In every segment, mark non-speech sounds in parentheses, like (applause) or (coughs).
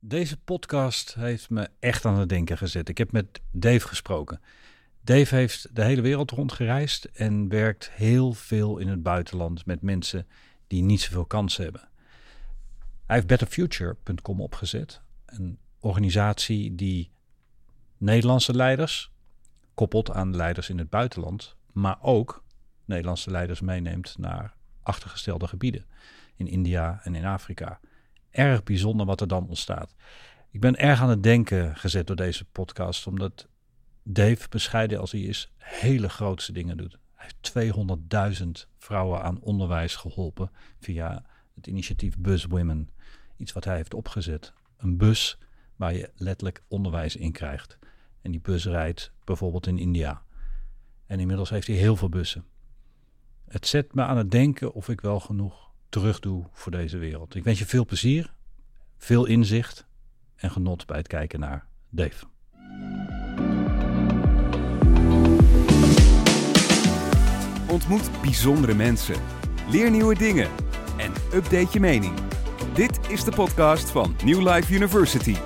Deze podcast heeft me echt aan het denken gezet. Ik heb met Dave gesproken. Dave heeft de hele wereld rondgereisd en werkt heel veel in het buitenland met mensen die niet zoveel kansen hebben. Hij heeft betterfuture.com opgezet, een organisatie die Nederlandse leiders koppelt aan leiders in het buitenland, maar ook Nederlandse leiders meeneemt naar achtergestelde gebieden in India en in Afrika. Erg bijzonder wat er dan ontstaat. Ik ben erg aan het denken gezet door deze podcast, omdat Dave, bescheiden als hij is, hele grootste dingen doet. Hij heeft 200.000 vrouwen aan onderwijs geholpen via het initiatief Bus Women. Iets wat hij heeft opgezet. Een bus waar je letterlijk onderwijs in krijgt. En die bus rijdt bijvoorbeeld in India. En inmiddels heeft hij heel veel bussen. Het zet me aan het denken of ik wel genoeg terug doe voor deze wereld. Ik wens je veel plezier, veel inzicht en genot bij het kijken naar Dave. Ontmoet bijzondere mensen. Leer nieuwe dingen. En update je mening. Dit is de podcast van New Life University.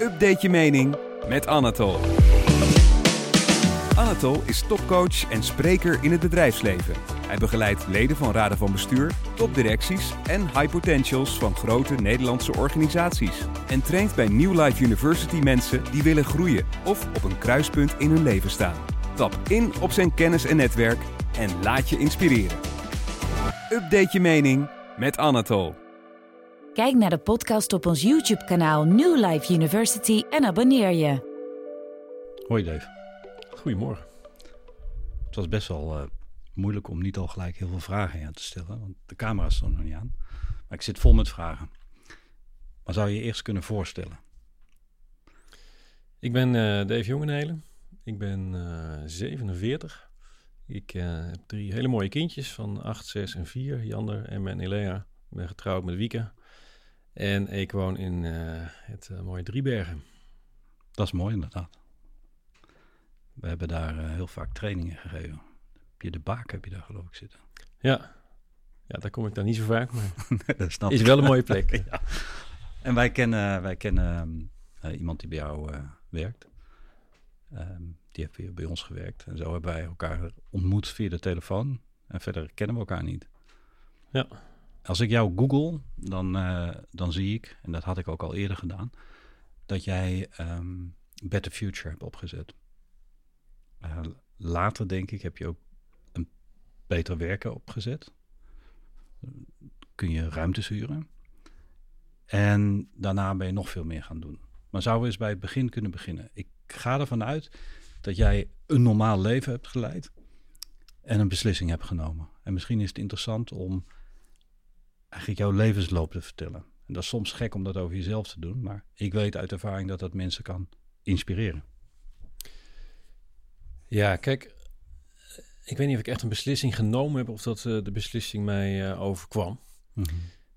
Update je mening met Anatol. Anatol is topcoach en spreker in het bedrijfsleven. Hij begeleidt leden van raden van bestuur, topdirecties en high potentials van grote Nederlandse organisaties. En traint bij New Life University mensen die willen groeien of op een kruispunt in hun leven staan. Tap in op zijn kennis en netwerk en laat je inspireren. Update je mening met Anatol. Kijk naar de podcast op ons YouTube-kanaal New Life University en abonneer je. Hoi Dave. Goedemorgen. Het was best wel eh, moeilijk om niet al gelijk heel veel vragen aan te stellen, want de camera stond nog niet aan. Maar ik zit vol met vragen. Maar zou je je eerst kunnen voorstellen? Ik ben eh, Dave Jongenhelen. Ik ben eh 47. Ik heb drie hele mooie kindjes van 8, 6 en 4. Jander, Emma en Elea. Ik ben getrouwd met Wieke. En ik woon in het mooie Driebergen. Dat is mooi inderdaad. We hebben daar eh, heel vaak trainingen gegeven. Heb je de baak heb je daar geloof ik zitten. Ja. ja, daar kom ik dan niet zo vaak, maar (laughs) Nee, dat snap is ik. wel een mooie plek. (laughs) Ja. En wij kennen, wij kennen eh, iemand die bij jou eh, werkt. Ehm, die heeft weer bij ons gewerkt. En zo hebben wij elkaar ontmoet via de telefoon. En verder kennen we elkaar niet. Ja. Als ik jou google, dan, dan zie ik, en dat had ik ook al eerder gedaan, dat jij ehm, Better Future hebt opgezet. Eh, later, denk ik, heb je ook een beter werken opgezet. Kun je ruimtes huren. En daarna ben je nog veel meer gaan doen. Maar zouden we eens bij het begin kunnen beginnen? Ik ga ervan uit dat jij een normaal leven hebt geleid en een beslissing hebt genomen. En misschien is het interessant om eigenlijk jouw levensloop te vertellen. En dat is soms gek om dat over jezelf te doen, maar ik weet uit ervaring dat dat mensen kan inspireren. Ja, kijk, eh, ik weet niet of ik echt een beslissing genomen heb of dat eh, de beslissing mij eh, overkwam.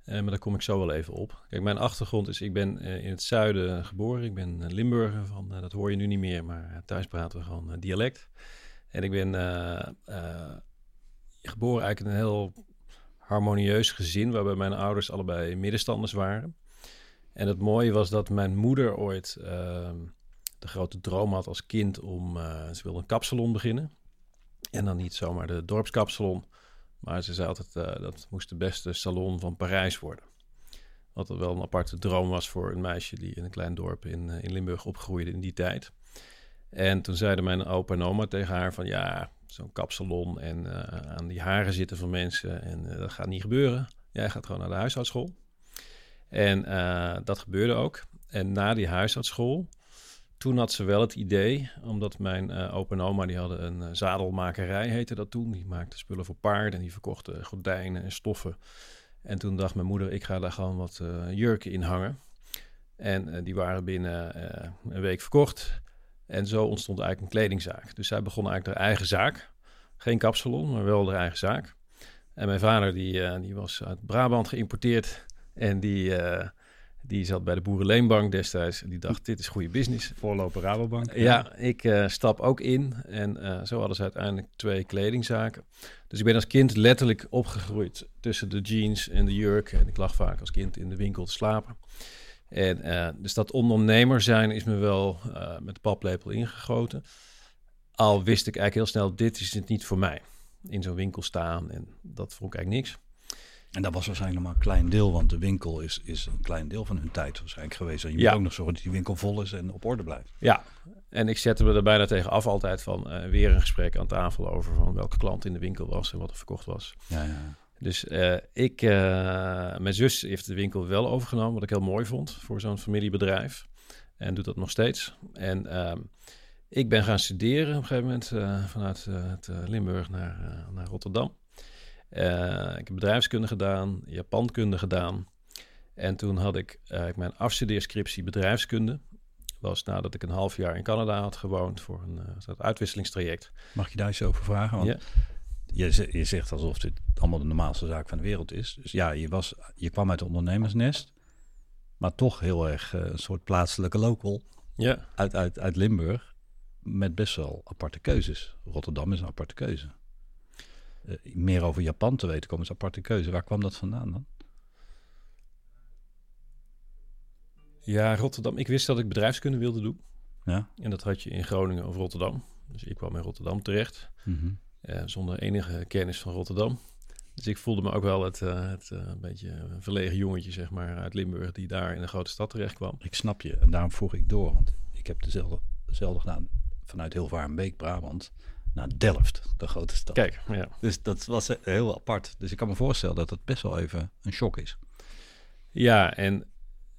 Eh, maar daar kom ik zo wel even op. Kijk, mijn achtergrond is, ik ben in het zuiden geboren. Ik ben Limburger, van, dat hoor je nu niet meer, maar thuis praten we gewoon dialect. En ik ben geboren eigenlijk in een heel harmonieus gezin, waarbij mijn ouders allebei middenstanders waren. En het mooie was dat mijn moeder ooit eh, de grote droom had als kind om, eh, ze wilde een kapsalon beginnen. En dan niet zomaar de dorpskapsalon, maar ze zei altijd eh, dat moest de beste salon van Parijs worden. Wat wel een aparte droom was voor een meisje die in een klein dorp in, eh, in Limburg opgroeide in die tijd. En toen zeiden mijn opa en oma tegen haar van ja, zo'n kapsalon en aan die haren zitten van mensen en dat gaat niet gebeuren. Jij gaat gewoon naar de huishoudschool. En dat gebeurde ook. En na die huishoudschool, toen had ze wel het idee, omdat mijn eh opa en oma die hadden een eh, zadelmakerij, heette dat toen. Die maakten spullen voor paarden en die verkochten gordijnen en stoffen. En toen dacht mijn moeder, ik ga daar gewoon wat eh, jurken in hangen. En die waren binnen een week verkocht. En zo ontstond eigenlijk een kledingzaak. Dus zij begon eigenlijk haar eigen zaak. Geen kapsalon, maar wel haar eigen zaak. En mijn vader die, die was uit Brabant geïmporteerd. En die, die zat bij de Boerenleenbank destijds. En die dacht, dit is goede business. Voorloper Rabobank. Ja, ik eh, stap ook in. En eh, zo hadden ze uiteindelijk twee kledingzaken. Dus ik ben als kind letterlijk opgegroeid tussen de jeans en de jurk. En ik lag vaak als kind in de winkel te slapen. En uh, dus dat ondernemer zijn is me wel met de paplepel ingegoten. Al wist ik eigenlijk heel snel, dit is het niet voor mij. In zo'n winkel staan en dat vond ik eigenlijk niks. En dat was waarschijnlijk maar een klein deel, want de winkel is, is een klein deel van hun tijd waarschijnlijk geweest. En je moet ook nog zorgen dat die winkel vol is en op orde blijft. Ja, en ik zette me er bijna tegen af altijd van uh, weer een gesprek aan tafel over van welke klant in de winkel was en wat er verkocht was. Ja, ja. Dus uh, ik, uh, mijn zus heeft de winkel wel overgenomen, wat ik heel mooi vond voor zo'n familiebedrijf. En doet dat nog steeds. En uh, ik ben gaan studeren op een gegeven moment vanuit Limburg naar, naar Rotterdam. Ik heb bedrijfskunde gedaan, Japankunde gedaan. En toen had ik mijn afstudeerscriptie bedrijfskunde. Was nadat ik een half jaar in Canada had gewoond voor een uitwisselingstraject. Mag je daar eens over vragen? Want... Je, je zegt alsof dit allemaal de normaalste zaak van de wereld is. Dus ja, je, was, je kwam uit het ondernemersnest, maar toch heel erg uh, een soort plaatselijke local ja. uit, uit, uit Limburg. Met best wel aparte keuzes. Rotterdam is een aparte keuze. Uh, meer over Japan te weten komen is een aparte keuze. Waar kwam dat vandaan dan? Ja, Rotterdam. Ik wist dat ik bedrijfskunde wilde doen. Ja. En dat had je in Groningen of Rotterdam. Dus ik kwam in Rotterdam terecht. Mm uh, zonder enige kennis van Rotterdam. Dus ik voelde me ook wel het, uh, het uh, beetje verlegen jongetje, zeg maar, uit Limburg, die daar in een grote stad terecht kwam. Ik snap je, en daarom vroeg ik door, want ik heb dezelfde, dezelfde gedaan vanuit Hilvarenbeek, Brabant, naar Delft, de grote stad. Kijk, ja. Dus dat was heel apart. Dus ik kan me voorstellen dat het best wel even een shock is. Ja, en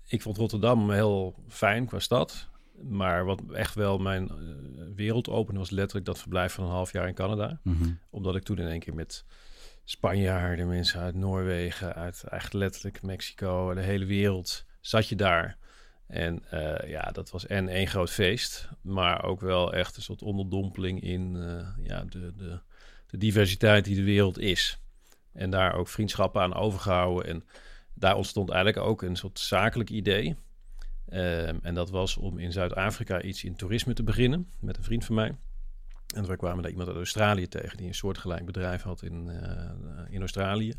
ik vond Rotterdam heel fijn qua stad. Maar wat echt wel mijn uh, wereld opende was letterlijk dat verblijf van een half jaar in Canada. Mm -hmm. Omdat ik toen in één keer met Spanjaarden, mensen uit Noorwegen, uit echt letterlijk Mexico, de hele wereld zat je daar. En uh, ja, dat was en één groot feest, maar ook wel echt een soort onderdompeling in uh, ja, de, de, de diversiteit die de wereld is. En daar ook vriendschappen aan overgehouden. En daar ontstond eigenlijk ook een soort zakelijk idee. Um, en dat was om in Zuid-Afrika iets in toerisme te beginnen met een vriend van mij. En we kwamen daar iemand uit Australië tegen die een soortgelijk bedrijf had in, uh, in Australië.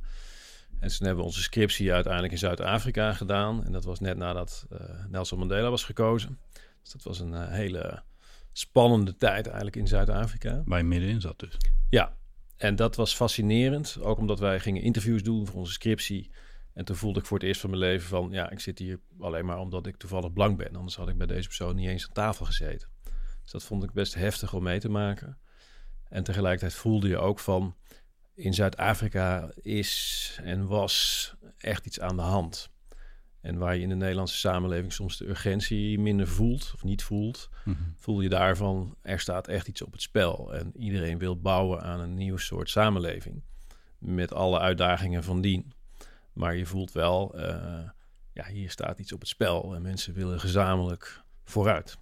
En toen hebben we onze scriptie uiteindelijk in Zuid-Afrika gedaan. En dat was net nadat uh, Nelson Mandela was gekozen. Dus dat was een uh, hele spannende tijd eigenlijk in Zuid-Afrika. Waar je middenin zat dus. Ja, en dat was fascinerend. Ook omdat wij gingen interviews doen voor onze scriptie. En toen voelde ik voor het eerst van mijn leven van... ja, ik zit hier alleen maar omdat ik toevallig blank ben. Anders had ik bij deze persoon niet eens aan tafel gezeten. Dus dat vond ik best heftig om mee te maken. En tegelijkertijd voelde je ook van... in Zuid-Afrika is en was echt iets aan de hand. En waar je in de Nederlandse samenleving soms de urgentie minder voelt... of niet voelt... Mm -hmm. voel je daarvan, er staat echt iets op het spel. En iedereen wil bouwen aan een nieuw soort samenleving. Met alle uitdagingen van dien. Maar je voelt wel, uh, ja, hier staat iets op het spel en mensen willen gezamenlijk vooruit.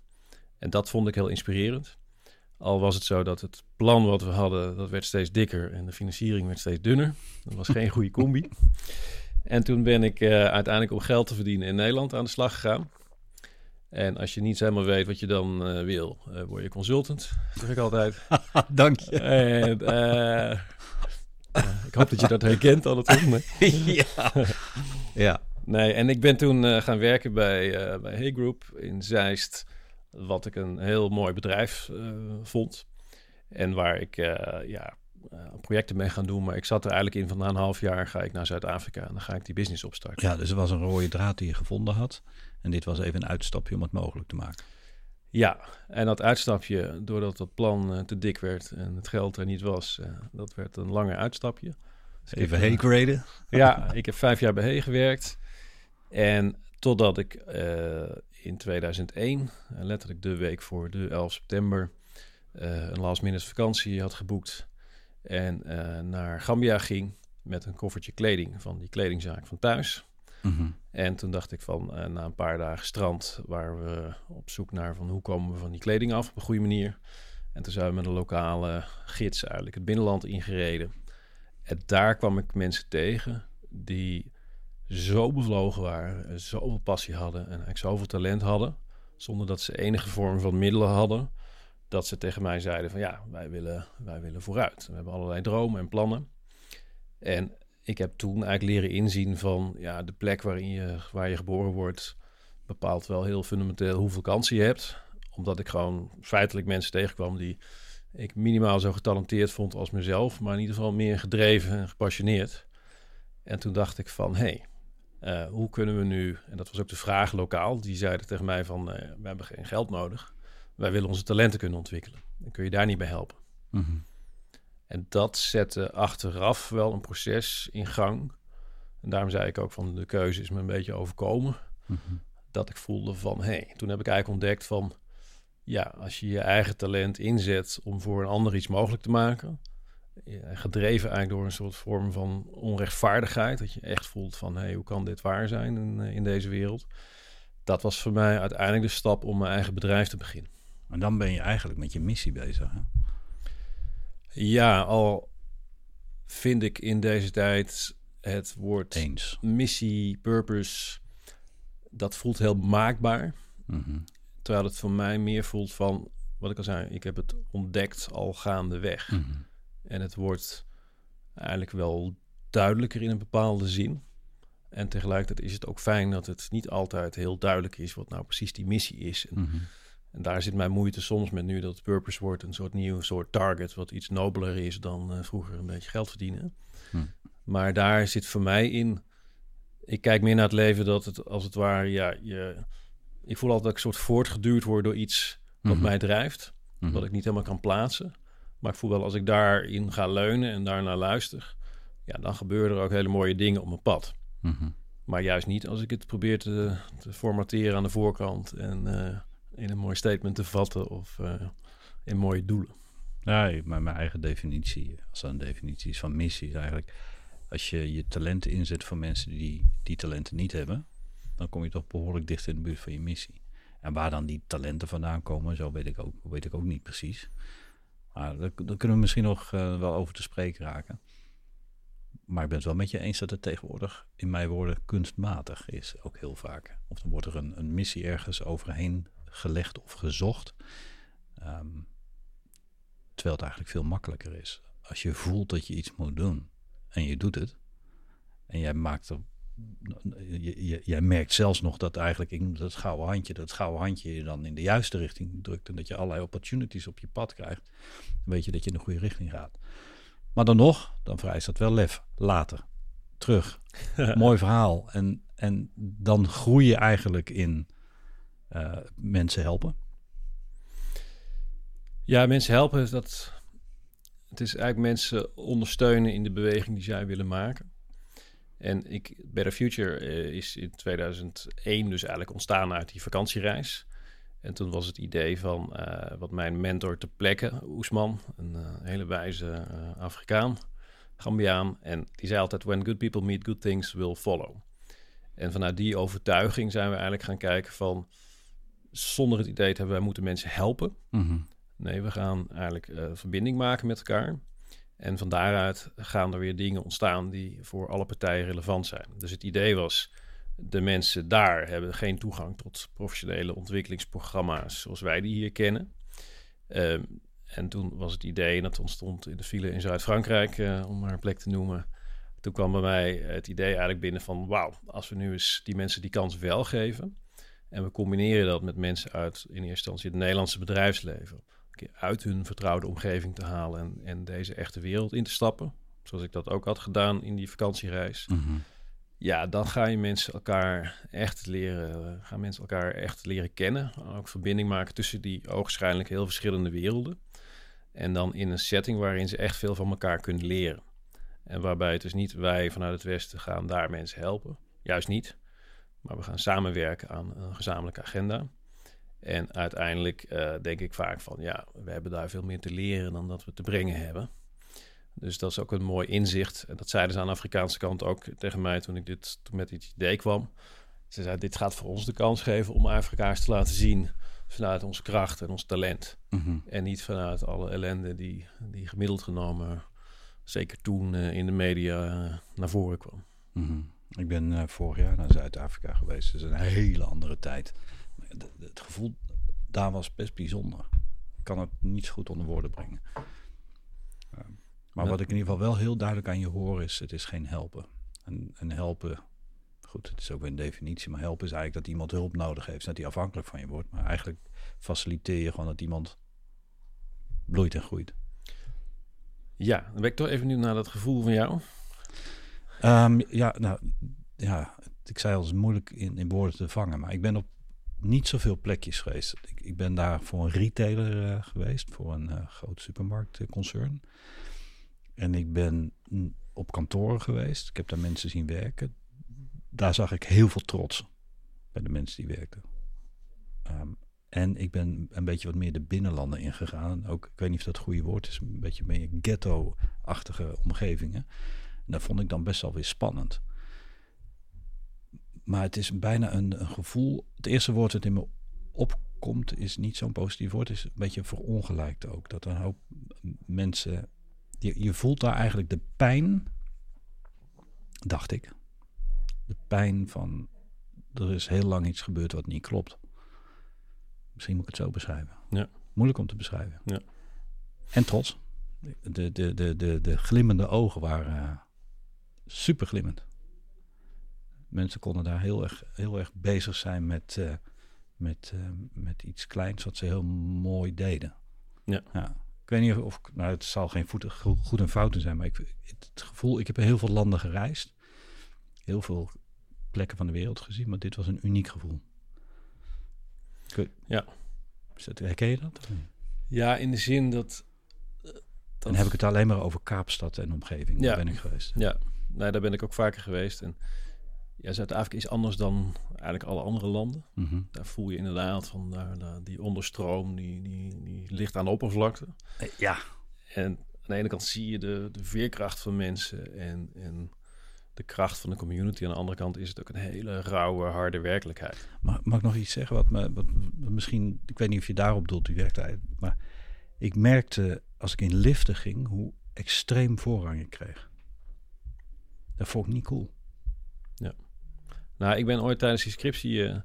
En dat vond ik heel inspirerend. Al was het zo dat het plan wat we hadden, dat werd steeds dikker en de financiering werd steeds dunner. Dat was geen goede combi. (laughs) En toen ben ik uh, uiteindelijk om geld te verdienen in Nederland aan de slag gegaan. En als je niet helemaal weet wat je dan uh, wil, uh, word je consultant, zeg ik altijd. (laughs) Dank je. En, (laughs) ik hoop dat je dat herkent al natuurlijk. ja. ja. Nee, en ik ben toen gaan werken bij, bij Hey Group in Zeist. Wat ik een heel mooi bedrijf uh, vond. En waar ik ja, projecten mee gaan doen. Maar ik zat er eigenlijk in van na een half jaar ga ik naar Zuid-Afrika. En dan ga ik die business opstarten. Ja, dus er was een rode draad die je gevonden had. En dit was even een uitstapje om het mogelijk te maken. Ja, en dat uitstapje, doordat dat plan uh, te dik werd en het geld er niet was, uh, dat werd een langer uitstapje. Dus Even heen graden. Ja, ik heb vijf jaar bij Hey gewerkt. En totdat ik uh, in 2001, letterlijk de week voor de 11 september, een last minute vakantie had geboekt. En naar Gambia ging met een koffertje kleding van die kledingzaak van thuis. Mm -hmm. En toen dacht ik van, uh, na een paar dagen strand, waren we op zoek naar van hoe komen we van die kleding af op een goede manier. En toen zijn we met een lokale gids eigenlijk het binnenland ingereden. En daar kwam ik mensen tegen die zo bevlogen waren, zoveel passie hadden en eigenlijk zoveel talent hadden, zonder dat ze enige vorm van middelen hadden, dat ze tegen mij zeiden van ja, wij willen, wij willen vooruit. We hebben allerlei dromen en plannen. En ik heb toen eigenlijk leren inzien van ja, de plek waarin je, waar je geboren wordt, bepaalt wel heel fundamenteel hoeveel kansen je hebt. Omdat ik gewoon feitelijk mensen tegenkwam die ik minimaal zo getalenteerd vond als mezelf, maar in ieder geval meer gedreven en gepassioneerd. En toen dacht ik van, hé, hey, eh, hoe kunnen we nu, en dat was ook de vraag lokaal, die zeiden tegen mij van, uh, we hebben geen geld nodig, wij willen onze talenten kunnen ontwikkelen. Dan kun je daar niet bij helpen. Mhm. En dat zette achteraf wel een proces in gang. En daarom zei ik ook van, de keuze is me een beetje overkomen. Mhm. Dat ik voelde van, hé, hey, toen heb ik eigenlijk ontdekt van, ja, als je je eigen talent inzet om voor een ander iets mogelijk te maken, gedreven eigenlijk door een soort vorm van onrechtvaardigheid, dat je echt voelt van, hé, hey, hoe kan dit waar zijn in, eh, in deze wereld? Dat was voor mij uiteindelijk de stap om mijn eigen bedrijf te beginnen. En dan ben je eigenlijk met je missie bezig. Hè? Ja, al vind ik in deze tijd het woord Eens. missie, purpose, dat voelt heel maakbaar. Mm Terwijl het voor mij meer voelt van, wat ik al zei, ik heb het ontdekt al gaandeweg. Mm En het wordt eigenlijk wel duidelijker in een bepaalde zin. En tegelijkertijd is het ook fijn dat het niet altijd heel duidelijk is wat nou precies die missie is. En, mhm. en daar zit mijn moeite soms met nu dat purpose wordt een soort nieuw soort target, wat iets nobeler is dan uh, vroeger een beetje geld verdienen. Mhm. Maar daar zit voor mij in, ik kijk meer naar het leven dat het als het ware, ja, je ik voel altijd dat ik een soort voortgeduurd word door iets wat mhm. mij drijft. Wat ik niet helemaal kan plaatsen. Maar ik voel wel als ik daarin ga leunen en daarnaar luister, ja, dan gebeuren er ook hele mooie dingen op mijn pad. Mhm. Maar juist niet als ik het probeer te, te formateren aan de voorkant en uh, in een mooi statement te vatten of uh, in mooie doelen. Ja, maar mijn eigen definitie, als dat een definitie is van missie, is eigenlijk als je je talenten inzet voor mensen die die talenten niet hebben, dan kom je toch behoorlijk dicht in de buurt van je missie. En waar dan die talenten vandaan komen, zo weet ik ook, weet ik ook niet precies. Maar daar, kunnen we misschien nog uh, wel over te spreken raken. Maar ik ben het wel met je eens dat het tegenwoordig in mijn woorden kunstmatig is, ook heel vaak. Of dan wordt er een, een missie ergens overheen gelegd of gezocht. Um, terwijl het eigenlijk veel makkelijker is. Als je voelt dat je iets moet doen en je doet het. En jij maakt er jij merkt zelfs nog dat eigenlijk in dat gouden handje, dat gouden handje je dan in de juiste richting drukt en dat je allerlei opportunities op je pad krijgt. Dan weet je dat je in de goede richting gaat. Maar dan nog, dan vereist dat wel lef. Later, terug. (laughs) Mooi verhaal. En, en dan groei je eigenlijk in uh, mensen helpen. Ja, mensen helpen, dat, het is eigenlijk mensen ondersteunen in de beweging die zij willen maken. En ik, Better Future eh, is in 2001 dus eigenlijk ontstaan uit die vakantiereis. En toen was het idee van uh, wat mijn mentor te plekken, Oesman, een uh, hele wijze Afrikaan, Gambiaan. En die zei altijd, when good people meet, good things will follow. En vanuit die overtuiging zijn we eigenlijk gaan kijken van, zonder het idee te hebben, wij moeten mensen helpen. Mm Nee, we gaan eigenlijk verbinding maken met elkaar. En van daaruit gaan er weer dingen ontstaan die voor alle partijen relevant zijn. Dus het idee was, de mensen daar hebben geen toegang tot professionele ontwikkelingsprogramma's zoals wij die hier kennen. Um, en toen was het idee, en dat ontstond in de file in Zuid-Frankrijk, uh, om maar een plek te noemen. Toen kwam bij mij het idee eigenlijk binnen van, wauw, als we nu eens die mensen die kans wel geven. En we combineren dat met mensen uit in eerste instantie het Nederlandse bedrijfsleven uit hun vertrouwde omgeving te halen en, en deze echte wereld in te stappen. Zoals ik dat ook had gedaan in die vakantiereis. Mhm. Ja, dan ga je mensen elkaar echt leren, gaan mensen elkaar echt leren kennen. Ook verbinding maken tussen die ogenschijnlijk heel verschillende werelden. En dan in een setting waarin ze echt veel van elkaar kunnen leren. En waarbij het dus niet wij vanuit het Westen gaan daar mensen helpen. Juist niet. Maar we gaan samenwerken aan een gezamenlijke agenda. En uiteindelijk uh, denk ik vaak van ja, we hebben daar veel meer te leren dan dat we te brengen hebben. Dus dat is ook een mooi inzicht. En dat zeiden ze aan de Afrikaanse kant ook tegen mij toen ik dit toen met dit idee kwam. Ze zei: Dit gaat voor ons de kans geven om Afrikaans te laten zien vanuit onze kracht en ons talent. Mhm. En niet vanuit alle ellende die, die gemiddeld genomen, zeker toen uh, in de media, uh, naar voren kwam. Mhm. Ik ben uh, vorig jaar naar Zuid-Afrika geweest. Dat is een hele andere tijd het gevoel daar was best bijzonder. Ik kan het niet zo goed onder woorden brengen. Ehm, maar wat ik in ieder geval wel heel duidelijk aan je hoor is, het is geen helpen. En, en helpen goed, het is ook weer een definitie, maar helpen is eigenlijk dat iemand hulp nodig heeft, dat hij afhankelijk van je wordt. Maar eigenlijk faciliteer je gewoon dat iemand bloeit en groeit. Ja, dan ben ik toch even nu naar dat gevoel van jou. Um, ja, nou, ja, ik zei al, het is moeilijk in, in woorden te vangen, maar ik ben op niet zoveel plekjes geweest. Ik, ik ben daar voor een retailer uh, geweest, voor een uh, groot supermarktconcern. En ik ben op kantoren geweest. Ik heb daar mensen zien werken. Daar zag ik heel veel trots bij de mensen die werkten. Um, en ik ben een beetje wat meer de binnenlanden ingegaan. Ook, ik weet niet of dat het goede woord is, een beetje meer ghetto-achtige omgevingen. En dat vond ik dan best wel weer spannend. Maar het is bijna een, een gevoel. Het eerste woord dat in me opkomt is niet zo'n positief woord. Het is een beetje verongelijkt ook. Dat een hoop mensen. Je, je voelt daar eigenlijk de pijn. Dacht ik. De pijn van. Er is heel lang iets gebeurd wat niet klopt. Misschien moet ik het zo beschrijven. Ja. Moeilijk om te beschrijven. Ja. En trots. De, de, de, de, de glimmende ogen waren uh, super glimmend. Mensen konden daar heel erg, heel erg bezig zijn met, uh, met, uh, met iets kleins wat ze heel mooi deden. Ja. ja. Ik weet niet of, of nou, het zal geen voet, goed en fouten zijn, maar ik, het, het gevoel, ik heb heel veel landen gereisd. Heel veel plekken van de wereld gezien, maar dit was een uniek gevoel. Ja. Herken je dat? Ja, in de zin dat... dat... Dan heb ik het alleen maar over Kaapstad en omgeving. Ja. Daar ben ik geweest. Ja, nee, daar ben ik ook vaker geweest. En ja, Zuid-Afrika is anders dan eigenlijk alle andere landen. Mm -hmm. Daar voel je inderdaad van daar, daar, die onderstroom, die, die, die ligt aan de oppervlakte. Ja. En aan de ene kant zie je de, de veerkracht van mensen en, en de kracht van de community. Aan de andere kant is het ook een hele rauwe, harde werkelijkheid. Mag, mag ik nog iets zeggen wat, me, wat, misschien, ik weet niet of je daarop doelt, die werkelijkheid, maar ik merkte als ik in liften ging, hoe extreem voorrang ik kreeg. Dat vond ik niet cool. Nou, ik ben ooit tijdens die scriptie uh, een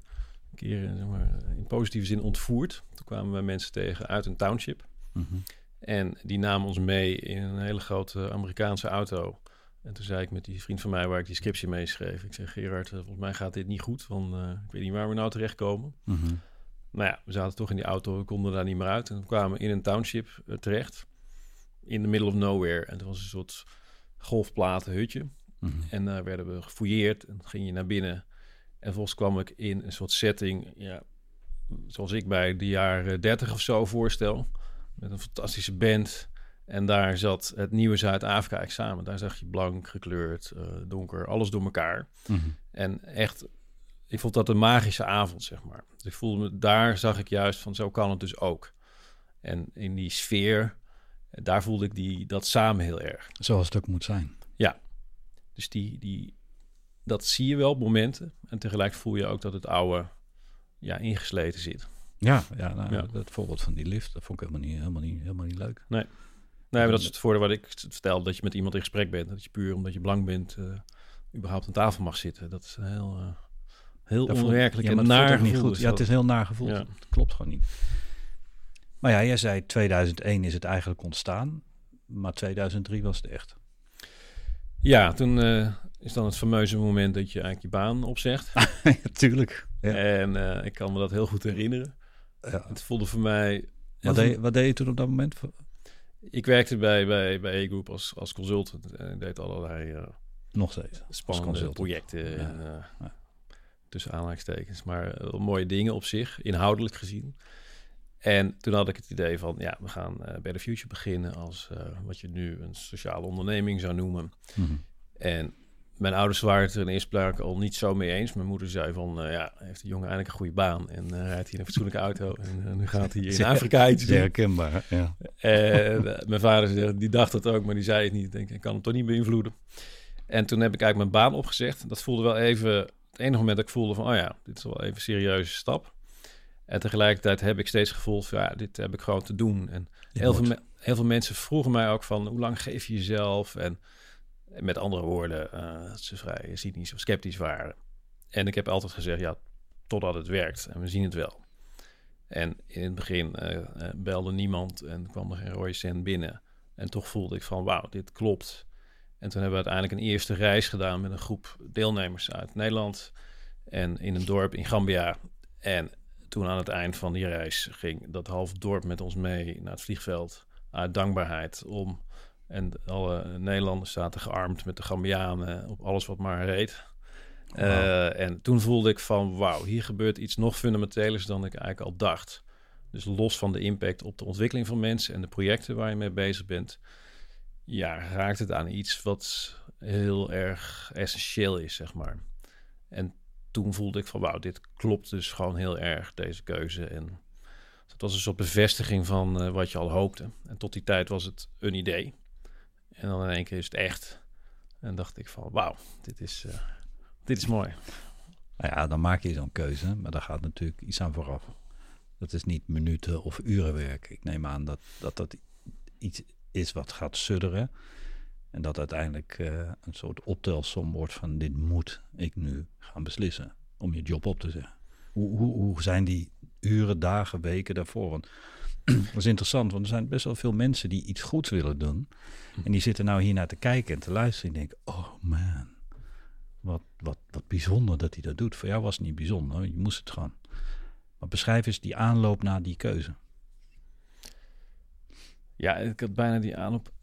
keer uh, zeg maar, in positieve zin ontvoerd. Toen kwamen we mensen tegen uit een township. Mm -hmm. En die namen ons mee in een hele grote Amerikaanse auto. En toen zei ik met die vriend van mij waar ik die scriptie mee schreef. Ik zeg, Gerard, volgens mij gaat dit niet goed. Want uh, ik weet niet waar we nou terechtkomen. Mm -hmm. Nou ja, we zaten toch in die auto. We konden daar niet meer uit. En we kwamen in een township uh, terecht. In the middle of nowhere. En het was een soort golfplaten hutje. Mm -hmm. En daar werden we gefouilleerd. En dan ging je naar binnen. En volgens kwam ik in een soort setting. Ja, zoals ik bij de jaren 30 of zo voorstel. Met een fantastische band. En daar zat het nieuwe Zuid-Afrika examen. Daar zag je blank, gekleurd, uh, donker, alles door elkaar. Mm -hmm. En echt, ik vond dat een magische avond, zeg maar. Dus ik voelde me, daar zag ik juist van, zo kan het dus ook. En in die sfeer, daar voelde ik die, dat samen heel erg. Zoals het ook moet zijn. Ja, dus die, die, dat zie je wel op momenten. En tegelijk voel je ook dat het oude ja, ingesleten zit. Ja, ja, nou, Ja. dat voorbeeld van die lift, dat vond ik helemaal niet, helemaal niet, helemaal niet leuk. Nee, maar dat is het voordeel wat ik vertel, dat je met iemand in gesprek bent. Dat je puur omdat je blank bent, uh, überhaupt aan tafel mag zitten. Dat is heel, uh, heel Dat onwerkelijk ja, en naar niet goed. Ja, het is heel naar gevoel. Ja. Klopt gewoon niet. Maar ja, jij zei 2001 is het eigenlijk ontstaan, maar 2003 was het echt. Ja, toen eh, is dan het fameuze moment dat je eigenlijk je baan opzegt. (laughs) Natuurlijk. Ja. En eh, ik kan me dat heel goed herinneren. Ja. Het voelde voor mij... Wat, deed, wat deed je toen op dat moment? Ik werkte bij, bij, bij E-Group als, als consultant en deed allerlei eh, Nog steeds. spannende projecten Ja, en ja. tussen aanhalingstekens, maar mooie dingen op zich, inhoudelijk gezien. En toen had ik het idee van, ja, we gaan eh bij The Future beginnen als eh, wat je nu een sociale onderneming zou noemen. Mhm. En mijn ouders waren het er in eerste plaats al niet zo mee eens. Mijn moeder zei van, eh, ja, heeft de jongen eindelijk een goede baan en eh, rijdt hij in een fatsoenlijke auto en nu gaat hij in (laughs) Afrika iets doen. herkenbaar. Ja. En mijn vader zei- die dacht dat ook, maar die zei het niet. Ik denk, ik kan hem toch niet beïnvloeden. En toen heb ik eigenlijk mijn baan opgezegd. Dat voelde wel even, het enige moment dat ik voelde van, oh ja, dit is wel even een serieuze stap. En tegelijkertijd heb ik steeds gevoeld van, ja, dit heb ik gewoon te doen. En heel veel, heel veel mensen vroegen mij ook van, hoe lang geef je jezelf? En met andere woorden, dat ze vrij cynisch of sceptisch waren. En ik heb altijd gezegd, ja, totdat het werkt. En we zien het wel. En in het begin eh, eh, belde niemand en kwam er geen rode cent binnen. En toch voelde ik van, wauw, dit klopt. En toen hebben we uiteindelijk een eerste reis gedaan met een groep deelnemers uit Nederland. En in een dorp in Gambia. En toen aan het eind van die reis ging dat half dorp met ons mee naar het vliegveld. Uit dankbaarheid om. En alle Nederlanders zaten gearmd met de Gambianen op alles wat maar reed. Uh, en toen voelde ik van wauw, hier gebeurt iets nog fundamentelers dan ik eigenlijk al dacht. Dus los van de impact op de ontwikkeling van mensen en de projecten waar je mee bezig bent, ja, raakt het aan iets wat heel erg essentieel is, zeg maar. En toen voelde ik van wauw, dit klopt dus gewoon heel erg, deze keuze. En het was een soort bevestiging van uh, wat je al hoopte. En tot die tijd was het een idee. En dan in één keer is het echt. En dacht ik van wauw, dit is, uh, dit is mooi. Nou ja, dan maak je zo'n keuze, maar daar gaat natuurlijk iets aan vooraf. Dat is niet minuten of uren werk. Ik neem aan dat dat, dat iets is wat gaat sudderen. En dat uiteindelijk uh, een soort optelsom wordt van dit moet ik nu gaan beslissen om je job op te zeggen. Hoe, hoe, hoe zijn die uren, dagen, weken daarvoor? Want (clears throat) dat is interessant, want er zijn best wel veel mensen die iets goeds willen doen. En die zitten nou hier naar te kijken en te luisteren. En denken, oh man, wat, wat, wat bijzonder dat hij dat doet. Voor jou was het niet bijzonder, je moest het gewoon. Maar beschrijf eens die aanloop naar die keuze. Ja, ik had bijna die aanloop.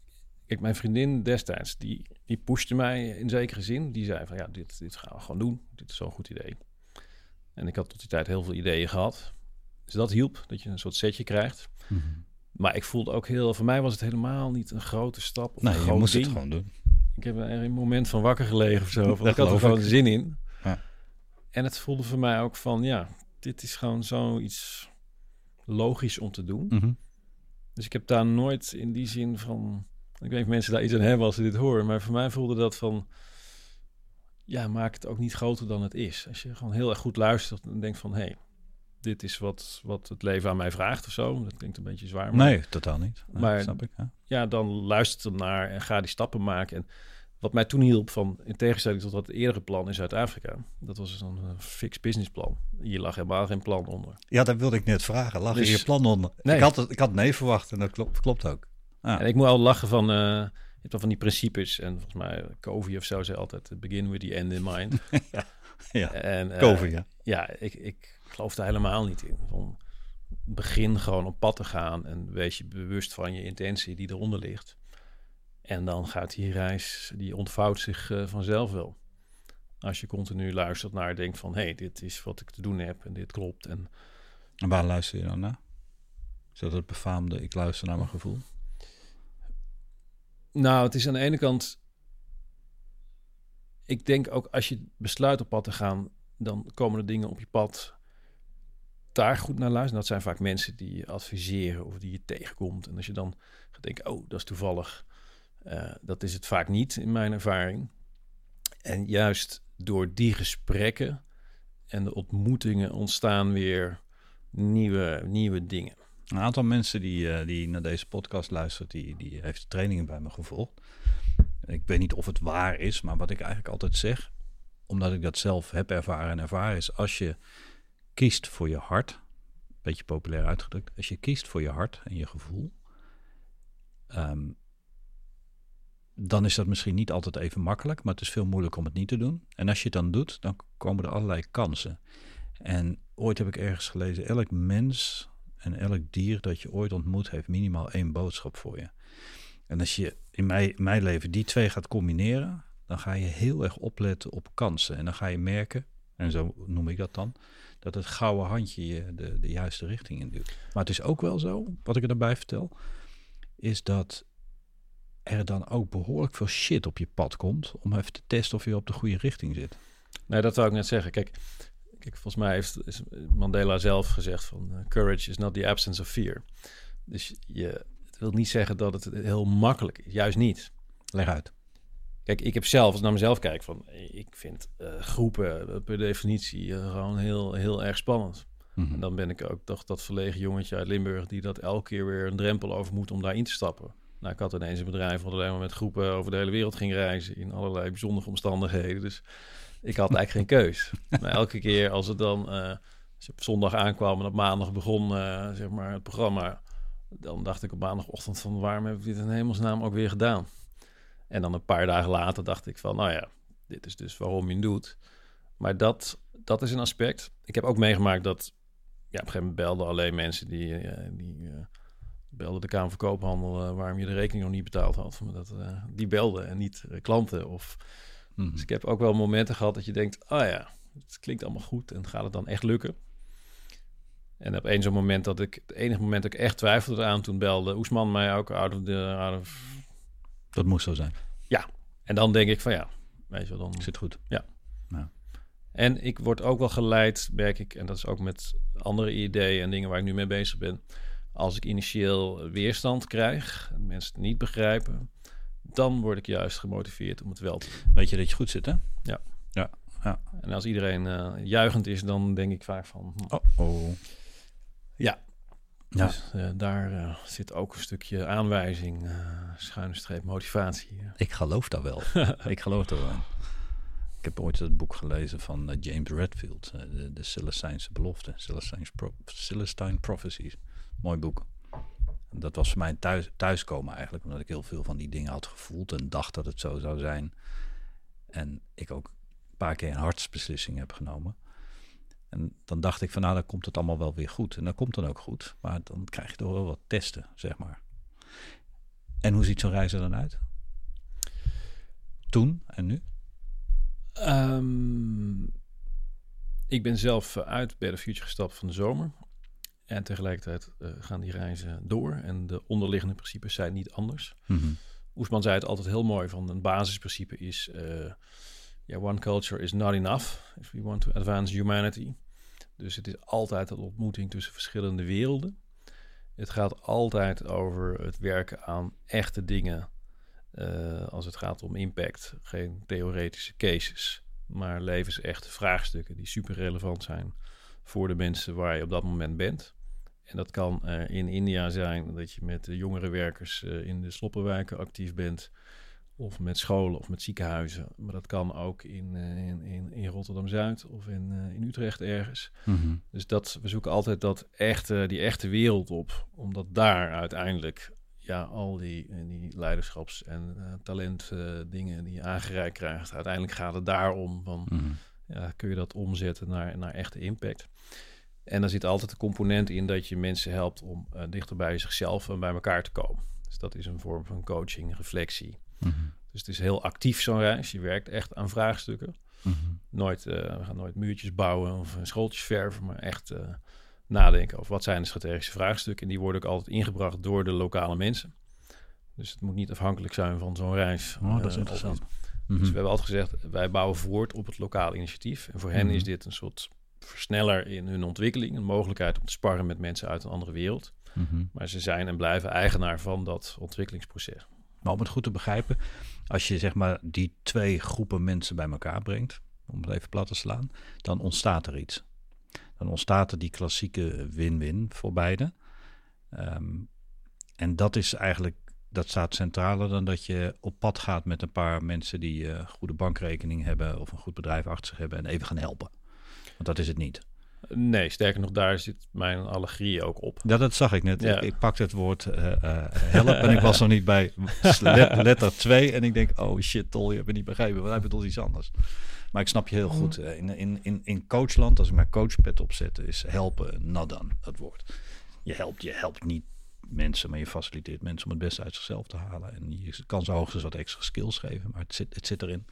Kijk, mijn vriendin destijds, die, die pushte mij in zekere zin. Die zei van, ja, dit, dit gaan we gewoon doen. Dit is zo'n goed idee. En ik had tot die tijd heel veel ideeën gehad. Dus dat hielp, dat je een soort setje krijgt. Mm -hmm. Maar ik voelde ook heel... Voor mij was het helemaal niet een grote stap. Of nee, een je moest ding. het gewoon doen. Ik heb er een moment van wakker gelegen of zo. Van, ik had er gewoon ik. zin in. Ja. En het voelde voor mij ook van, ja, dit is gewoon zoiets logisch om te doen. Mhm. Dus ik heb daar nooit in die zin van... Ik weet niet of mensen daar iets aan hebben als ze dit horen. Maar voor mij voelde dat van... Ja, maak het ook niet groter dan het is. Als je gewoon heel erg goed luistert en denkt van... Hé, hey, dit is wat, wat het leven aan mij vraagt of zo. Dat klinkt een beetje zwaar. Maar Nee, totaal niet. Nee, Maar- snap ik. Ja. ja, dan luister er naar en ga die stappen maken. En wat mij toen hielp, van, in tegenstelling tot dat eerdere plan in Zuid-Afrika... dat was een uh, fix businessplan. Hier lag helemaal geen plan onder. ja, dat wilde ik net vragen. Lag Dus- er je plan onder? Nee. Ik, had het, ik had nee verwacht en dat klopt, klopt ook. Ja. En ik moet al lachen van... eh, je hebt wel van die principes. En volgens mij, Covey of zo zei altijd... begin with the end in mind. (laughs) ja, En, eh, Koven, ja. ja, ik, ik geloof daar helemaal niet in. Van, begin gewoon op pad te gaan en wees je bewust van je intentie die eronder ligt. En dan gaat die reis, die ontvouwt zich eh, vanzelf wel. Als je continu luistert naar, denkt van, hé, hey, dit is wat ik te doen heb en dit klopt. En En waar luister je dan naar? Is dat het befaamde ik luister naar mijn gevoel? Nou, het is aan de ene kant, ik denk ook als je besluit op pad te gaan, dan komen er dingen op je pad daar goed naar luisteren. Dat zijn vaak mensen die je adviseren of die je tegenkomt. En als je dan gaat denken, oh, dat is toevallig. eh, dat is het vaak niet in mijn ervaring. En juist door die gesprekken en de ontmoetingen ontstaan weer nieuwe, nieuwe dingen. Een aantal mensen die, eh, die naar deze podcast luistert, die, die heeft trainingen bij me gevolgd. Ik weet niet of het waar is, maar wat ik eigenlijk altijd zeg, omdat ik dat zelf heb ervaren en ervaren, is als je kiest voor je hart, beetje populair uitgedrukt, als je kiest voor je hart en je gevoel, ehm, dan is dat misschien niet altijd even makkelijk, maar het is veel moeilijker om het niet te doen. En als je het dan doet, dan komen er allerlei kansen. En ooit heb ik ergens gelezen, elk mens en elk dier dat je ooit ontmoet heeft minimaal één boodschap voor je. En als je in mijn, mijn leven die twee gaat combineren, dan ga je heel erg opletten op kansen. En dan ga je merken, en zo noem ik dat dan, dat het gouden handje je de, de juiste richting in duwt. Maar het is ook wel zo, wat ik erbij vertel, is dat er dan ook behoorlijk veel shit op je pad komt om even te testen of je op de goede richting zit. Nee, dat wou ik net zeggen. Kijk, kijk volgens mij heeft is Mandela zelf gezegd van... eh, courage is not the absence of fear. Dus je, het wil niet zeggen dat het heel makkelijk is. Juist niet. Leg uit. Kijk, ik heb zelf, als ik naar mezelf kijk, van, ik vind eh, groepen eh, per definitie eh, gewoon heel, heel erg spannend. Mhm. En dan ben ik ook toch dat verlegen jongetje uit Limburg die dat elke keer weer een drempel over moet om daarin te stappen. Nou, ik had ineens een bedrijf wat alleen maar met groepen over de hele wereld ging reizen in allerlei bijzondere omstandigheden. Dus ik had eigenlijk geen keus. (laughs) Maar elke keer als het dan, eh, als je op zondag aankwam en op maandag begon, eh, zeg maar, het programma, dan dacht ik op maandagochtend van waarom heb ik dit in hemelsnaam ook weer gedaan? En dan een paar dagen later dacht ik van, nou ja, dit is dus waarom je het doet. Maar dat, dat is een aspect. Ik heb ook meegemaakt dat, ja, op een gegeven moment belden alleen mensen die, uh, die uh, belden de Kamer van Koophandel uh, waarom je de rekening nog niet betaald had. Dat, die belden en niet klanten. Of, mm -hmm. Dus ik heb ook wel momenten gehad dat je denkt, oh ja, het klinkt allemaal goed en gaat het dan echt lukken? En op één zo'n moment dat ik, het enige moment dat ik echt twijfelde aan, toen belde Oesman mij ook out of the... Out of... Dat moest zo zijn. Ja, en dan denk ik van ja, weet je wel, dan... Zit goed. Ja. En ik word ook wel geleid, merk ik, en dat is ook met andere ideeën en dingen waar ik nu mee bezig ben. Als ik initieel weerstand krijg, en mensen het niet begrijpen, dan word ik juist gemotiveerd om het wel te doen. Weet je dat je goed zit, hè? Ja. Ja. ja. En als iedereen uh, juichend is, dan denk ik vaak van... Hm. Oh, oh. Ja. ja. Dus uh, daar uh, zit ook een stukje aanwijzing, schuine streep motivatie. Ik geloof dat wel. (laughs) ik geloof dat wel. Ik heb ooit het boek gelezen van James Redfield, de, de Celestijnse belofte, Celestine, Pro Celestine Prophecies. Mooi boek. Dat was voor mij thuis, thuiskomen eigenlijk, omdat ik heel veel van die dingen had gevoeld en dacht dat het zo zou zijn. En ik ook een paar keer een hartsbeslissing heb genomen. En dan dacht ik van nou, dan komt het allemaal wel weer goed. En dat komt dan ook goed. Maar dan krijg je toch wel wat testen, zeg maar. En hoe ziet zo'n reis er dan uit? Toen en nu? Um, ik ben zelf uit bij de Future gestapt van de zomer. En tegelijkertijd uh, gaan die reizen door. En de onderliggende principes zijn niet anders. Mm -hmm. Oesman zei het altijd heel mooi. Van een basisprincipe is... Uh, yeah, one culture is not enough if we want to advance humanity. Dus het is altijd een ontmoeting tussen verschillende werelden. Het gaat altijd over het werken aan echte dingen uh, als het gaat om impact. Geen theoretische cases, maar levensechte vraagstukken die super relevant zijn voor de mensen waar je op dat moment bent. En dat kan uh, in India zijn dat je met de jongere werkers uh, in de sloppenwijken actief bent. Of met scholen of met ziekenhuizen. Maar dat kan ook in, in, in, in Rotterdam-Zuid of in, in Utrecht ergens. Mm -hmm. Dus dat, we zoeken altijd dat echte, die echte wereld op. Omdat daar uiteindelijk ja, al die, die leiderschaps- en talentdingen die je aangereikt krijgt. Uiteindelijk gaat het daarom van, mm -hmm. ja, kun je dat omzetten naar, naar echte impact. En dan zit altijd de component in dat je mensen helpt om uh, dichter bij zichzelf en bij elkaar te komen. Dus dat is een vorm van coaching, reflectie. Mm -hmm. Dus het is heel actief zo'n reis. Je werkt echt aan vraagstukken. Mm -hmm. Nooit, uh, we gaan nooit muurtjes bouwen of schooltjes verven, maar echt uh, nadenken over wat zijn de strategische vraagstukken. En die worden ook altijd ingebracht door de lokale mensen. Dus het moet niet afhankelijk zijn van zo'n reis. Oh, dat is interessant. Mm -hmm. Dus we hebben altijd gezegd, wij bouwen voort op het lokale initiatief. En voor hen is dit een soort versneller in hun ontwikkeling. Een mogelijkheid om te sparren met mensen uit een andere wereld. Mm -hmm. Maar ze zijn en blijven eigenaar van dat ontwikkelingsproces. Maar om het goed te begrijpen, als je zeg maar die twee groepen mensen bij elkaar brengt, om het even plat te slaan, dan ontstaat er iets. Dan ontstaat er die klassieke win-win voor beide. Um, en dat is eigenlijk, dat staat centraler dan dat je op pad gaat met een paar mensen die een uh, goede bankrekening hebben of een goed bedrijf achter zich hebben en even gaan helpen. Want dat is het niet. Nee, sterker nog, daar zit mijn allergie ook op. Ja, dat zag ik net. Ja. Ik, ik pakte het woord uh, uh, help en ik was nog niet bij (laughs) letter 2. En ik denk, oh shit, tol, je hebt het niet begrepen. Want hij bedoelt iets anders. Maar ik snap je heel goed. In, in, in, in coachland, als ik mijn coachpad opzet, is helpen nadan, dat woord. Je helpt, je helpt niet mensen, maar je faciliteert mensen om het beste uit zichzelf te halen. En je kan ze hoogstens wat extra skills geven, maar het zit, het zit erin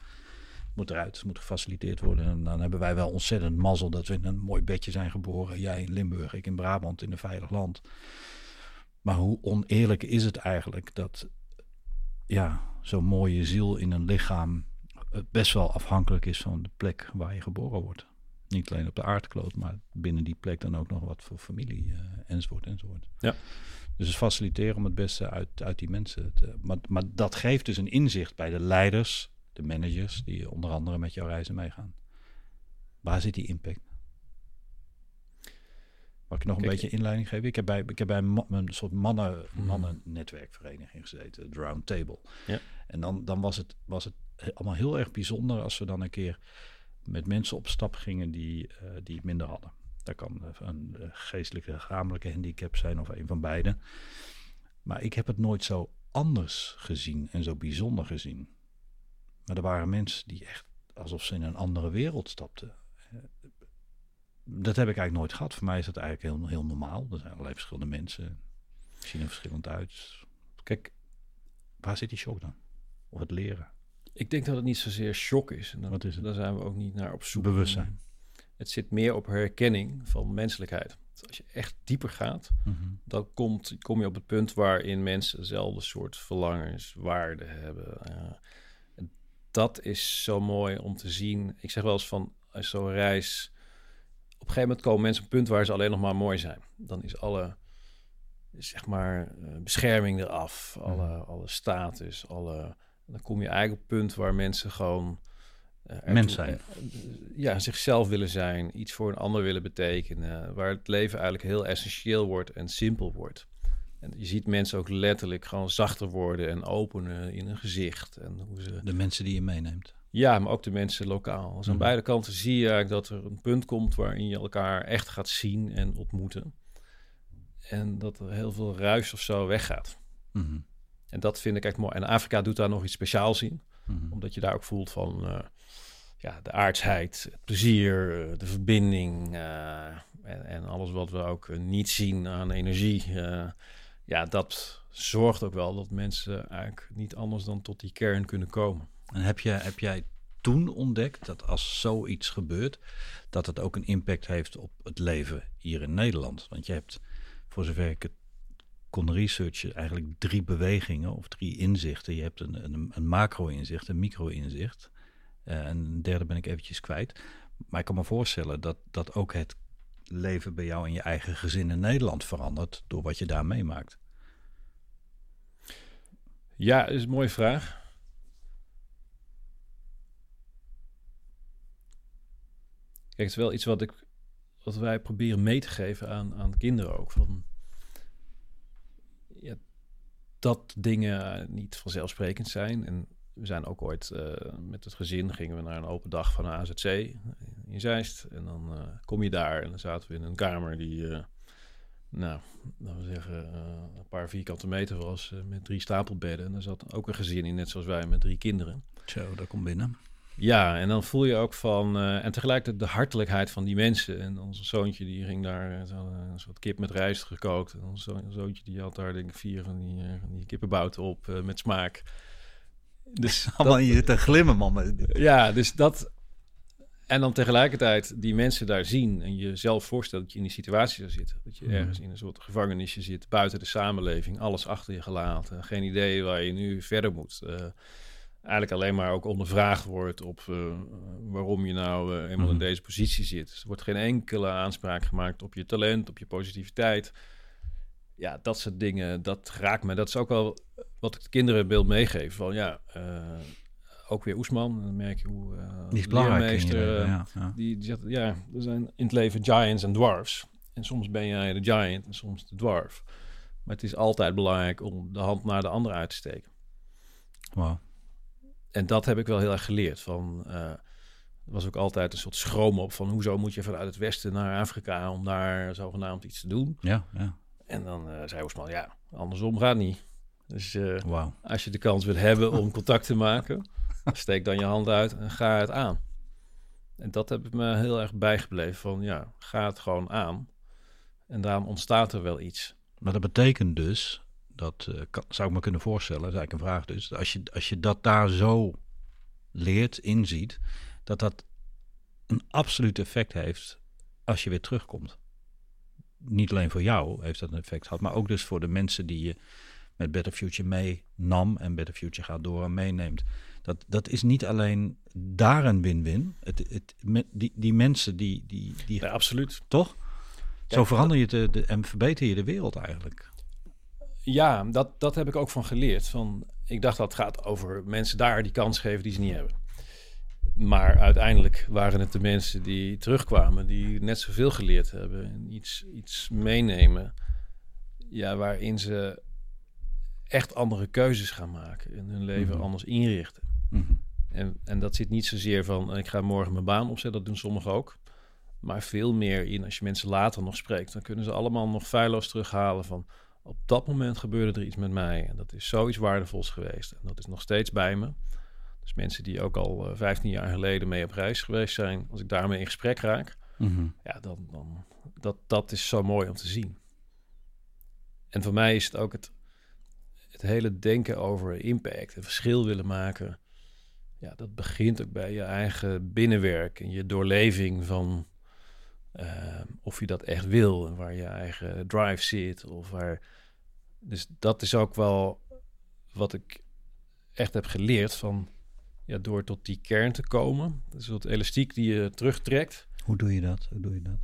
moet eruit, het moet gefaciliteerd worden. En dan hebben wij wel ontzettend mazzel dat we in een mooi bedje zijn geboren. Jij in Limburg, ik in Brabant, in een veilig land. Maar hoe oneerlijk is het eigenlijk dat ja, zo'n mooie ziel in een lichaam best wel afhankelijk is van de plek waar je geboren wordt. Niet alleen op de aardkloot, maar binnen die plek dan ook nog wat voor familie uh, enzovoort enzovoort. Ja. Dus het faciliteren om het beste uit, uit die mensen te... Maar, maar dat geeft dus een inzicht bij de leiders de managers die onder andere met jouw reizen meegaan. Waar zit die impact? Mag ik nog een beetje inleiding geven? Ik heb bij, ik heb bij een soort mannen, mannen-netwerkvereniging gezeten, de Round Table. Ja. En dan, dan was, het, was het allemaal heel erg bijzonder als we dan een keer met mensen op stap gingen die, uh, die het minder hadden. Dat kan een geestelijke, lichamelijke handicap zijn of een van beide. Maar ik heb het nooit zo anders gezien en zo bijzonder gezien. Maar er waren mensen die echt alsof ze in een andere wereld stapten. Dat heb ik eigenlijk nooit gehad. Voor mij is dat eigenlijk heel, heel normaal. Er zijn allerlei verschillende mensen. Zien er verschillend uit. Kijk, waar zit die shock dan? Of het leren? Ik denk dat het niet zozeer shock is. En dat, Wat is het? Daar zijn we ook niet naar op zoek. Bewustzijn. Het zit meer op herkenning van menselijkheid. Dus als je echt dieper gaat, Mhm. dan komt, kom je op het punt waarin mensen dezelfde soort verlangens, waarden hebben. Dat is zo mooi om te zien. Ik zeg wel eens van, als zo'n reis... Op een gegeven moment komen mensen op een punt waar ze alleen nog maar mooi zijn. Dan is alle, zeg maar, eh, bescherming eraf. Alle, alle status, alle... Dan kom je eigenlijk op een punt waar mensen gewoon... eh, Mens zijn. eh, ja, zichzelf willen zijn, iets voor een ander willen betekenen, waar het leven eigenlijk heel essentieel wordt en simpel wordt. En je ziet mensen ook letterlijk gewoon zachter worden en openen in hun gezicht. En hoe ze... De mensen die je meeneemt. Ja, maar ook de mensen lokaal. Dus aan Mhm. beide kanten zie je eigenlijk dat er een punt komt waarin je elkaar echt gaat zien en ontmoeten. En dat er heel veel ruis of zo weggaat. Mhm. En dat vind ik echt mooi. En Afrika doet daar nog iets speciaals in Mhm. omdat je daar ook voelt van eh, ja, de aardsheid, het plezier, eh, de verbinding eh, en, en alles wat we ook niet zien aan energie. eh, ja, dat zorgt ook wel dat mensen eigenlijk niet anders dan tot die kern kunnen komen. En heb, je, heb jij toen ontdekt dat als zoiets gebeurt, dat het ook een impact heeft op het leven hier in Nederland? Want je hebt, voor zover ik het kon researchen, eigenlijk drie bewegingen of drie inzichten. Je hebt een, een, een macro-inzicht, een micro-inzicht. Eh, en een derde ben ik eventjes kwijt. Maar ik kan me voorstellen dat, dat ook het leven bij jou in je eigen gezin in Nederland verandert door wat je daar meemaakt. Ja, is een mooie vraag. Kijk, het is wel iets wat, ik, wat wij proberen mee te geven aan, aan kinderen ook. Van, ja, dat dingen niet vanzelfsprekend zijn. En we zijn ook ooit eh, met het gezin gingen we naar een open dag van de AZC in Zeist. En dan eh, kom je daar en dan zaten we in een kamer die, eh, nou, laten we zeggen, eh, een paar vierkante meter was eh, met drie stapelbedden. En er zat ook een gezin in, net zoals wij, met drie kinderen. Zo, dat komt binnen. Ja, en dan voel je ook van... eh, en tegelijkertijd de hartelijkheid van die mensen. En onze zoontje die ging daar een soort kip met rijst gekookt. En ons zo- zoontje die had daar denk ik vier van die, van die kippenbouten op met smaak. (laughs) Dus Allemaal je zit te glimmen, man. ja, dus dat... En dan tegelijkertijd die mensen daar zien en jezelf voorstellen dat je in die situatie zou zitten. Dat je Mhm. ergens in een soort gevangenisje zit, buiten de samenleving, alles achter je gelaten. Geen idee waar je nu verder moet. Eh, eigenlijk alleen maar ook ondervraagd wordt op eh, waarom je nou eh, eenmaal in Mhm. deze positie zit. Dus er wordt geen enkele aanspraak gemaakt op je talent, op je positiviteit. Ja, dat soort dingen, dat raakt me. Dat is ook wel wat ik de kinderen wil meegeven. Van ja, ook weer Oesman. Dan merk je hoe eh Die is belangrijk eh, ja, ja. die, die zegt, ja, er zijn in het leven giants en dwarfs. En soms ben jij de giant en soms de dwarf. Maar het is altijd belangrijk om de hand naar de ander uit te steken. Wauw. En dat heb ik wel heel erg geleerd. Van, eh, was ook altijd een soort schroom op van hoezo moet je vanuit het westen naar Afrika om daar zogenaamd iets te doen. Ja, ja. En dan zei Oesman, ja, andersom gaat niet. Dus Wauw. als je de kans wilt hebben om contact te maken, (laughs) steek dan je hand uit en ga het aan. En dat heb ik me heel erg bijgebleven van ja, ga het gewoon aan. En daarom ontstaat er wel iets. Maar dat betekent dus, dat eh, zou ik me kunnen voorstellen, dat is eigenlijk een vraag dus, als je, als je dat daar zo leert, inziet, dat dat een absoluut effect heeft als je weer terugkomt. Niet alleen voor jou heeft dat een effect gehad, maar ook dus voor de mensen die je met Better Future meenam en Better Future gaat door en meeneemt. Dat, dat is niet alleen daar een win-win. Het, het, die, die mensen die, die, die Ja, absoluut. toch? Zo verander je de, de, en verbeter je de wereld eigenlijk. Ja, dat, dat heb ik ook van geleerd. Van, ik dacht dat het gaat over mensen daar die kans geven die ze niet hebben. Maar uiteindelijk waren het de mensen die terugkwamen, die net zoveel geleerd hebben en iets, iets meenemen. Ja, waarin ze echt andere keuzes gaan maken en hun leven Mhm. anders inrichten. Mhm. En, en dat zit niet zozeer van ik ga morgen mijn baan opzetten, dat doen sommigen ook. Maar veel meer in als je mensen later nog spreekt, dan kunnen ze allemaal nog feilloos terughalen van op dat moment gebeurde er iets met mij. En dat is zoiets waardevols geweest. En dat is nog steeds bij me. Dus mensen die ook al uh, 15 jaar geleden mee op reis geweest zijn, als ik daarmee in gesprek raak, Mhm. ja, dan, dan dat, dat is zo mooi om te zien. En voor mij is het ook het, het hele denken over impact en verschil willen maken. Ja, dat begint ook bij je eigen binnenwerk en je doorleving van eh, of je dat echt wil en waar je eigen drive zit. Of waar... Dus dat is ook wel wat ik echt heb geleerd van ja, door tot die kern te komen. Dus dat elastiek die je terugtrekt. Hoe doe je dat? Hoe doe je dat?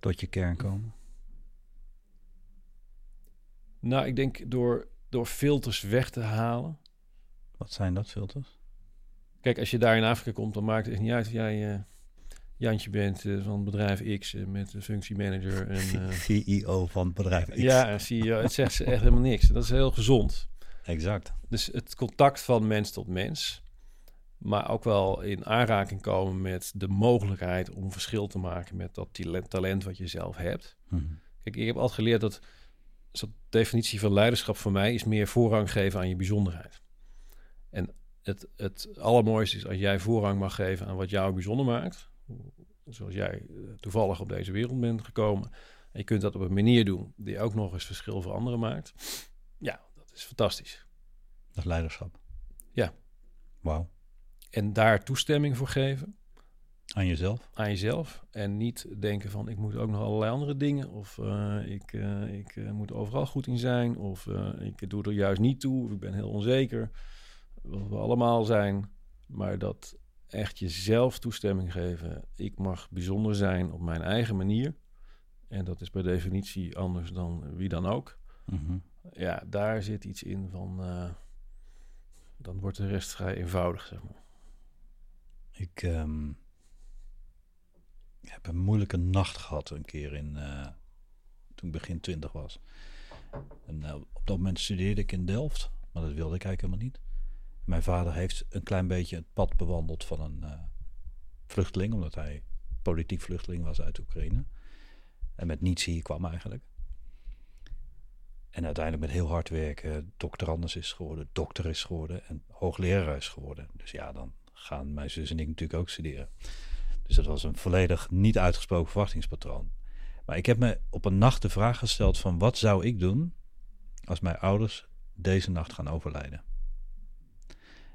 Tot je kern komen? Nou, ik denk door, door filters weg te halen. Wat zijn dat filters? Kijk, als je daar in Afrika komt, dan maakt het echt niet uit of jij eh, Jantje bent eh, van bedrijf X eh, met een functiemanager. En, (laughs) CEO van bedrijf X. ja, CEO. Het zegt ze echt helemaal niks. Dat is heel gezond. Exact. Dus het contact van mens tot mens. Maar ook wel in aanraking komen met de mogelijkheid om verschil te maken met dat talent, talent wat je zelf hebt. Mhm. Kijk, ik heb altijd geleerd dat de definitie van leiderschap voor mij is meer voorrang geven aan je bijzonderheid. En het, het allermooiste is als jij voorrang mag geven aan wat jou bijzonder maakt. Zoals jij eh, toevallig op deze wereld bent gekomen. En je kunt dat op een manier doen die ook nog eens verschil voor anderen maakt. Ja, dat is fantastisch. Dat is leiderschap. Ja. Wauw. En daar toestemming voor geven Aan jezelf? aan jezelf. En niet denken van ik moet ook nog allerlei andere dingen. Of eh, ik, eh, ik eh, moet overal goed in zijn. Of ik doe er juist niet toe. Of ik ben heel onzeker. Wat we allemaal zijn. Maar dat echt jezelf toestemming geven. Ik mag bijzonder zijn op mijn eigen manier. En dat is per definitie anders dan wie dan ook. Mhm. Ja, daar zit iets in van... dan wordt de rest vrij eenvoudig, zeg maar. Ik ehm, heb een moeilijke nacht gehad een keer in, eh, toen ik begin twintig was. En, eh, op dat moment studeerde ik in Delft, maar dat wilde ik eigenlijk helemaal niet. Mijn vader heeft een klein beetje het pad bewandeld van een eh, vluchteling, omdat hij politiek vluchteling was uit Oekraïne. En met niets hier kwam eigenlijk. En uiteindelijk met heel hard werken doctorandus is geworden, dokter is geworden en hoogleraar is geworden. Dus ja, dan gaan mijn zus en ik natuurlijk ook studeren. Dus dat was een volledig niet uitgesproken verwachtingspatroon. Maar ik heb me op een nacht de vraag gesteld van wat zou ik doen als mijn ouders deze nacht gaan overlijden?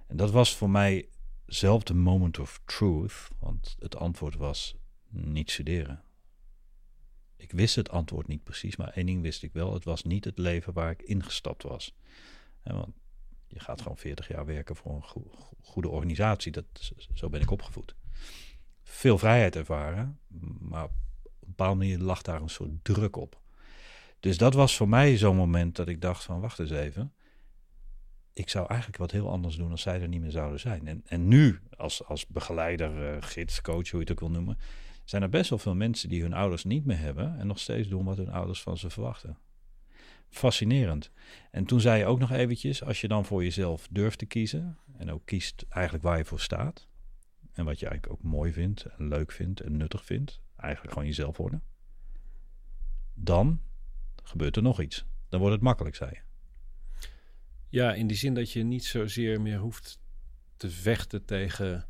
En dat was voor mij zelf de moment of truth, want het antwoord was niet studeren. Ik wist het antwoord niet precies, maar één ding wist ik wel. Het was niet het leven waar ik ingestapt was. En want je gaat gewoon 40 jaar werken voor een go- go- goede organisatie. Dat, zo ben ik opgevoed. Veel vrijheid ervaren, maar op een bepaalde manier lag daar een soort druk op. Dus dat was voor mij zo'n moment dat ik dacht van wacht eens even. Ik zou eigenlijk wat heel anders doen als zij er niet meer zouden zijn. En, en nu, als, als begeleider, eh, gids, coach, hoe je het ook wil noemen, zijn er best wel veel mensen die hun ouders niet meer hebben en nog steeds doen wat hun ouders van ze verwachten. Fascinerend. En toen zei je ook nog eventjes, als je dan voor jezelf durft te kiezen en ook kiest eigenlijk waar je voor staat en wat je eigenlijk ook mooi vindt en leuk vindt en nuttig vindt, eigenlijk gewoon jezelf worden, dan gebeurt er nog iets. Dan wordt het makkelijk, zei je. Ja, in die zin dat je niet zozeer meer hoeft te vechten tegen.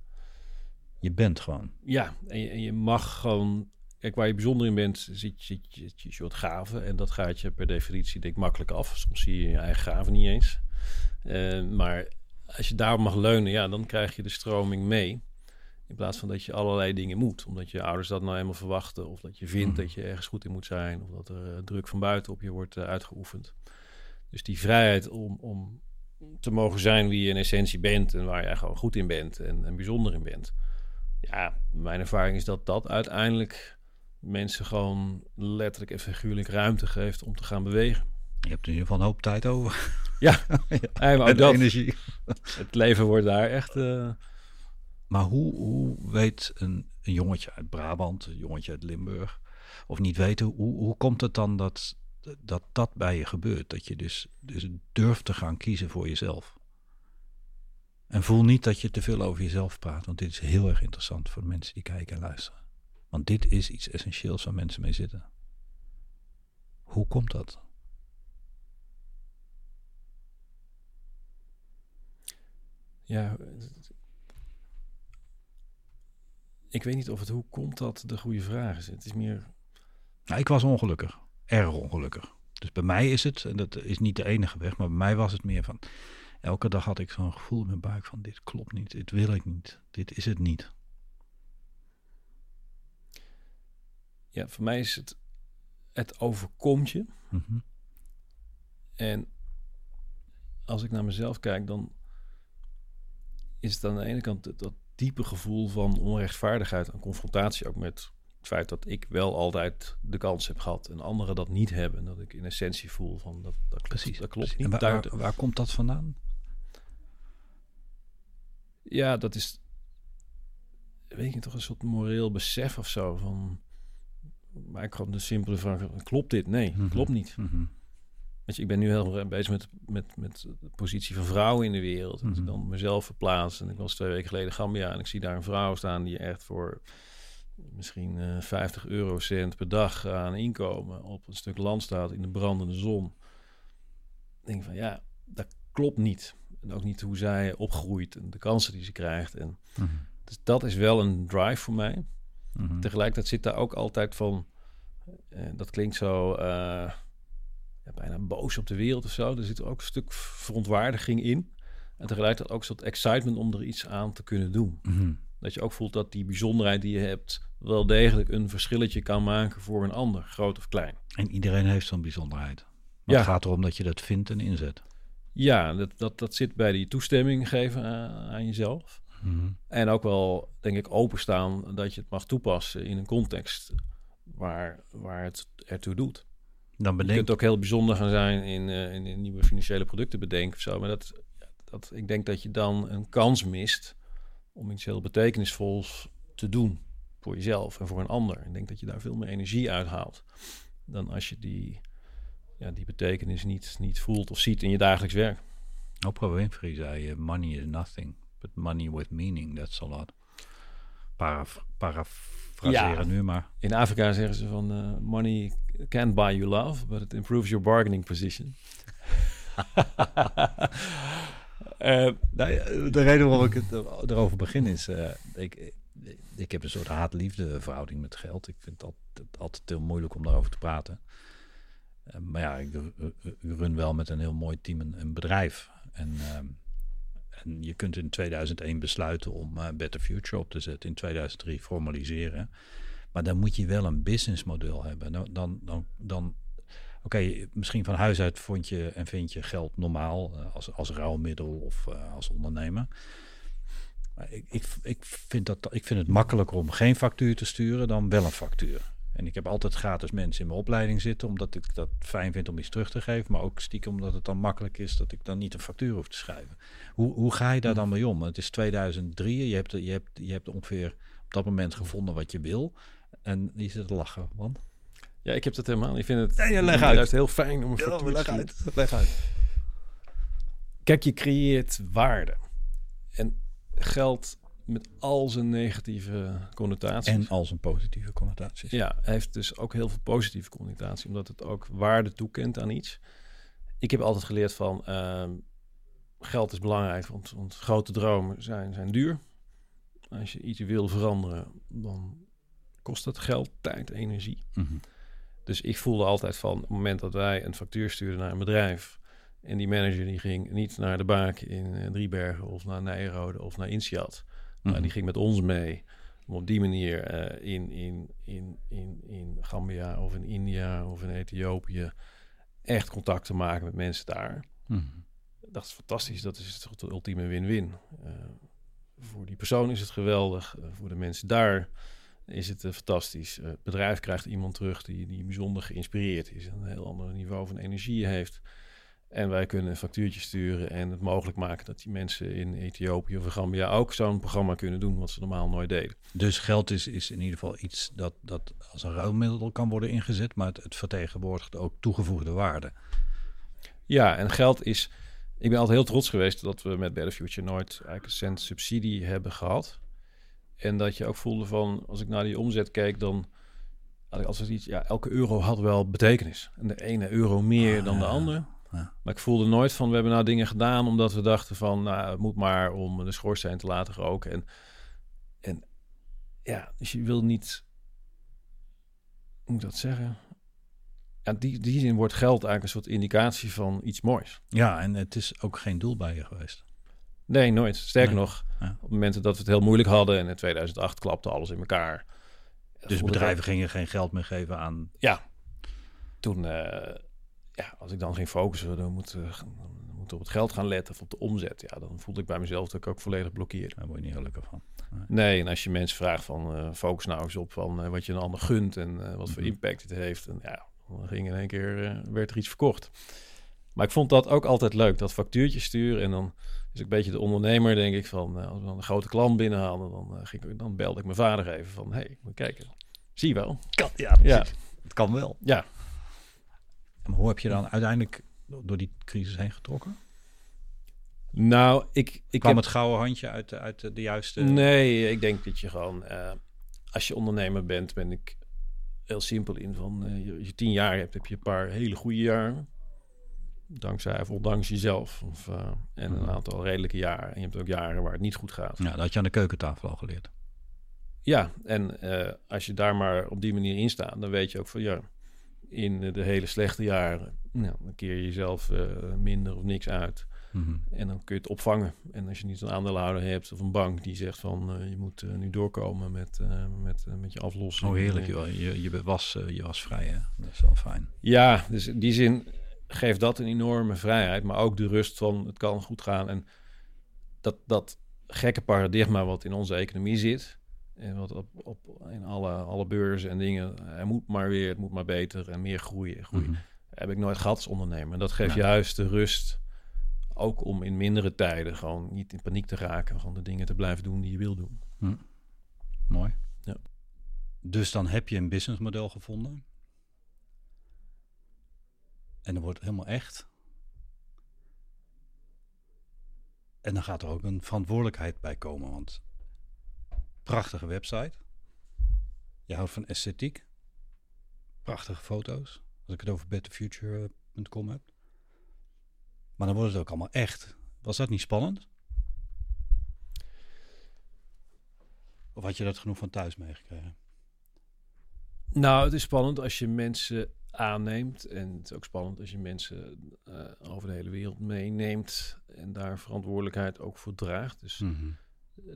Je bent gewoon. Ja, en je, en je mag gewoon. Kijk, waar je bijzonder in bent, zit je, je, je soort gaven. En dat gaat je per definitie denk ik makkelijk af. Soms zie je je eigen gaven niet eens. Eh, maar als je daarop mag leunen, ja, dan krijg je de stroming mee. In plaats van dat je allerlei dingen moet. Omdat je ouders dat nou eenmaal verwachten. Of dat je vindt Mhm. dat je ergens goed in moet zijn. Of dat er eh, druk van buiten op je wordt eh, uitgeoefend. Dus die vrijheid om, om te mogen zijn wie je in essentie bent. En waar jij gewoon goed in bent en, en bijzonder in bent. Ja, mijn ervaring is dat dat uiteindelijk mensen gewoon letterlijk en figuurlijk ruimte geeft om te gaan bewegen. Je hebt in ieder geval een hoop tijd over. Ja, (laughs) en dat, energie. het leven wordt daar echt... eh, Maar hoe, weet een, een jongetje uit Brabant, een jongetje uit Limburg, of niet weten, hoe, hoe komt het dan dat, dat dat bij je gebeurt? Dat je dus, dus durft te gaan kiezen voor jezelf. En voel niet dat je te veel over jezelf praat, want dit is heel erg interessant voor de mensen die kijken en luisteren. Want dit is iets essentieels waar mensen mee zitten. Hoe komt dat? Ja, ik weet niet of het hoe komt dat de goede vraag is. Het is meer. Nou, ik was ongelukkig, erg ongelukkig. Dus bij mij is het, en dat is niet de enige weg, maar bij mij was het meer van. Elke dag had ik zo'n gevoel in mijn buik van dit klopt niet, dit wil ik niet, dit is het niet. Ja, voor mij is het het overkomt je. Mhm. En als ik naar mezelf kijk, dan is het aan de ene kant dat, dat diepe gevoel van onrechtvaardigheid en confrontatie ook met het feit dat ik wel altijd de kans heb gehad en anderen dat niet hebben. En dat ik in essentie voel van dat, dat klopt, Precies, dat klopt precies. Niet. waar, Daar- waar, waar komt dat vandaan? ja, dat is, weet je toch, een soort moreel besef of zo van. Maar ik gewoon de simpele vraag: klopt dit? Nee, Mhm. klopt niet. Mhm. Weet je, ik ben nu heel bezig met, met, met de positie van vrouwen in de wereld. Ik Mhm. dan mezelf verplaats. En ik was twee weken geleden Gambia. En ik zie daar een vrouw staan die echt voor misschien eh 50 eurocent per dag aan inkomen op een stuk land staat in de brandende zon. Ik denk van ja, dat klopt niet. En ook niet hoe zij opgroeit en de kansen die ze krijgt. En Mhm. dus dat is wel een drive voor mij. Mhm. Tegelijkertijd zit daar ook altijd van, eh, dat klinkt zo eh, ja, bijna boos op de wereld of zo. Er zit ook een stuk verontwaardiging in. En tegelijkertijd ook een soort excitement om er iets aan te kunnen doen. Mhm. Dat je ook voelt dat die bijzonderheid die je hebt wel degelijk een verschilletje kan maken voor een ander, groot of klein. En iedereen heeft zo'n bijzonderheid. Maar Ja. het gaat erom dat je dat vindt en inzet. Ja, dat, dat, dat zit bij die toestemming geven aan, aan jezelf. Mhm. En ook wel, denk ik, openstaan dat je het mag toepassen in een context waar, waar het ertoe doet. Dan Je bedenk kunt ook heel bijzonder gaan zijn in, eh, in, in nieuwe financiële producten bedenken of zo. Maar dat, dat, ik denk dat je dan een kans mist om iets heel betekenisvols te doen voor jezelf en voor een ander. Ik denk dat je daar veel meer energie uithaalt dan als je die, ja, die betekenis niet, niet voelt of ziet in je dagelijks werk. Oprah Winfrey zei, money is nothing, but money with meaning, that's a lot. Paraf parafraseren Ja. nu maar. In Afrika zeggen ze van eh, money can't buy you love, but it improves your bargaining position. (laughs) Eh, Nou de reden waarom ik het er- erover begin is, eh, ik, ik heb een soort haat-liefde verhouding met geld. Ik vind het altijd, altijd heel moeilijk om daarover te praten. Eh, maar ja, ik ru- ru- run wel met een heel mooi team een, bedrijf. En, ehm, en je kunt in 2001 besluiten om eh, Better Future op te zetten. In 2003 formaliseren. Maar dan moet je wel een businessmodel hebben. Dan, dan, dan, dan Oké, misschien van huis uit vond je en vind je geld normaal eh, als, als ruilmiddel of eh, als ondernemer. Maar ik, ik, ik, vind dat, ik vind het makkelijker om geen factuur te sturen dan wel een factuur. En ik heb altijd gratis mensen in mijn opleiding zitten, omdat ik dat fijn vind om iets terug te geven. Maar ook stiekem omdat het dan makkelijk is dat ik dan niet een factuur hoef te schrijven. Hoe, hoe ga je daar dan mee om? Het is 2003, je hebt, je, hebt, je hebt ongeveer op dat moment gevonden wat je wil. En die zit te lachen, want... ja, ik heb dat helemaal. Ik vind het Ja, ja, leg uit. juist heel fijn om een sturen. leg uit. Kijk, je creëert waarde. En geld met al zijn negatieve connotaties. En als een positieve connotatie. Ja, heeft dus ook heel veel positieve connotatie, omdat het ook waarde toekent aan iets. Ik heb altijd geleerd van ehm, geld is belangrijk, want, want grote dromen zijn, zijn duur. Als je iets wil veranderen, dan kost dat geld, tijd, energie. Mhm. Dus ik voelde altijd van het moment dat wij een factuur stuurden naar een bedrijf. En die manager die ging niet naar de Baak in eh, Driebergen of naar Nijrode of naar Insiat. Maar Mhm. die ging met ons mee. Om op die manier eh, in, in, in, in, in Gambia of in India of in Ethiopië echt contact te maken met mensen daar. Mhm. Dat is fantastisch. Dat is toch de ultieme win-win. Eh, voor die persoon is het geweldig. Eh, voor de mensen daar is het eh, fantastisch. Eh, het bedrijf krijgt iemand terug die, die bijzonder geïnspireerd is. Een heel ander niveau van energie heeft. En wij kunnen een factuurtje sturen en het mogelijk maken dat die mensen in Ethiopië of Gambia ook zo'n programma kunnen doen wat ze normaal nooit deden. Dus geld is, is in ieder geval iets dat, dat als een ruilmiddel kan worden ingezet, maar het, het vertegenwoordigt ook toegevoegde waarde. Ja, en geld is. Ik ben altijd heel trots geweest dat we met Better Future nooit eigenlijk een cent subsidie hebben gehad. En dat je ook voelde van, als ik naar die omzet keek, dan had ik altijd iets, ja, elke euro had wel betekenis. En de ene euro meer Ah, dan de ja. andere. Ja. Maar ik voelde nooit van, we hebben nou dingen gedaan omdat we dachten van, nou, het moet maar om de schoorsteen te laten roken. En, en ja, dus je wil niet, hoe moet ik dat zeggen? Ja, die, die zin wordt geld eigenlijk een soort indicatie van iets moois. Ja, en het is ook geen doel bij je geweest. Nee, nooit. Sterker Nee. nog, Ja. op momenten dat we het heel moeilijk hadden en in 2008 klapte alles in elkaar. Dus bedrijven gingen geen geld meer geven aan... Ja, toen, eh, ja, als ik dan ging focussen, dan moet, op het geld gaan letten of op de omzet. Ja, dan voelde ik bij mezelf dat ik ook volledig blokkeerde. Daar word je niet gelukkig van. Nee, en als je mensen vraagt van eh, focus nou eens op van eh, wat je een ander gunt en wat voor Mhm. impact het heeft. En ja, dan ging in één keer werd er iets verkocht. Maar ik vond dat ook altijd leuk, dat factuurtje sturen. En dan ik een beetje de ondernemer, denk ik, van eh, als we dan een grote klant binnenhaalden, dan, eh, ging ik, dan belde ik mijn vader even van, hey, moet kijken. Zie je wel? Kan, ja, Ja, het kan wel. ja. Maar hoe heb je dan uiteindelijk door die crisis heen getrokken? Nou, ik, ik Kwam heb... het gouden handje uit de, uit de, de juiste... Nee, ik denk dat je gewoon, eh, als je ondernemer bent, ben ik heel simpel in van, eh, je, als je tien jaar hebt, heb je een paar hele goede jaren. Dankzij of ondanks jezelf. Of, eh, en een aantal redelijke jaren. En je hebt ook jaren waar het niet goed gaat. Ja, dat had je aan de keukentafel al geleerd. Ja, en eh, als je daar maar op die manier in staat, dan weet je ook van ja, in de hele slechte jaren, nou, dan keer je jezelf eh, minder of niks uit. Mhm. En dan kun je het opvangen. En als je niet een aandeelhouder hebt of een bank die zegt van je moet nu doorkomen met, met, met je aflossing. Oh, heerlijk. Joh. Je, je, was, je was vrij, hè? Dat is wel fijn. Ja, dus in die zin geeft dat een enorme vrijheid, maar ook de rust van het kan goed gaan. En dat, dat gekke paradigma wat in onze economie zit, en wat op, op in alle, alle beurzen en dingen, er moet maar weer, het moet maar beter en meer groeien. groeien. Mhm. Heb ik nooit gehad als ondernemer. En dat geeft Nee. juist de rust, ook om in mindere tijden gewoon niet in paniek te raken, gewoon de dingen te blijven doen die je wil doen. Mooi. Ja. Dus dan heb je een businessmodel gevonden. En dan wordt het helemaal echt. En dan gaat er ook een verantwoordelijkheid bij komen. Want prachtige website. Je houdt van esthetiek. Prachtige foto's. Als ik het over betterfuture.com heb. Maar dan wordt het ook allemaal echt. Was dat niet spannend? Of had je dat genoeg van thuis meegekregen? Nou, het is spannend als je mensen aanneemt. En het is ook spannend als je mensen eh, over de hele wereld meeneemt. En daar verantwoordelijkheid ook voor draagt. Dus Mhm.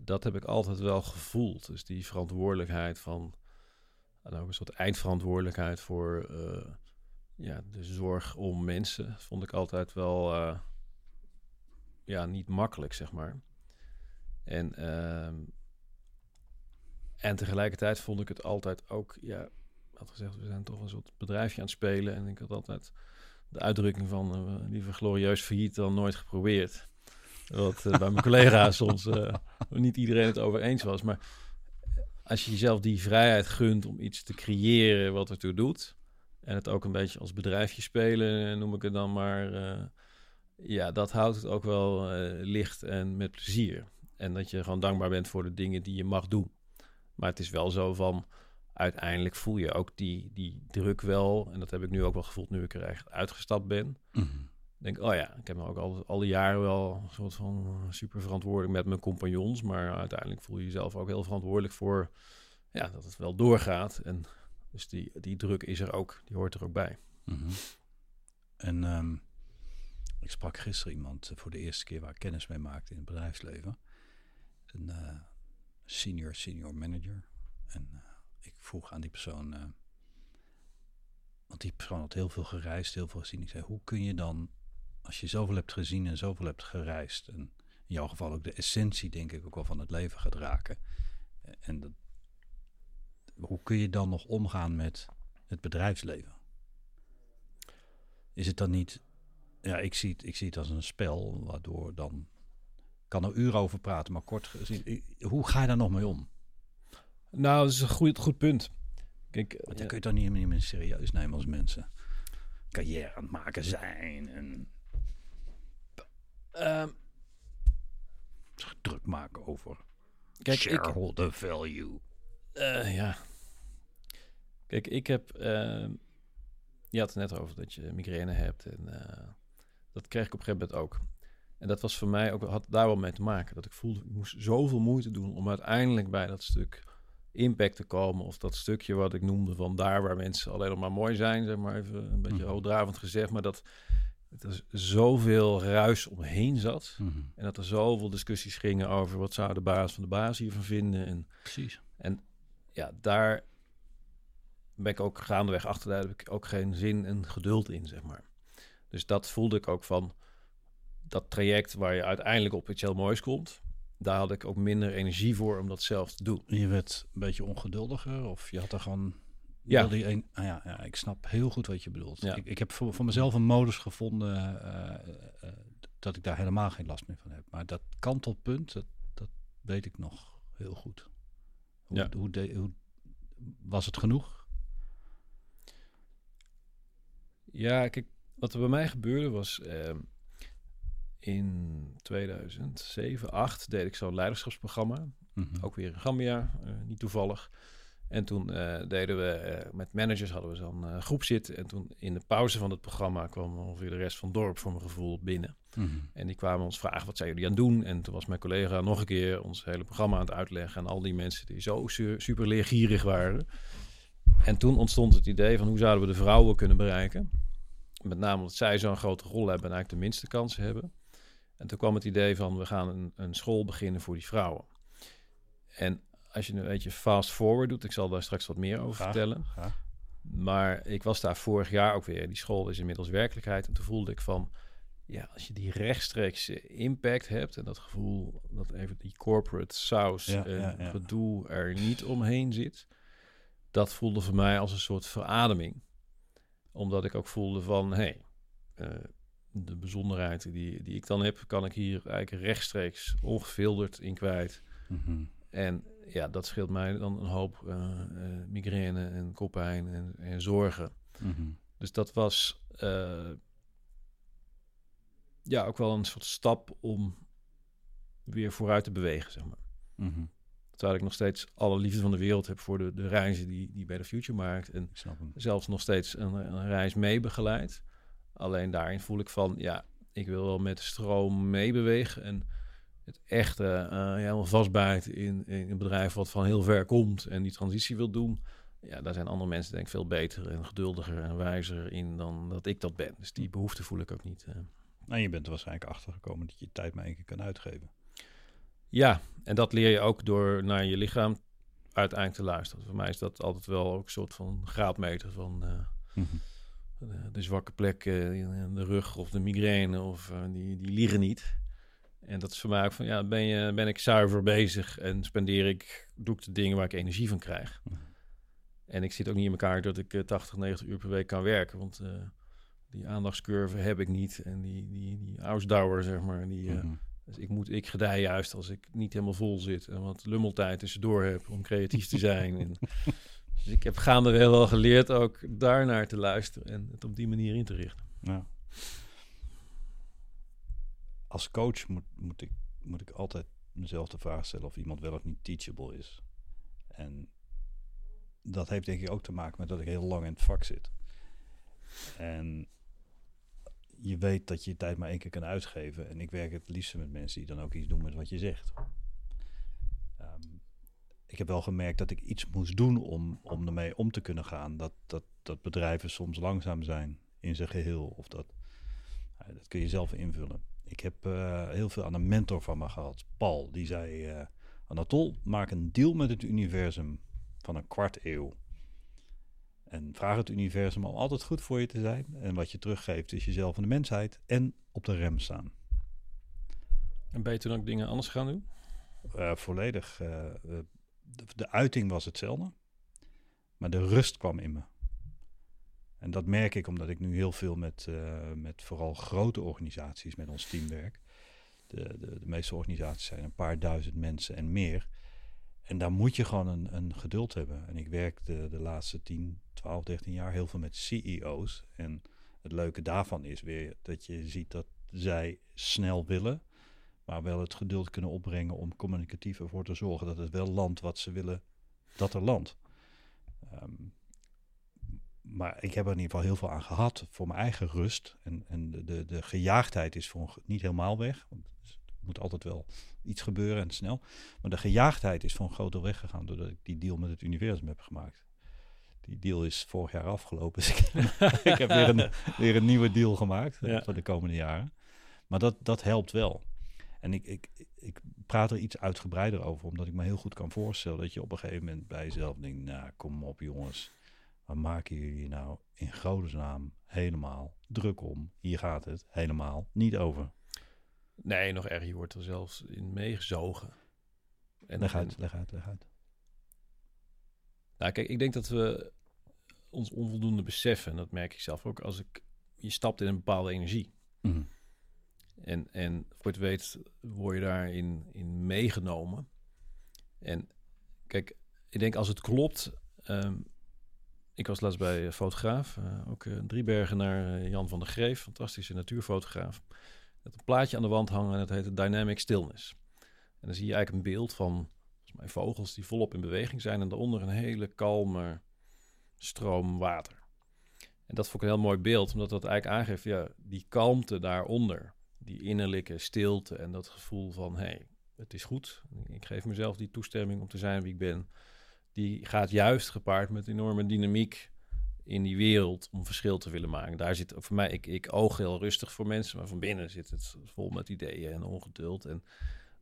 dat heb ik altijd wel gevoeld. Dus die verantwoordelijkheid van. Ook een soort eindverantwoordelijkheid voor eh, ja, de zorg om mensen. Vond ik altijd wel eh, ja, niet makkelijk, zeg maar. En, ehm, en tegelijkertijd vond ik het altijd ook, ja, had gezegd, we zijn toch een soort bedrijfje aan het spelen. En ik had altijd de uitdrukking van eh, liever glorieus failliet dan nooit geprobeerd. Wat eh, bij mijn (laughs) collega's soms eh, niet iedereen het over eens was. Maar als je jezelf die vrijheid gunt om iets te creëren wat ertoe doet. En het ook een beetje als bedrijfje spelen, noem ik het dan maar. ja, dat houdt het ook wel licht en met plezier. En dat je gewoon dankbaar bent voor de dingen die je mag doen. Maar het is wel zo van, uiteindelijk voel je ook die, die druk wel. En dat heb ik nu ook wel gevoeld nu ik er echt uitgestapt ben. Mhm. denk, oh ja, ik heb me ook al, al die jaren wel een soort van super verantwoordelijk met mijn compagnons. Maar uiteindelijk voel je jezelf ook heel verantwoordelijk voor ja, dat het wel doorgaat. En dus die, die druk is er ook, die hoort er ook bij. Mhm. En ehm, ik sprak gisteren iemand eh, voor de eerste keer waar ik kennis mee maakte in het bedrijfsleven. Een eh, senior, senior manager. En eh, vroeg aan die persoon, eh, want die persoon had heel veel gereisd, heel veel gezien. Ik zei, hoe kun je dan, als je zoveel hebt gezien en zoveel hebt gereisd, en in jouw geval ook de essentie, denk ik, ook wel van het leven gaat raken. Eh, En dat, hoe kun je dan nog omgaan met het bedrijfsleven? Is het dan niet... Ja, ik zie het, ik zie het als een spel, waardoor dan... kan er uren over praten, maar kort gezien... Hoe ga je daar nog mee om? Nou, dat is een goed, goed punt. Kijk, eh, dan kun je toch niet niet meer serieus nemen als mensen carrière aan het maken zijn en ehm, druk maken over kijk, ik, shareholder value. Eh, ja. Kijk, ik heb... Uh, je had het net over dat je migraine hebt. En uh, dat kreeg ik op een gegeven moment ook. En dat was voor mij ook, had daar wel mee te maken. Dat ik voelde, ik moest zoveel moeite doen om uiteindelijk bij dat stuk impact te komen. Of dat stukje wat ik noemde van daar waar mensen alleen nog maar mooi zijn. Zeg maar even een beetje mm. hoogdravend gezegd. Maar dat er zoveel ruis omheen zat. Mhm. En dat er zoveel discussies gingen over wat zou de baas van de baas hiervan vinden. En, Precies. En ja, daar ben ik ook gaandeweg achter. Daar heb ik ook geen zin en geduld in, zeg maar. Dus dat voelde ik ook van dat traject waar je uiteindelijk op iets heel moois komt. Daar had ik ook minder energie voor om dat zelf te doen. Je werd een beetje ongeduldiger of je had er gewoon ja. Die een, ah ja, ja, ik snap heel goed wat je bedoelt. Ja. Ik, ik heb voor, voor mezelf een modus gevonden uh, uh, dat ik daar helemaal geen last meer van heb. Maar dat kantelpunt, dat, dat weet ik nog heel goed. Hoe, ja. hoe, de, hoe was het genoeg? Ja, kijk, wat er bij mij gebeurde was uh, in 2007, 8 deed ik zo'n leiderschapsprogramma. Mm -hmm. Ook weer in Gambia, niet toevallig. En toen uh, deden we uh, met managers hadden we zo'n groep zitten. En toen in de pauze van het programma kwam ongeveer de rest van het dorp voor mijn gevoel binnen. Mm -hmm. En die kwamen ons vragen, wat zijn jullie aan het doen? En toen was mijn collega nog een keer ons hele programma aan het uitleggen. En al die mensen die zo su super leergierig waren. En toen ontstond het idee van hoe zouden we de vrouwen kunnen bereiken? Met name omdat zij zo'n grote rol hebben en eigenlijk de minste kansen hebben. En toen kwam het idee van we gaan een, een school beginnen voor die vrouwen. En als je een beetje fast forward doet, ik zal daar straks wat meer over vertellen. Maar ik was daar vorig jaar ook weer. Die school is inmiddels werkelijkheid. En toen voelde ik van, ja, als je die rechtstreeks impact hebt en dat gevoel dat even die corporate saus ja, en gedoe er niet omheen zit, dat voelde voor mij als een soort verademing. Omdat ik ook voelde van, hé, hey, uh, de bijzonderheid die, die ik dan heb, kan ik hier eigenlijk rechtstreeks ongefilterd in kwijt. Mm En ja, dat scheelt mij dan een hoop uh, uh, migraine en koppijn en, en zorgen. Mhm. Dus dat was uh, ja ook wel een soort stap om weer vooruit te bewegen, zeg maar. Mm -hmm. Terwijl ik nog steeds alle liefde van de wereld heb voor de, de reizen die, die bij de Future maakt. En zelfs nog steeds een, een reis mee begeleid. Alleen daarin voel ik van, ja, ik wil wel met de stroom meebewegen. En het echt uh, helemaal vastbijt in, in, een bedrijf wat van heel ver komt en die transitie wil doen. Ja, daar zijn andere mensen denk ik veel beter en geduldiger en wijzer in dan dat ik dat ben. Dus die behoefte voel ik ook niet. Uh. En je bent er waarschijnlijk achtergekomen dat je tijd maar één keer kan uitgeven. Ja, en dat leer je ook door naar je lichaam uiteindelijk te luisteren. Voor mij is dat altijd wel ook een soort van graadmeter van uh, mm -hmm. De, zwakke plekken in de rug of de migraine of die, die liegen niet. En dat is voor mij ook van, ja, ben, je, ben ik zuiver bezig en spendeer ik, doe ik de dingen waar ik energie van krijg. En ik zit ook niet in elkaar dat ik 80, eh, 90 uur per week kan werken, want uh, die aandachtscurve heb ik niet. En die, die, die ausdauer, zeg maar, die, uh, dus ik, moet, ik gedij juist als ik niet helemaal vol zit en wat lummeltijd tussendoor heb om creatief te zijn. en, (laughs) dus ik heb gaandeweg wel geleerd ook daarnaar te luisteren en het op die manier in te richten. Als coach moet, moet, ik, moet ik altijd mezelf de vraag stellen of iemand wel of niet teachable is. En dat heeft denk ik ook te maken met dat ik heel lang in het vak zit. En je weet dat je je tijd maar één keer kan uitgeven. En ik werk het liefst met mensen die dan ook iets doen met wat je zegt. Ik heb wel gemerkt dat ik iets moest doen om, om ermee om te kunnen gaan. Dat, dat, dat bedrijven soms langzaam zijn in zijn geheel. Of dat, dat kun je zelf invullen. Ik heb uh, heel veel aan een mentor van me gehad, Paul. Die zei, uh, Anatol, maak een deal met het universum van een kwart eeuw. En vraag het universum om altijd goed voor je te zijn. En wat je teruggeeft is jezelf en de mensheid. En op de rem staan. En ben je toen ook dingen anders gaan doen? Uh, volledig. De, uiting was hetzelfde. Maar de rust kwam in me. En dat merk ik omdat ik nu heel veel met, uh, met vooral grote organisaties met ons team werk. De, de, de, meeste organisaties zijn een paar duizend mensen en meer. En daar moet je gewoon een, een geduld hebben. En ik werk de, de laatste 10, 12, 13 jaar heel veel met CEO's. En het leuke daarvan is weer dat je ziet dat zij snel willen, maar wel het geduld kunnen opbrengen om communicatief ervoor te zorgen dat het wel landt wat ze willen dat er landt. Um, maar ik heb er in ieder geval heel veel aan gehad voor mijn eigen rust. En, en de, de, de gejaagdheid is voor niet helemaal weg. Want er moet altijd wel iets gebeuren en snel. Maar de gejaagdheid is voor een groot deel weggegaan doordat ik die deal met het universum heb gemaakt. Die deal is vorig jaar afgelopen. Dus (laughs) ik, ik heb weer een, (laughs) weer een nieuwe deal gemaakt Ja. voor de komende jaren. Maar dat, dat helpt wel. En ik, ik, ik praat er iets uitgebreider over, omdat ik me heel goed kan voorstellen dat je op een gegeven moment bij jezelf denkt, nou kom op jongens, waar maken jullie nou in godesnaam helemaal druk om? Hier gaat het helemaal niet over. Nee, nog erger. Je wordt er zelfs in meegezogen. En, Leg en- uit, leg uit, leg uit. Nou, kijk, ik denk dat we ons onvoldoende beseffen. En dat merk ik zelf ook als ik... Je stapt in een bepaalde energie. Mhm. En, en voor het weet word je daarin in meegenomen. En kijk, ik denk als het klopt... ehm, ik was laatst bij een fotograaf, eh, ook een Driebergenaar, eh, Jan van der Greef, fantastische natuurfotograaf. Dat een plaatje aan de wand hangen en dat heet Dynamic Stillness. En dan zie je eigenlijk een beeld van mij vogels die volop in beweging zijn en daaronder een hele kalme stroom water. En dat vond ik een heel mooi beeld, omdat dat eigenlijk aangeeft, ja, die kalmte daaronder, die innerlijke stilte en dat gevoel van, hé, hey, het is goed. Ik geef mezelf die toestemming om te zijn wie ik ben. Die gaat juist gepaard met enorme dynamiek in die wereld om verschil te willen maken. Daar zit voor mij, ik, ik oog heel rustig voor mensen, maar van binnen zit het vol met ideeën en ongeduld. En,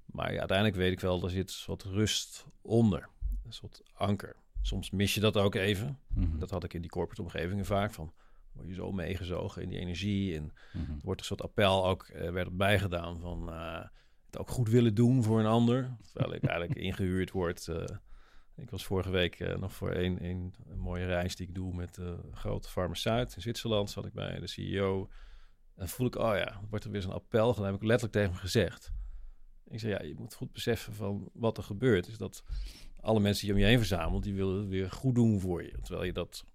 maar ja, uiteindelijk weet ik wel, er zit een soort rust onder, een soort anker. Soms mis je dat ook even. Mhm. Dat had ik in die corporate omgevingen vaak van. Word je zo meegezogen in die energie. En Mhm. er wordt een soort appel ook eh, werd erbij gedaan van eh, het ook goed willen doen voor een ander. Terwijl ik eigenlijk (laughs) ingehuurd word. eh, ik was vorige week nog voor een, een, een mooie reis die ik doe met de grote farmaceut in Zwitserland. Zat ik bij de CEO. En voel ik, oh ja, wordt er weer zo'n appel gedaan. Heb ik letterlijk tegen hem gezegd. Ik zei, ja, je moet goed beseffen van wat er gebeurt. Is dat alle mensen die om je heen verzamelt, die willen het weer goed doen voor je. Terwijl je dat,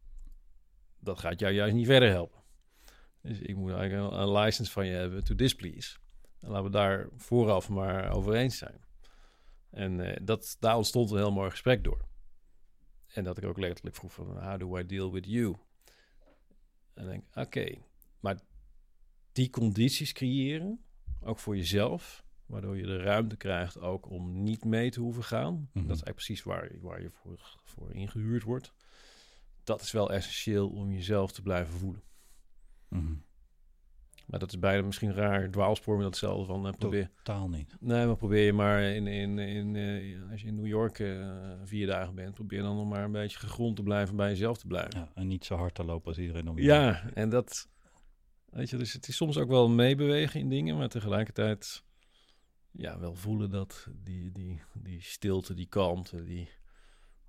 dat gaat jou juist niet verder helpen. Dus ik moet eigenlijk een, een license van je hebben to displease. En laten we daar vooraf maar over eens zijn. En eh, dat, daar ontstond een heel mooi gesprek door. En dat ik ook letterlijk vroeg van, how do I deal with you? En ik denk, oké, maar die condities creëren, ook voor jezelf, waardoor je de ruimte krijgt ook om niet mee te hoeven gaan. Mhm. Dat is eigenlijk precies waar, je- waar je voor, voor ingehuurd wordt. Dat is wel essentieel om jezelf te blijven voelen. Mhm. Maar dat is bijna misschien raar dwaalspoor met datzelfde van eh, probeer. Totaal niet. Nee, maar probeer je maar in, in, in, eh, als je in New York eh, vier dagen bent, probeer dan nog maar een beetje gegrond te blijven bij jezelf te blijven. Ja, en niet zo hard te lopen als iedereen om je Ja, heen. en dat, weet je, dus het is soms ook wel meebewegen in dingen, maar tegelijkertijd, ja, wel voelen dat die, die, die stilte, die kalmte, die,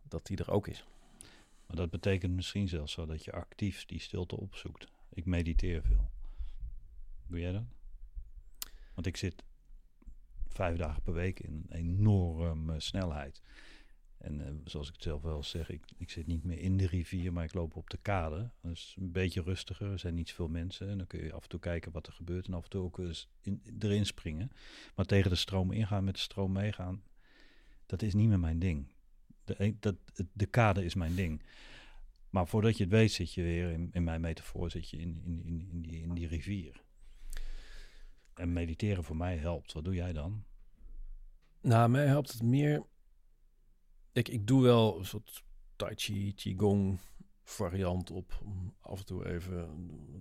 dat die er ook is. Maar dat betekent misschien zelfs zo dat je actief die stilte opzoekt. Ik mediteer veel. Doe jij dat? Want ik zit vijf dagen per week in een enorme snelheid. En eh, zoals ik het zelf wel zeg, ik, ik zit niet meer in de rivier, maar ik loop op de kade. Dat is een beetje rustiger, er zijn niet zoveel mensen. En dan kun je af en toe kijken wat er gebeurt en af en toe ook eens in, erin springen. Maar tegen de stroom ingaan, met de stroom meegaan, dat is niet meer mijn ding. De, dat, de kade is mijn ding. Maar voordat je het weet, zit je weer in, in mijn metafoor, zit je in, in, in, in, die, in die rivier. En mediteren voor mij helpt. Wat doe jij dan? Nou, mij helpt het meer. Ik, ik doe wel een soort Tai Chi, Qigong variant op. Om af en toe even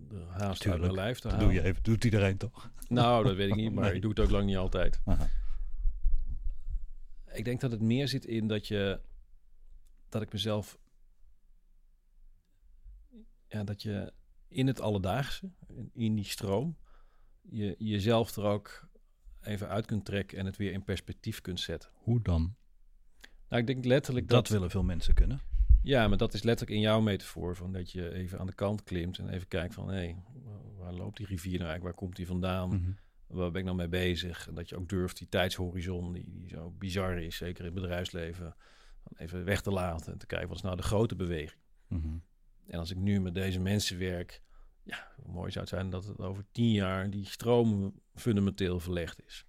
de haast uit mijn lijf te Dat halen. doe je even, doet iedereen toch? Nou, dat weet ik niet, (laughs) maar Nee. ik doe het ook lang niet altijd. Aha. Ik denk dat het meer zit in dat je dat ik mezelf ja, dat je in het alledaagse, in, die stroom, je jezelf er ook even uit kunt trekken en het weer in perspectief kunt zetten. Hoe dan? Nou, ik denk letterlijk Dat, dat, willen veel mensen kunnen. ja, maar dat is letterlijk in jouw metafoor van dat je even aan de kant klimt en even kijkt van hé, hey, waar loopt die rivier nou eigenlijk, waar komt die vandaan? Mhm. waar ben ik nou mee bezig? En dat je ook durft die tijdshorizon, die, die zo bizar is, zeker in het bedrijfsleven, even weg te laten en te kijken wat is nou de grote beweging. Mhm. En als ik nu met deze mensen werk, ja, hoe mooi zou het zijn dat het over tien jaar die stroom fundamenteel verlegd is.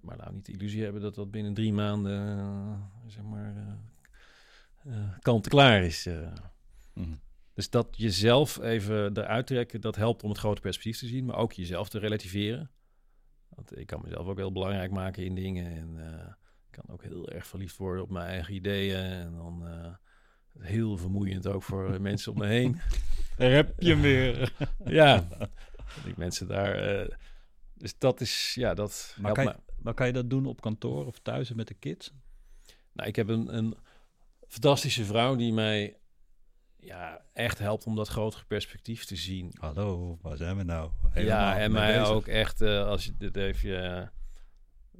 Maar nou niet de illusie hebben dat dat binnen drie maanden, eh, zeg maar, eh, eh, kant-klaar is. Mhm. Dus dat jezelf even eruit trekken, dat helpt om het grote perspectief te zien, maar ook jezelf te relativeren. Want ik kan mezelf ook heel belangrijk maken in dingen en uh, kan ook heel erg verliefd worden op mijn eigen ideeën en dan uh, heel vermoeiend ook voor mensen om me heen. (laughs) Daar heb je weer. (laughs) ja, die mensen daar. Uh, dus dat is, ja, dat. Maar kan, je, maar kan je dat doen op kantoor of thuis met de kids? Nou, ik heb een, een fantastische vrouw die mij ja, echt helpt om dat grotere perspectief te zien. Hallo, waar zijn we nou? ja, en mij ook echt, uh, als je dit even...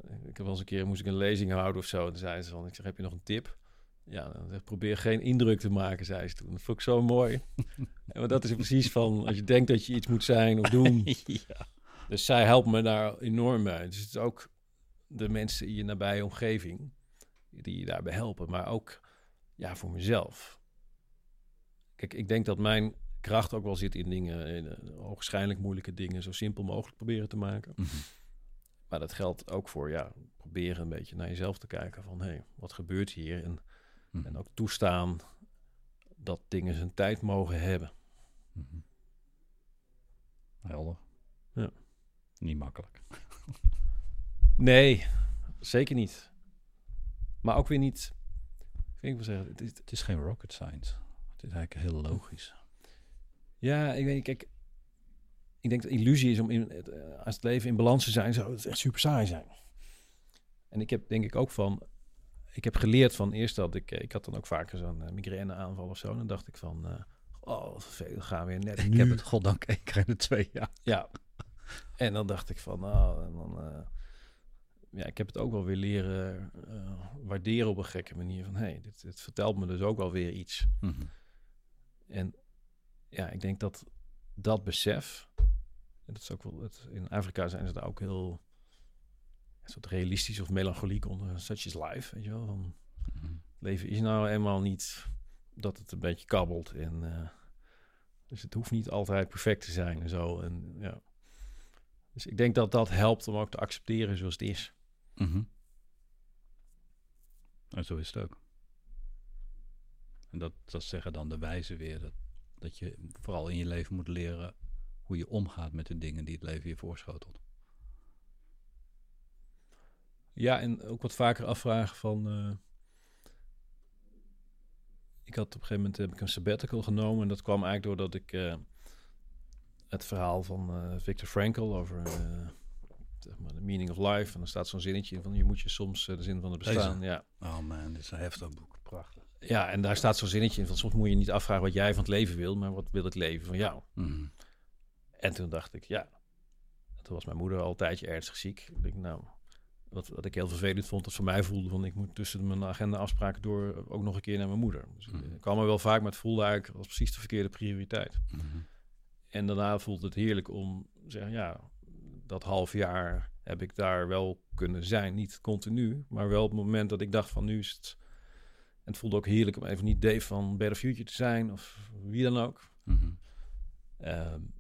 Ik heb wel eens een keer, moest ik een lezing houden of zo. Dan zei ze van, ik zeg, heb je nog een tip? Ja, dan zeg, probeer geen indruk te maken, zei ze toen. Dat vond ik zo mooi. (laughs) en maar dat is precies van, als je denkt dat je iets moet zijn of doen. (laughs) ja. Dus zij helpt me daar enorm bij. Dus het is ook de mensen in je nabije omgeving die je daarbij helpen. Maar ook ja, voor mezelf. Kijk, ik denk dat mijn kracht ook wel zit in dingen, in, uh, waarschijnlijk moeilijke dingen, zo simpel mogelijk proberen te maken. Mhm. Maar dat geldt ook voor, ja, proberen een beetje naar jezelf te kijken van, hé, hey, wat gebeurt hier? En, mhm. en ook toestaan dat dingen zijn tijd mogen hebben. Mm Helder. Ja. Niet makkelijk. nee, zeker niet. Maar ook weer niet. Ik wel zeggen, het is, het is geen rocket science. Het is eigenlijk heel logisch. Ja, ik weet, kijk, ik denk dat illusie is om in, eh, als het leven in balans te zijn, zou het echt super saai zijn. En ik heb denk ik ook van, ik heb geleerd van eerst dat ik, eh, ik had dan ook vaker zo'n uh, migraine aanval of zo. En dan dacht ik van, uh, oh, vervelend, gaan we weer net. Ik heb het goddank één keer in de twee jaar. Ja. En dan dacht ik van, nou, en dan, uh, ja, ik heb het ook wel weer leren uh, waarderen op een gekke manier. Van, hey, dit, dit vertelt me dus ook wel weer iets. Mm -hmm. En ja, ik denk dat dat besef, en dat is ook wel, het, in Afrika zijn ze daar ook heel een soort realistisch of melancholiek onder, such is life, weet je wel. Van, -hmm. Leven is nou eenmaal niet dat het een beetje kabbelt en uh, dus het hoeft niet altijd perfect te zijn en zo. En ja. Dus ik denk dat dat helpt om ook te accepteren zoals het is. En zo is het ook. En dat, dat zeggen dan de wijzen weer. Dat, dat je vooral in je leven moet leren hoe je omgaat met de dingen die het leven je voorschotelt. Ja, en ook wat vaker afvragen van. Uh, ik had op een gegeven moment heb ik een sabbatical genomen. En dat kwam eigenlijk doordat ik uh, het verhaal van uh, Viktor Frankl over zeg maar, The Meaning of Life. En dan staat zo'n zinnetje in van je moet je soms de zin van het bestaan. Ja. Oh man, dit is een heftig boek. Prachtig. Ja, en daar staat zo'n zinnetje in van soms moet je niet afvragen wat jij van het leven wil, maar wat wil het leven van jou. Mm. En toen dacht ik, ja, toen was mijn moeder al een tijdje ernstig ziek. Ik denk, nou, wat, wat ik heel vervelend vond, dat voor mij voelde van ik moet tussen mijn agenda afspraken door ook nog een keer naar mijn moeder. Dus mm. ik kwam er wel vaak, maar het voelde eigenlijk als precies de verkeerde prioriteit. Mm. En daarna voelde het heerlijk om zeggen, ja, dat half jaar heb ik daar wel kunnen zijn. Niet continu, maar wel op het moment dat ik dacht van nu is het... En het voelde ook heerlijk om even niet Dave van Better Future te zijn of wie dan ook. Mm -hmm. um,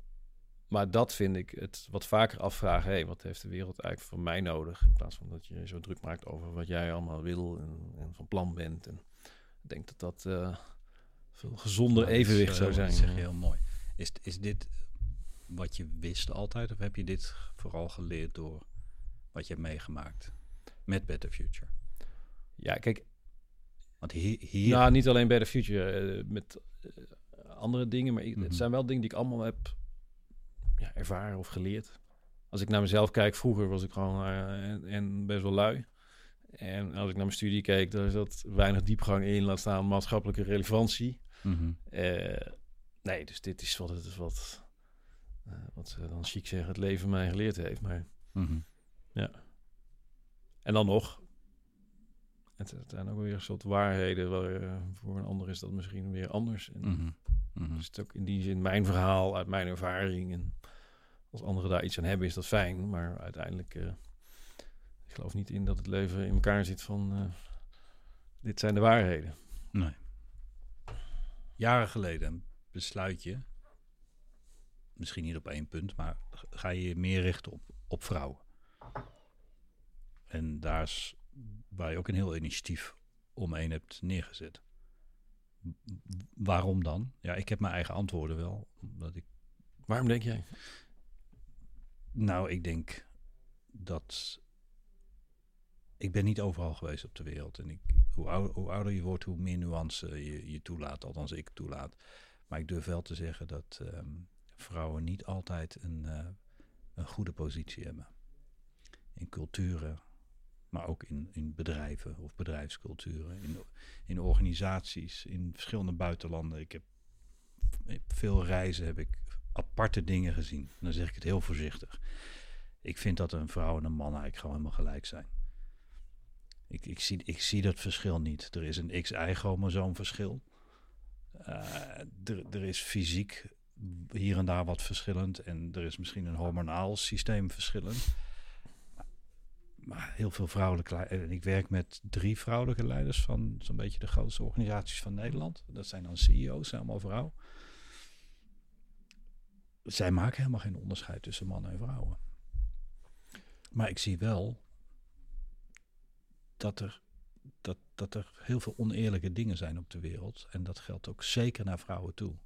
maar dat vind ik het wat vaker afvragen. Hey, wat heeft de wereld eigenlijk van mij nodig? In plaats van dat je zo druk maakt over wat jij allemaal wil en, en van plan bent. En ik denk dat dat uh, veel gezonder nou, evenwicht zou zijn. Dat zeg je heel mooi. Is, is dit wat je wist altijd? Of heb je dit vooral geleerd door wat je hebt meegemaakt met Better Future? Ja, kijk. Want hier... hier... Nou, niet alleen Better Future, uh, met uh, andere dingen. Maar mm -hmm. het zijn wel dingen die ik allemaal heb ja, ervaren of geleerd. Als ik naar mezelf kijk, vroeger was ik gewoon uh, en, en, best wel lui. En als ik naar mijn studie keek, daar zat weinig diepgang in, laat staan maatschappelijke relevantie. Mm -hmm. nee, dus dit is wat het is wat uh, wat ze dan chic zeggen, het leven mij geleerd heeft. Maar mm -hmm. ja. En dan nog, het, het, zijn ook weer een soort waarheden. Waar, uh, voor een ander is dat misschien weer anders. En mm -hmm. Mm -hmm. Dus het ook in die zin mijn verhaal uit mijn ervaring. En als anderen daar iets aan hebben, is dat fijn. Maar uiteindelijk, uh, ik geloof niet in dat het leven in elkaar zit van... dit zijn de waarheden. Nee. Jaren geleden besluit je misschien niet op één punt, maar ga je je meer richten op, op vrouwen. En daar is waar je ook een heel initiatief omheen hebt neergezet. waarom dan? Ja, ik heb mijn eigen antwoorden wel. Omdat ik, Waarom denk jij? nou, ik denk dat ik ben niet overal geweest op de wereld. En ik, hoe, ouder, hoe ouder je wordt, hoe meer nuance je, je toelaat. Althans, ik toelaat. Maar ik durf wel te zeggen dat ehm, vrouwen niet altijd een, eh, een goede positie hebben. In culturen, maar ook in, in bedrijven of bedrijfsculturen. In, in organisaties, in verschillende buitenlanden. Ik heb veel reizen heb ik aparte dingen gezien. Dan zeg ik het heel voorzichtig. Ik vind dat een vrouw en een man eigenlijk gewoon helemaal gelijk zijn. Ik, ik, zie, ik zie dat verschil niet. Er is een XY-chromosoom verschil. Eh, er is fysiek hier en daar wat verschillend. En er is misschien een hormonaal systeem verschillend. Maar heel veel vrouwelijke. En ik werk met drie vrouwelijke leiders van zo'n beetje de grootste organisaties van Nederland. Dat zijn dan CEO's, allemaal vrouwen. Zij maken helemaal geen onderscheid tussen mannen en vrouwen. Maar ik zie wel dat er, dat, dat er heel veel oneerlijke dingen zijn op de wereld. En dat geldt ook zeker naar vrouwen toe.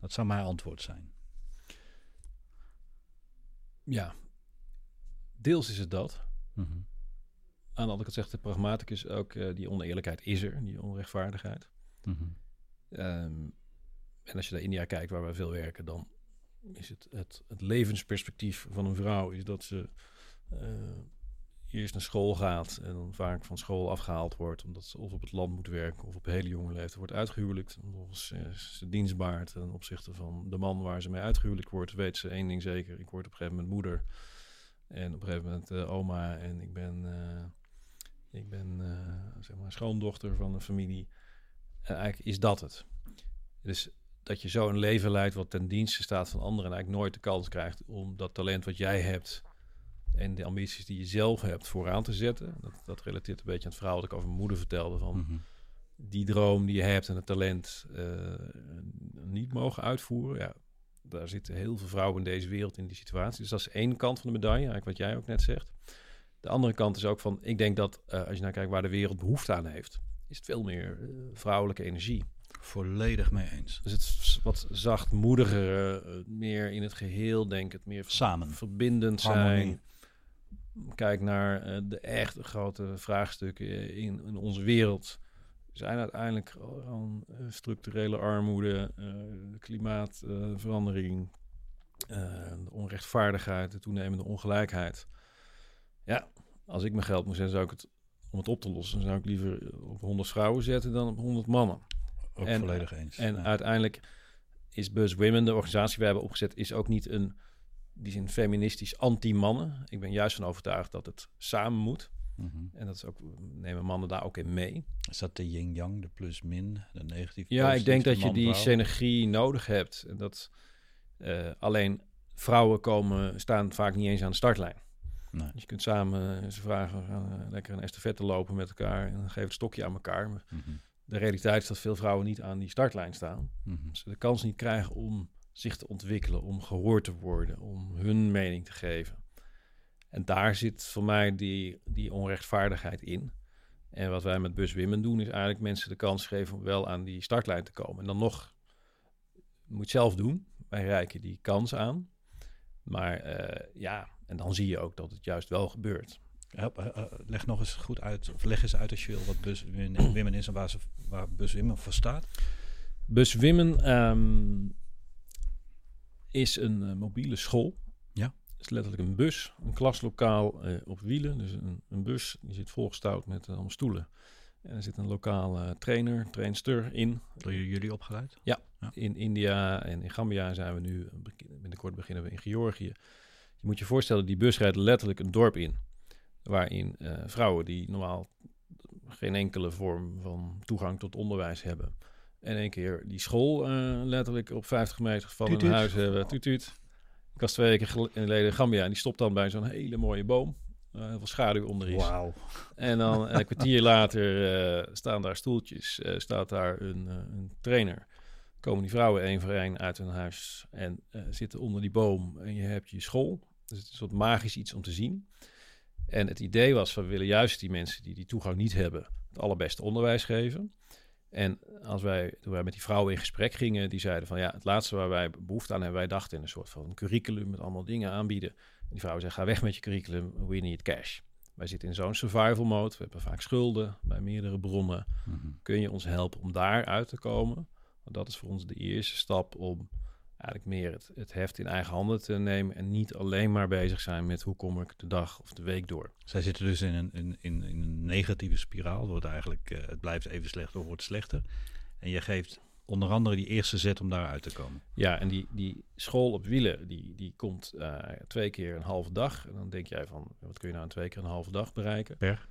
Dat zou mijn antwoord zijn. Ja, deels is het dat. Mhm. Aan de andere kant zegt de pragmaticus ook, eh, die oneerlijkheid is er, die onrechtvaardigheid. Mhm. Ehm, en als je naar India kijkt, waar we veel werken, dan is het, het, het levensperspectief van een vrouw is dat ze eh, eerst naar school gaat en dan vaak van school afgehaald wordt, omdat ze of op het land moet werken of op hele jonge leeftijd wordt uitgehuwelijkt. Vervolgens is ze dienstbaar ten opzichte van de man waar ze mee uitgehuwelijkt wordt, weet ze één ding zeker, ik word op een gegeven moment moeder en op een gegeven moment eh, oma en ik ben, eh, ik ben eh, zeg maar schoondochter van een familie. En eigenlijk is dat het. Dus dat je zo een leven leidt wat ten dienste staat van anderen en eigenlijk nooit de kans krijgt om dat talent wat jij hebt en de ambities die je zelf hebt vooraan te zetten. Dat, dat relateert een beetje aan het verhaal dat ik over mijn moeder vertelde van Mhm. die droom die je hebt en het talent niet mogen uitvoeren. Ja, daar zitten heel veel vrouwen in deze wereld in die situatie. Dus dat is één kant van de medaille, eigenlijk wat jij ook net zegt. De andere kant is ook van, ik denk dat eh, als je naar kijkt waar de wereld behoefte aan heeft, is het veel meer eh, vrouwelijke energie. Volledig mee eens. Dus het wat zachtmoediger, eh, meer in het geheel het meer Samen. verbindend Harmonie. zijn. Kijk naar de echt grote vraagstukken in, in onze wereld. Zijn uiteindelijk gewoon eh, structurele armoede, eh, klimaatverandering, eh, de onrechtvaardigheid, de toenemende ongelijkheid. Ja, als ik mijn geld moest zetten, zou ik het om het op te lossen, zou ik liever op 100 vrouwen zetten dan op 100 mannen. Ook En- volledig eens. En Ja. uiteindelijk is Buzz Women, de organisatie die we hebben opgezet, is ook niet een die zin feministisch anti-mannen. Ik ben juist van overtuigd dat het samen moet. Mhm. En dat is ook, nemen mannen daar ook in mee. Is dat de yin-yang, de plus-min, de negatief? Ja, ik denk de dat je die synergie nodig hebt. En dat eh, alleen vrouwen komen, staan vaak niet eens aan de startlijn. Nee. Dus je kunt samen eh, ze vragen, gaan eh, lekker een estafette lopen met elkaar en dan geef het stokje aan elkaar. Maar Mhm. de realiteit is dat veel vrouwen niet aan die startlijn staan. Mhm. ze de kans niet krijgen om zich te ontwikkelen, om gehoord te worden, om hun mening te geven. En daar zit voor mij die, die onrechtvaardigheid in. En wat wij met Bus Women doen, is eigenlijk mensen de kans geven om wel aan die startlijn te komen. En dan nog, moet zelf doen. Wij reiken die kans aan. Maar eh, ja, en dan zie je ook dat het juist wel gebeurt. Help, eh, eh, leg nog eens goed uit, of leg eens uit als je wil wat Bus Women (clears throat) Women is en waar, ze, waar Bus Women voor staat. Bus Women ehm, is een mobiele school. Ja. Is letterlijk een bus, een klaslokaal eh, op wielen. Dus een, een bus die zit volgestouwd met eh, allemaal stoelen. En er zit een lokale trainer, trainster in. Door jullie opgeleid? In India en in Gambia zijn we nu, eh, binnenkort beginnen we in Georgië. Je moet je voorstellen, die bus rijdt letterlijk een dorp in. Waarin vrouwen die normaal geen enkele vorm van toegang tot onderwijs hebben. En één keer die school letterlijk op 50 meter van Tuut, hun huis hebben. Tuut, tuut. Ik was twee weken gel- geleden in Gambia en die stopt dan bij zo'n hele mooie boom. Waar heel veel schaduw onder is. Wauw. En dan een kwartier (laughs) later eh, staan daar stoeltjes, eh, staat daar een, een trainer. Komen die vrouwen één voor één uit hun huis en zitten onder die boom en je hebt je school. Dus het is wat magisch iets om te zien. En het idee was van we willen juist die mensen die die toegang niet hebben het allerbeste onderwijs geven. En als wij, toen wij met die vrouwen in gesprek gingen, die zeiden van ja, het laatste waar wij behoefte aan hebben, wij dachten in een soort van curriculum met allemaal dingen aanbieden. En die vrouwen zeggen, ga weg met je curriculum, we need cash. Wij zitten in zo'n survival mode, we hebben vaak schulden bij meerdere bronnen. Kun je ons helpen om daar uit te komen? Want dat is voor ons de eerste stap om eigenlijk meer het, het heft in eigen handen te nemen en niet alleen maar bezig zijn met hoe kom ik de dag of de week door. Zij zitten dus in een, in, in, in een negatieve spiraal. Wordt eigenlijk, uh, het blijft even slechter of wordt slechter. En je geeft onder andere die eerste zet om daaruit te komen. Ja, en die, die school op wielen, die, die komt uh, twee keer een halve dag. En dan denk jij van, wat kun je nou in twee keer een halve dag bereiken? Per?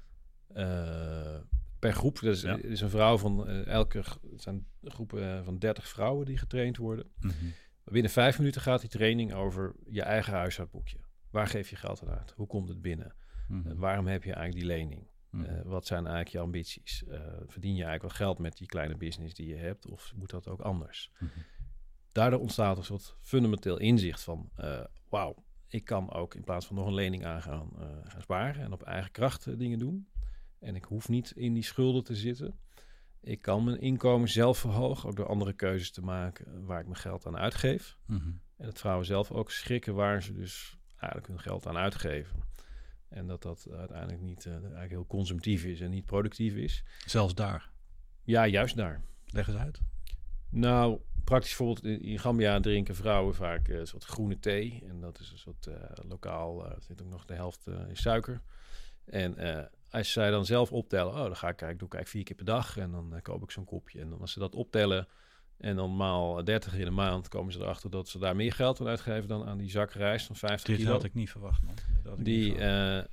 Uh, per groep. Dus ja. is een vrouw van elke, het zijn groepen van 30 vrouwen die getraind worden. Mm -hmm. Binnen vijf minuten gaat die training over je eigen huishoudboekje. Waar geef je geld aan uit? Hoe komt het binnen? Mm -hmm. uh, waarom heb je eigenlijk die lening? Mm -hmm. uh, wat zijn eigenlijk je ambities? Uh, verdien je eigenlijk wat geld met die kleine business die je hebt? Of moet dat ook anders? Mm -hmm. Daardoor ontstaat een soort fundamenteel inzicht van... wauw, ik kan ook in plaats van nog een lening aangaan gaan sparen... en op eigen kracht dingen doen. En ik hoef niet in die schulden te zitten... Ik kan mijn inkomen zelf verhogen, ook door andere keuzes te maken waar ik mijn geld aan uitgeef. Mm -hmm. En dat vrouwen zelf ook schrikken waar ze dus eigenlijk hun geld aan uitgeven. En dat dat uiteindelijk niet uh, eigenlijk heel consumptief is en niet productief is. Zelfs daar? Ja, juist daar. Leg eens uit. Nou, praktisch bijvoorbeeld in Gambia drinken vrouwen vaak uh, een soort groene thee. En dat is een soort uh, lokaal, er zit ook nog de helft in suiker. En als zij dan zelf optellen, oh, dan ga ik kijken, doe ik eigenlijk vier keer per dag en dan uh, koop ik zo'n kopje. En dan als ze dat optellen en dan maal 30 in een maand, komen ze erachter dat ze daar meer geld aan uitgeven dan aan die zak rijst van 50 Dit kilo. had ik niet verwacht, man. Die, uh,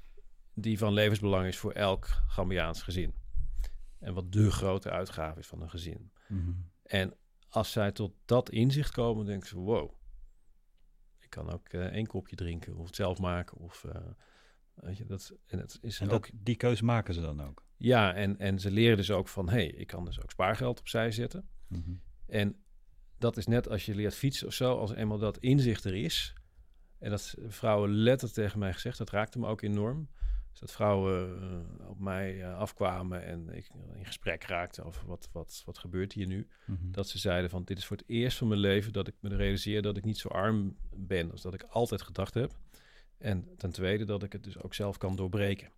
die van levensbelang is voor elk Gambiaans gezin. En wat de grote uitgave is van een gezin. Mm -hmm. En als zij tot dat inzicht komen, denken ze, wow, ik kan ook uh, één kopje drinken of het zelf maken of... Weet je, dat, en het is en ook, die keuze maken ze dan ook? Ja, en, en ze leren dus ook van... hé, hey, ik kan dus ook spaargeld opzij zetten. Mm -hmm. En dat is net als je leert fietsen of zo... als eenmaal dat inzicht er is... en dat vrouwen letterlijk tegen mij gezegd... dat raakte me ook enorm... Dus dat vrouwen uh, op mij uh, afkwamen en ik in gesprek raakte over wat, wat, wat gebeurt hier nu. Mm -hmm. Dat ze zeiden van dit is voor het eerst van mijn leven dat ik me realiseer dat ik niet zo arm ben als dat ik altijd gedacht heb. En ten tweede dat ik het dus ook zelf kan doorbreken.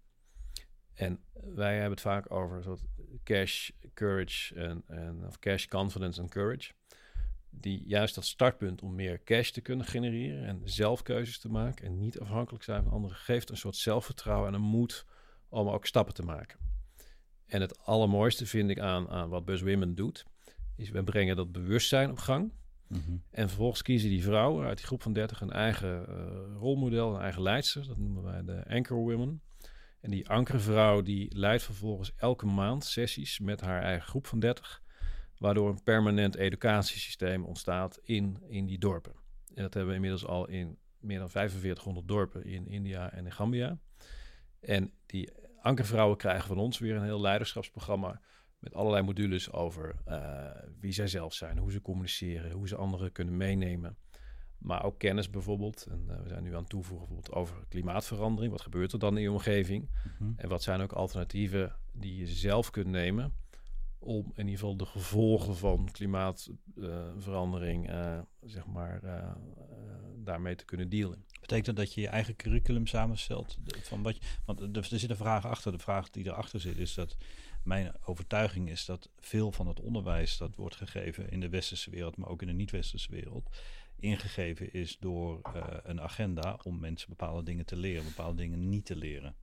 En wij hebben het vaak over soort cash, courage en, en of cash, confidence en courage. Die juist dat startpunt om meer cash te kunnen genereren en zelf keuzes te maken en niet afhankelijk zijn van anderen, geeft een soort zelfvertrouwen en een moed om ook stappen te maken. En het allermooiste vind ik aan, aan wat Buzz Women doet, is we brengen dat bewustzijn op gang. -hmm. En vervolgens kiezen die vrouwen uit die groep van 30 een eigen uh, rolmodel, een eigen leidster. Dat noemen wij de anchor women. En die ankervrouw die leidt vervolgens elke maand sessies met haar eigen groep van 30. Waardoor een permanent educatiesysteem ontstaat in, in die dorpen. En dat hebben we inmiddels al in meer dan 4500 dorpen in India en in Gambia. En die ankervrouwen krijgen van ons weer een heel leiderschapsprogramma met allerlei modules over uh, wie zij zelf zijn, hoe ze communiceren, hoe ze anderen kunnen meenemen. Maar ook kennis bijvoorbeeld. En uh, we zijn nu aan het toevoegen bijvoorbeeld over klimaatverandering. Wat gebeurt er dan in je omgeving? Mm -hmm. En wat zijn ook alternatieven die je zelf kunt nemen om in ieder geval de gevolgen van klimaatverandering, uh, zeg maar, daarmee te kunnen dealen. Betekent dat dat je je eigen curriculum samenstelt? Van wat je, want er zit een vraag achter. De vraag die erachter zit is dat mijn overtuiging is dat veel van het onderwijs dat wordt gegeven in de westerse wereld, maar ook in de niet-westerse wereld, ingegeven is door uh, een agenda om mensen bepaalde dingen te leren, bepaalde dingen niet te leren.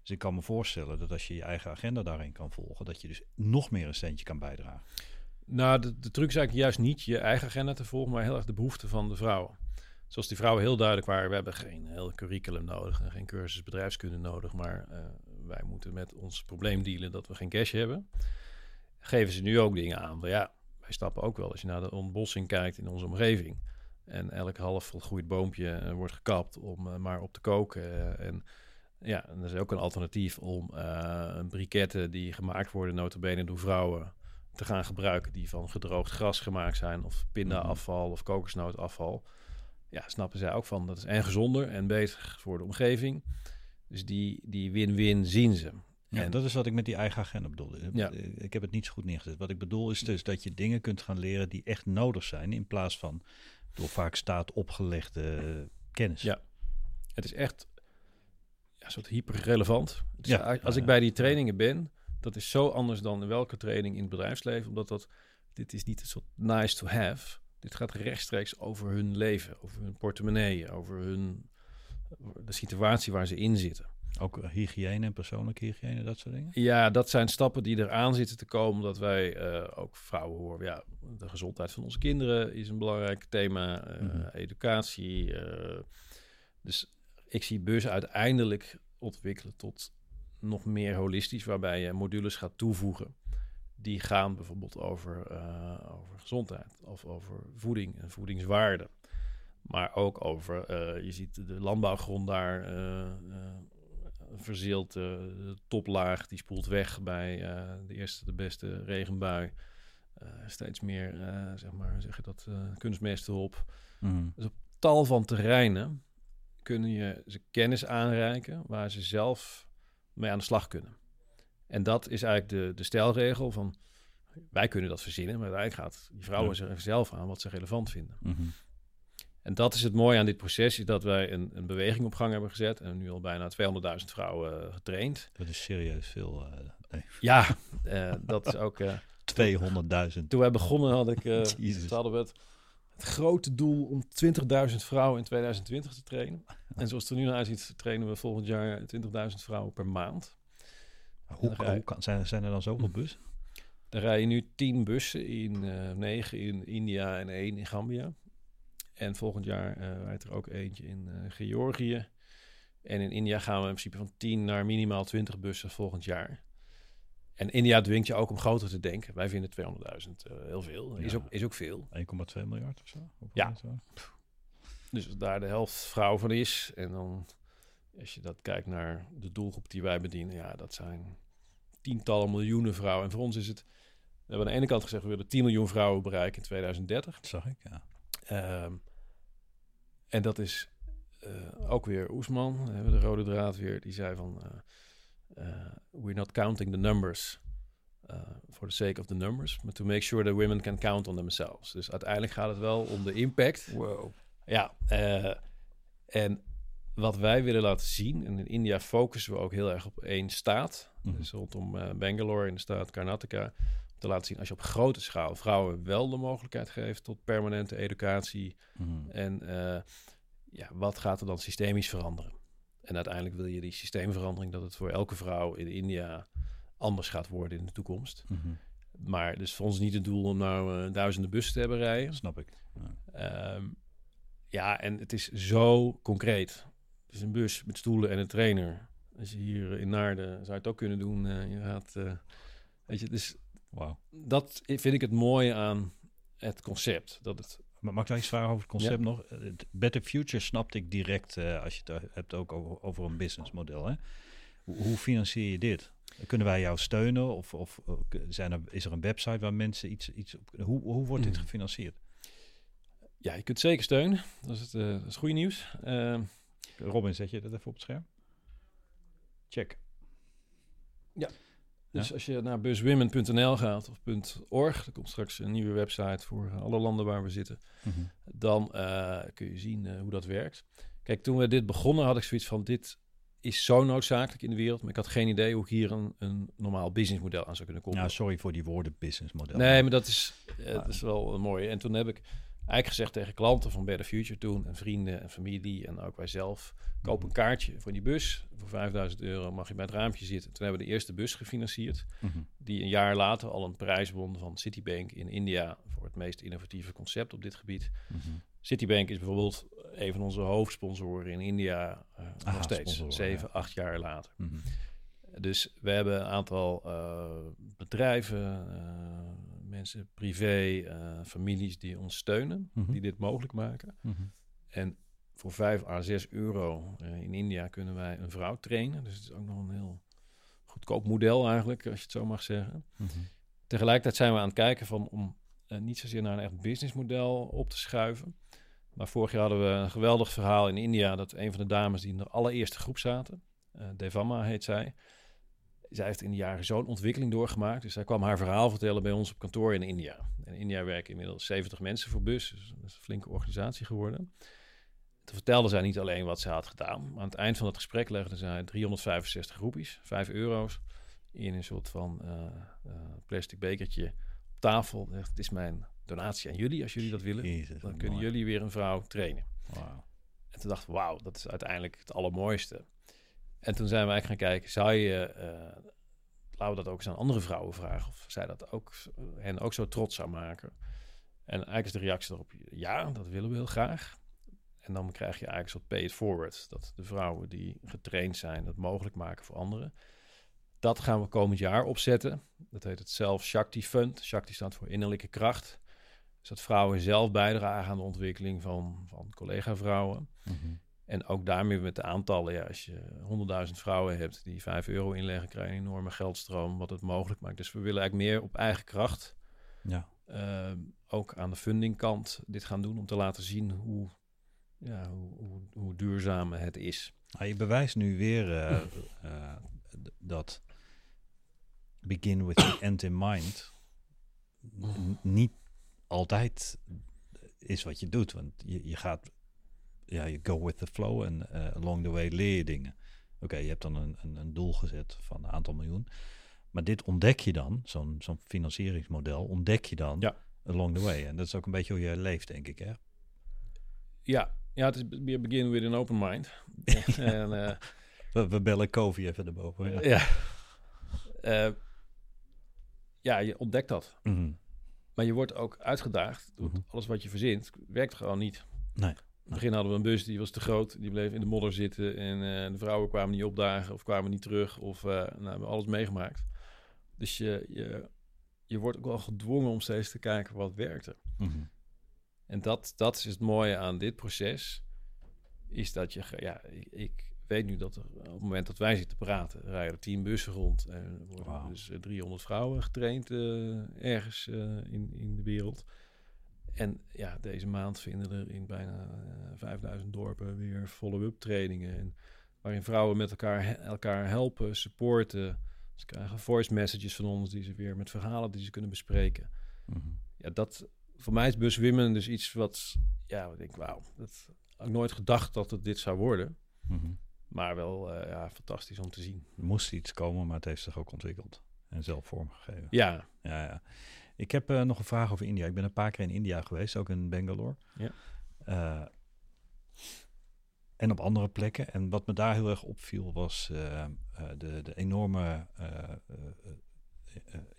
Dus ik kan me voorstellen dat als je je eigen agenda daarin kan volgen, dat je dus nog meer een centje kan bijdragen. Nou, de, truc is eigenlijk juist niet je eigen agenda te volgen, maar heel erg de behoeften van de vrouwen. Zoals die vrouwen heel duidelijk waren, we hebben geen heel curriculum nodig en geen cursus bedrijfskunde nodig, maar uh, wij moeten met ons probleem dealen dat we geen cash hebben. Geven ze nu ook dingen aan. Ja, wij stappen ook wel als je naar de ontbossing kijkt in onze omgeving. En elk half volgroeid boompje uh, wordt gekapt om uh, maar op te koken. Uh, en ja, en dat is ook een alternatief om briketten die gemaakt worden, notabene door vrouwen, te gaan gebruiken. Die van gedroogd gras gemaakt zijn, of pindaafval of kokosnootafval. Ja, snappen zij ook van. Dat is en gezonder en beter voor de omgeving. Dus die, die win-win zien ze. Ja, En- dat is wat ik met die eigen agenda bedoelde. Ja. Ik heb het niet zo goed neergezet. Wat ik bedoel is dus dat je dingen kunt gaan leren die echt nodig zijn, in plaats van door vaak staat opgelegde eh, kennis. Ja. Het is echt ja, soort hyperrelevant. Dus Ja. als Ja, ik bij die trainingen ben, dat is zo anders dan in welke training in het bedrijfsleven. Omdat dat, dit is niet een soort nice to have. Dit gaat rechtstreeks over hun leven, over hun portemonnee, over hun, de situatie waar ze in zitten. Ook hygiëne en persoonlijke hygiëne, dat soort dingen. Ja, dat zijn stappen die eraan zitten te komen. Omdat wij eh, ook vrouwen horen. Ja, de gezondheid van onze kinderen is een belangrijk thema. eh, Mhm. Educatie. eh. dus ik zie bus uiteindelijk ontwikkelen tot nog meer holistisch. Waarbij je modules gaat toevoegen. Die gaan bijvoorbeeld over, over gezondheid. Of over voeding en voedingswaarde. Maar ook over, eh, je ziet de landbouwgrond daar eh, de toplaag die spoelt weg bij de eerste, de beste regenbui. Steeds meer, zeg maar, zeg je dat, kunstmest erop. Mhm. Tal van terreinen kunnen je ze kennis aanreiken waar ze zelf mee aan de slag kunnen. En dat is eigenlijk de, de stelregel van wij kunnen dat verzinnen, maar uiteindelijk gaat die vrouwen Ja. er zelf aan wat ze relevant vinden. Mhm. En dat is het mooie aan dit proces, is dat wij een, een beweging op gang hebben gezet en nu al bijna 200.000 vrouwen eh, getraind. Dat is serieus veel. nee. Ja, eh, dat is ook. eh, (laughs) 200.000. toen wij begonnen had ik, (laughs) hadden we het, het grote doel om 20.000 vrouwen in 2020 te trainen. (laughs) En zoals het er nu naar uitziet, trainen we volgend jaar 20.000 vrouwen per maand. Hoe, kan, zijn, zijn er dan zoveel bussen? Er rijden nu 10 bussen in 9 in India en 1 in Gambia. En volgend jaar eh rijdt er ook eentje in eh, Georgië. En in India gaan we in principe van 10 naar minimaal 20 bussen volgend jaar. En India dwingt je ook om groter te denken. Wij vinden 200.000 eh, heel veel. Is, ook, is ook veel. 1,2 miljard of zo? Hoeveel Ja. dat? Dus als daar de helft vrouw van is. En dan, als je dat kijkt naar de doelgroep die wij bedienen, ja, dat zijn tientallen miljoenen vrouwen. En voor ons is het. We hebben aan de ene kant gezegd, we willen 10 miljoen vrouwen bereiken in 2030. Dat zag ik, ja. Ehm, en dat is eh, ook weer Oesman, de rode draad weer, die zei van... eh, we're not counting the numbers for the sake of the numbers, but to make sure that women can count on themselves. Dus uiteindelijk gaat het wel om de impact. Wow. Ja, en wat wij willen laten zien, en in India focussen we ook heel erg op één staat, Mhm. dus rondom Bangalore in de staat Karnataka, te laten zien als je op grote schaal vrouwen wel de mogelijkheid geeft tot permanente educatie Mhm. en eh, ja, wat gaat er dan systemisch veranderen? En uiteindelijk wil je die systeemverandering dat het voor elke vrouw in India anders gaat worden in de toekomst. Mhm. Maar dus voor ons niet het doel om nou eh, duizenden bussen te hebben rijden. Snap ik. Ja. Ehm, ja, en het is zo concreet. Is een bus met stoelen en een trainer. Als je hier in Naarden zou je het ook kunnen doen. eh, je gaat, weet je, dus Wauw. dat vind ik het mooie aan het concept. Dat het, Maar mag ik daar iets vragen over het concept nog? Eh, Better Future snapte ik direct eh, als je het hebt ook over, over een businessmodel. Hè? Hoe, hoe financier je dit? Kunnen wij jou steunen? Of, of eh, zijn er, is er een website waar mensen iets, iets op kunnen? Hoe, hoe wordt dit Mm. gefinancierd? ja, je kunt zeker steunen. Dat is het, eh, dat is goede nieuws. Ehm, Robin, zet je dat even op het scherm? Check. Dus als je naar buswomen.nl gaat of .org, er komt straks een nieuwe website voor alle landen waar we zitten. Mhm. dan eh, kun je zien eh, hoe dat werkt. Kijk, toen we dit begonnen had ik zoiets van, dit is zo noodzakelijk in de wereld, maar ik had geen idee hoe ik hier een, een normaal businessmodel aan zou kunnen koppelen. Nou, sorry voor die woorden businessmodel. nee, maar dat is, eh, Maar- dat is wel mooi. En toen heb ik eigenlijk gezegd tegen klanten van Better Future toen, en vrienden en familie en ook wij zelf, koop een kaartje voor die bus. Voor 5000 euro mag je bij het raampje zitten. Toen hebben we de eerste bus gefinancierd Mhm. die een jaar later al een prijs won van Citibank in India voor het meest innovatieve concept op dit gebied. Mhm. Citibank is bijvoorbeeld een van onze hoofdsponsoren in India uh, nog steeds, sponsoren, zeven, ja. acht jaar later. Mhm. Dus we hebben een aantal uh, bedrijven, uh, mensen, privé, uh, families die ons steunen, Mhm. die dit mogelijk maken. Mhm. En voor 5 à 6 euro uh, in India kunnen wij een vrouw trainen. Dus het is ook nog een heel goedkoop model eigenlijk, als je het zo mag zeggen. Mhm. Tegelijkertijd zijn we aan het kijken van om uh, niet zozeer naar een echt businessmodel op te schuiven. Maar vorig jaar hadden we een geweldig verhaal in India dat een van de dames die in de allereerste groep zaten, Devamma heet zij, zij heeft in de jaren zo'n ontwikkeling doorgemaakt. Dus zij kwam haar verhaal vertellen bij ons op kantoor in India. En in India werken inmiddels 70 mensen voor bus. Dus dat is een flinke organisatie geworden. Toen vertelde zij niet alleen wat ze had gedaan. Maar aan het eind van het gesprek legde zij 365 roepies, 5 euro's, in een soort van uh, uh, plastic bekertje op tafel. Het is mijn donatie aan jullie, als jullie dat willen. Jezus, dan kunnen mooi. jullie weer een vrouw trainen. En toen dacht ik, wauw, dat is uiteindelijk het allermooiste. En toen zijn we eigenlijk gaan kijken, zou je, eh, laten we dat ook eens aan andere vrouwen vragen, of zij dat ook, hen ook zo trots zou maken. En eigenlijk is de reactie erop, ja, dat willen we heel graag. En dan krijg je eigenlijk soort pay it forward. Dat de vrouwen die getraind zijn, dat mogelijk maken voor anderen. Dat gaan we komend jaar opzetten. Dat heet het Self Shakti Fund. Shakti staat voor innerlijke kracht. Dus dat vrouwen zelf bijdragen aan de ontwikkeling van, van collega-vrouwen. Mhm. En ook daarmee met de aantallen. Ja, als je 100.000 vrouwen hebt die 5 euro inleggen, krijg je een enorme geldstroom, wat het mogelijk maakt. Dus we willen eigenlijk meer op eigen kracht, Ja. eh, ook aan de fundingkant, dit gaan doen om te laten zien hoe, ja, hoe, hoe, hoe duurzaam het is. Nou, je bewijst nu weer eh, eh, dat begin with the end in mind niet altijd is wat je doet. Want je, je gaat, ja, je go with the flow en eh, along the way leer je dingen. Oké, je hebt dan een, een, een doel gezet van een aantal miljoen. Maar dit ontdek je dan, zo'n zo'n financieringsmodel, ontdek je dan Ja. along the way. En dat is ook een beetje hoe je leeft, denk ik, hè? Ja, ja het is begin with an open mind. (laughs) (laughs) en, eh, We, we bellen Kofi even erboven. Ja. ja. Eh, ja, je ontdekt dat. Mhm. Maar je wordt ook uitgedaagd. Mhm. Alles wat je verzint, werkt gewoon niet. Nee. In het begin hadden we een bus die was te groot. Die bleef in de modder zitten. En eh, de vrouwen kwamen niet opdagen of kwamen niet terug. Of eh nou, we hebben alles meegemaakt. Dus je, je, je wordt ook wel gedwongen om steeds te kijken wat werkte. Mhm. En dat, dat is het mooie aan dit proces. Is dat je, ja, ik, ik weet nu dat er, op het moment dat wij zitten praten, rijden er tien bussen rond. En er worden dus eh, 300 vrouwen getraind eh, ergens eh, in, in de wereld. En ja, deze maand vinden er in bijna eh, 5000 dorpen weer follow-up trainingen. En waarin vrouwen met elkaar, he- elkaar helpen, supporten. Ze krijgen voice messages van ons die ze weer met verhalen die ze kunnen bespreken Mhm. ja, dat voor mij is Bus Women dus iets wat, ja, ik denk, wauw, dat had ik nooit gedacht dat het dit zou worden. Mhm. Maar wel, eh, ja, fantastisch om te zien. Er moest iets komen, maar het heeft zich ook ontwikkeld en zelf vormgegeven. Ja, Ja, ja. Ik heb eh, nog een vraag over India. Ik ben een paar keer in India geweest, ook in Bangalore. Ja. Eh, en op andere plekken. En wat me daar heel erg opviel was eh, de, de enorme,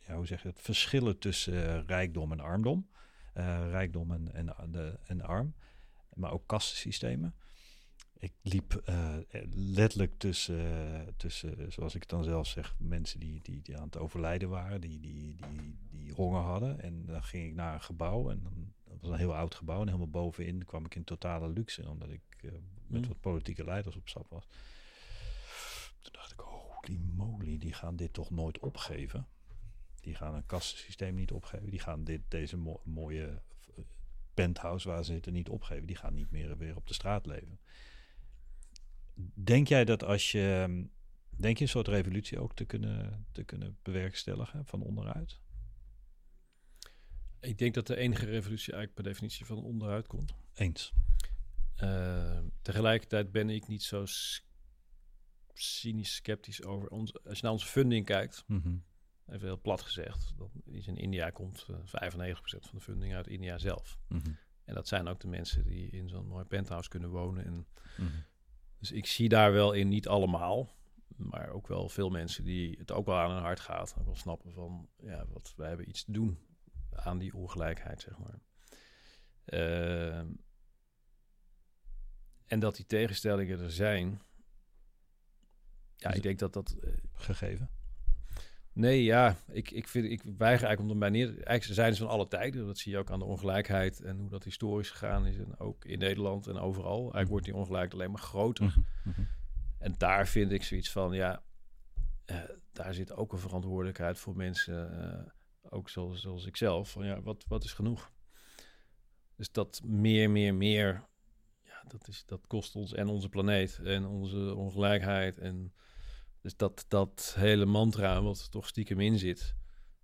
ja, hoe zeg je het, verschillen tussen rijkdom en armdom. Rijkdom en, en, de, en arm. Maar ook kastensystemen. Ik liep eh, letterlijk tussen, tussen, zoals ik het dan zelf zeg, mensen die, die, die aan het overlijden waren, die, die, die, die honger hadden. En dan ging ik naar een gebouw en dan, dat was een heel oud gebouw. En helemaal bovenin kwam ik in totale luxe, omdat ik eh, met Mm. wat politieke leiders op stap was. Toen dacht ik, holy moly, die gaan dit toch nooit opgeven. Die gaan een kastensysteem niet opgeven. Die gaan dit, deze mo- mooie eh, penthouse waar ze zitten niet opgeven. Die gaan niet meer weer op de straat leven. Denk jij dat als je. Denk je een soort revolutie ook te kunnen, te kunnen bewerkstelligen van onderuit? ik denk dat de enige revolutie eigenlijk per definitie van onderuit komt. Eens. Eh, tegelijkertijd ben ik niet zo cynisch sceptisch over ons. Als je naar onze funding kijkt, Mhm. even heel plat gezegd, dan is in India komt eh, 95% van de funding uit India zelf. Mhm. En dat zijn ook de mensen die in zo'n mooi penthouse kunnen wonen en Mhm. Dus ik zie daar wel in, niet allemaal, maar ook wel veel mensen die het ook wel aan hun hart gaat. Ook wel snappen van, ja, wat, wij hebben iets te doen aan die ongelijkheid, zeg maar. Ehm, en dat die tegenstellingen er zijn. Ja, Dus- ik denk dat dat... eh, Gegeven. Nee, ja, ik, ik, vind, ik weiger eigenlijk om erbij neer... Eigenlijk zijn ze van alle tijden. Dat zie je ook aan de ongelijkheid en hoe dat historisch gegaan is. En ook in Nederland en overal. Eigenlijk wordt die ongelijkheid alleen maar groter. Mhm. Mhm. En daar vind ik zoiets van, ja, eh, daar zit ook een verantwoordelijkheid voor mensen, eh, ook zoals, zoals ik zelf, van ja, wat, wat is genoeg? Dus dat meer, meer, meer, ja, dat, is, dat kost ons en onze planeet en onze ongelijkheid en Dus dat, dat hele mantra wat toch stiekem in zit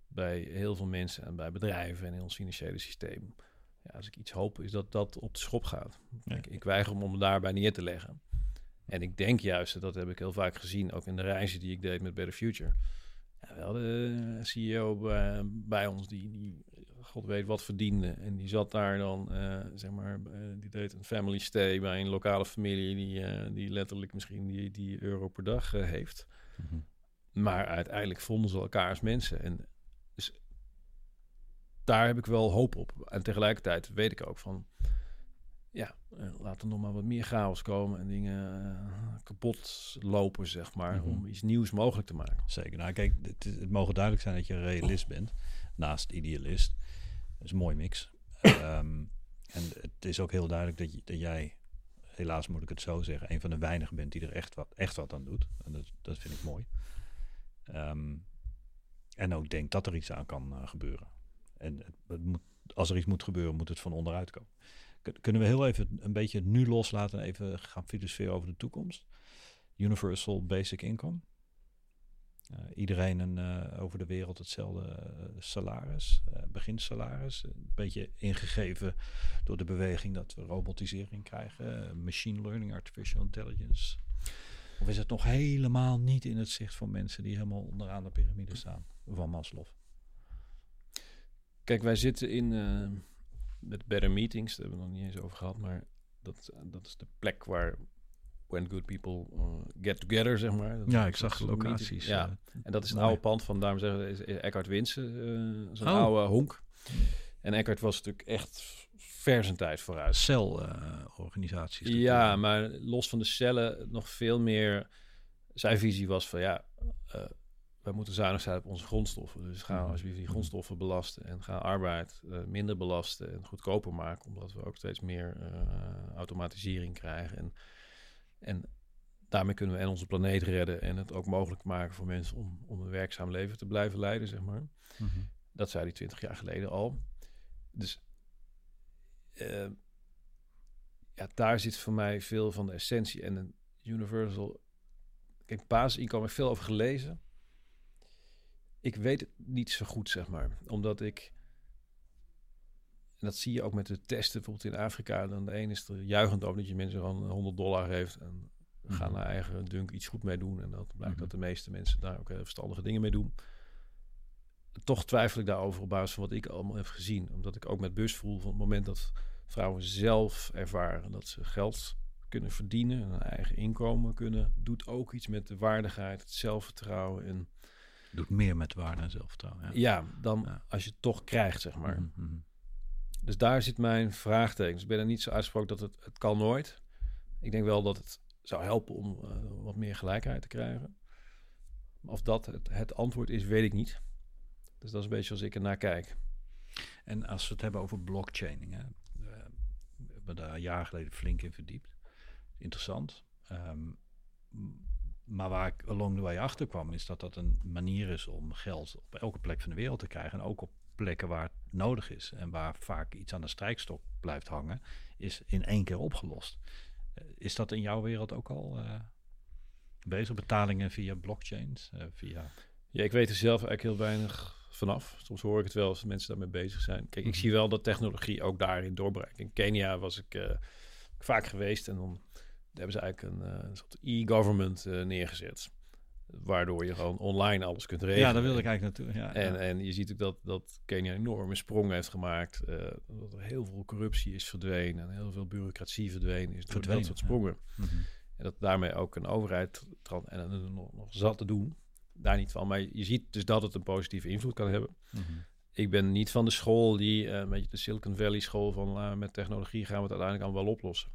bij heel veel mensen en bij bedrijven en in ons financiële systeem. Ja, als ik iets hoop, is dat dat op de schop gaat. Ik, ik weiger om, om daarbij neer te leggen. En ik denk juist, dat heb ik heel vaak gezien, ook in de reizen die ik deed met Better Future. Ja, wel de CEO bij, bij ons die, die god weet wat verdiende. En die zat daar dan, eh, zeg maar, eh, die deed een family stay bij een lokale familie die, eh, die letterlijk misschien die, die euro per dag heeft. Mhm. Maar uiteindelijk vonden ze elkaar als mensen. En dus daar heb ik wel hoop op. En tegelijkertijd weet ik ook van, ja, laat er nog maar wat meer chaos komen en dingen kapot lopen, zeg maar, mhm. om iets nieuws mogelijk te maken. Zeker. Nou, kijk, het, het mogen duidelijk zijn dat je een realist bent, naast idealist. Dat is een mooi mix. (coughs) Ehm, en het is ook heel duidelijk dat, je, dat jij, helaas moet ik het zo zeggen, een van de weinigen bent die er echt wat, echt wat aan doet. En dat, dat vind ik mooi. Ehm, en ook denk dat er iets aan kan uh, gebeuren. En het, moet, als er iets moet gebeuren, moet het van onderuit komen. Kunnen we heel even een beetje nu loslaten en even gaan filosoferen over de toekomst? Universal Basic Income. Uh, iedereen een, uh, over de wereld hetzelfde uh, salaris, beginsalaris. Een beetje ingegeven door de beweging dat we robotisering krijgen, machine learning, artificial intelligence. Of is het nog helemaal niet in het zicht van mensen die helemaal onderaan de piramide staan van Maslow? Kijk, wij zitten in met Better Meetings, daar hebben we nog niet eens over gehad, maar dat, dat is de plek waar when good people uh, get together, zeg maar. ja, ik zag locaties. Ja, uh, en dat is een oude pand van, daarom zeggen is Eckhart Winsen, uh, zo'n oh. oude honk. En Eckhart was natuurlijk echt ver zijn tijd vooruit. Celorganisaties. ja, maar los van de cellen nog veel meer... Zijn visie was van, ja, wij moeten zuinig zijn op onze grondstoffen. Dus gaan we alsjeblieft die grondstoffen belasten en gaan arbeid uh, minder belasten en goedkoper maken, omdat we ook steeds meer uh, automatisering krijgen. En en daarmee kunnen we en onze planeet redden en het ook mogelijk maken voor mensen om, om een werkzaam leven te blijven leiden, zeg maar. Mhm. Dat zei hij twintig jaar geleden al. Dus uh, ja, daar zit voor mij veel van de essentie en een universal. Kijk, basisinkomen heb ik veel over gelezen. Ik weet het niet zo goed, zeg maar, omdat ik en dat zie je ook met de testen, bijvoorbeeld in Afrika. Dan de een is er juichend over dat je mensen gewoon 100 dollar geeft. En gaan naar eigen dunk iets goed mee doen. En dat blijkt mhm. dat de meeste mensen daar ook heel verstandige dingen mee doen. Toch twijfel ik daarover op basis van wat ik allemaal heb gezien. Omdat ik ook met bus voel van het moment dat vrouwen zelf ervaren dat ze geld kunnen verdienen. En een eigen inkomen kunnen. Doet ook iets met de waardigheid, het zelfvertrouwen. En doet meer met waarde en zelfvertrouwen. Ja, ja dan als je het toch krijgt, zeg maar. Mhm, mhm. Dus daar zit mijn vraagteken. Dus ik ben er niet zo uitgesproken dat het, het kan nooit. Ik denk wel dat het zou helpen om uh, wat meer gelijkheid te krijgen. Of dat het, het antwoord is, weet ik niet. Dus dat is een beetje als ik er naar kijk. En als we het hebben over blockchaining, hè? we hebben daar jaren geleden flink in verdiept. Interessant. Um, maar waar ik along the way achter kwam, is dat dat een manier is om geld op elke plek van de wereld te krijgen. En ook op plekken waar het nodig is en waar vaak iets aan de strijkstok blijft hangen, is in één keer opgelost. Eh, is dat in jouw wereld ook al uh, bezig? Betalingen via blockchains? Uh, via... Ja, ik weet er zelf eigenlijk heel weinig vanaf. Soms hoor ik het wel als mensen daarmee bezig zijn. Kijk, ik mhm. zie wel dat technologie ook daarin doorbreekt. In Kenia was ik vaak geweest en dan hebben ze eigenlijk een, een soort e-government neergezet. Waardoor je gewoon online alles kunt regelen. Ja, daar wilde ik eigenlijk naartoe. Ja, en, en je ziet ook dat, dat Kenia een enorme sprong heeft gemaakt. Uh, dat er heel veel corruptie is verdwenen. En heel veel bureaucratie verdwenen is door dat soort sprongen. Ja. Mhm. En dat daarmee ook een overheid en er nog, nog zat te doen. Daar niet van. Maar je ziet dus dat het een positieve invloed kan hebben. Mhm. Ik ben niet van de school die, uh, een beetje de Silicon Valley school van uh, met technologie gaan we het uiteindelijk allemaal wel oplossen.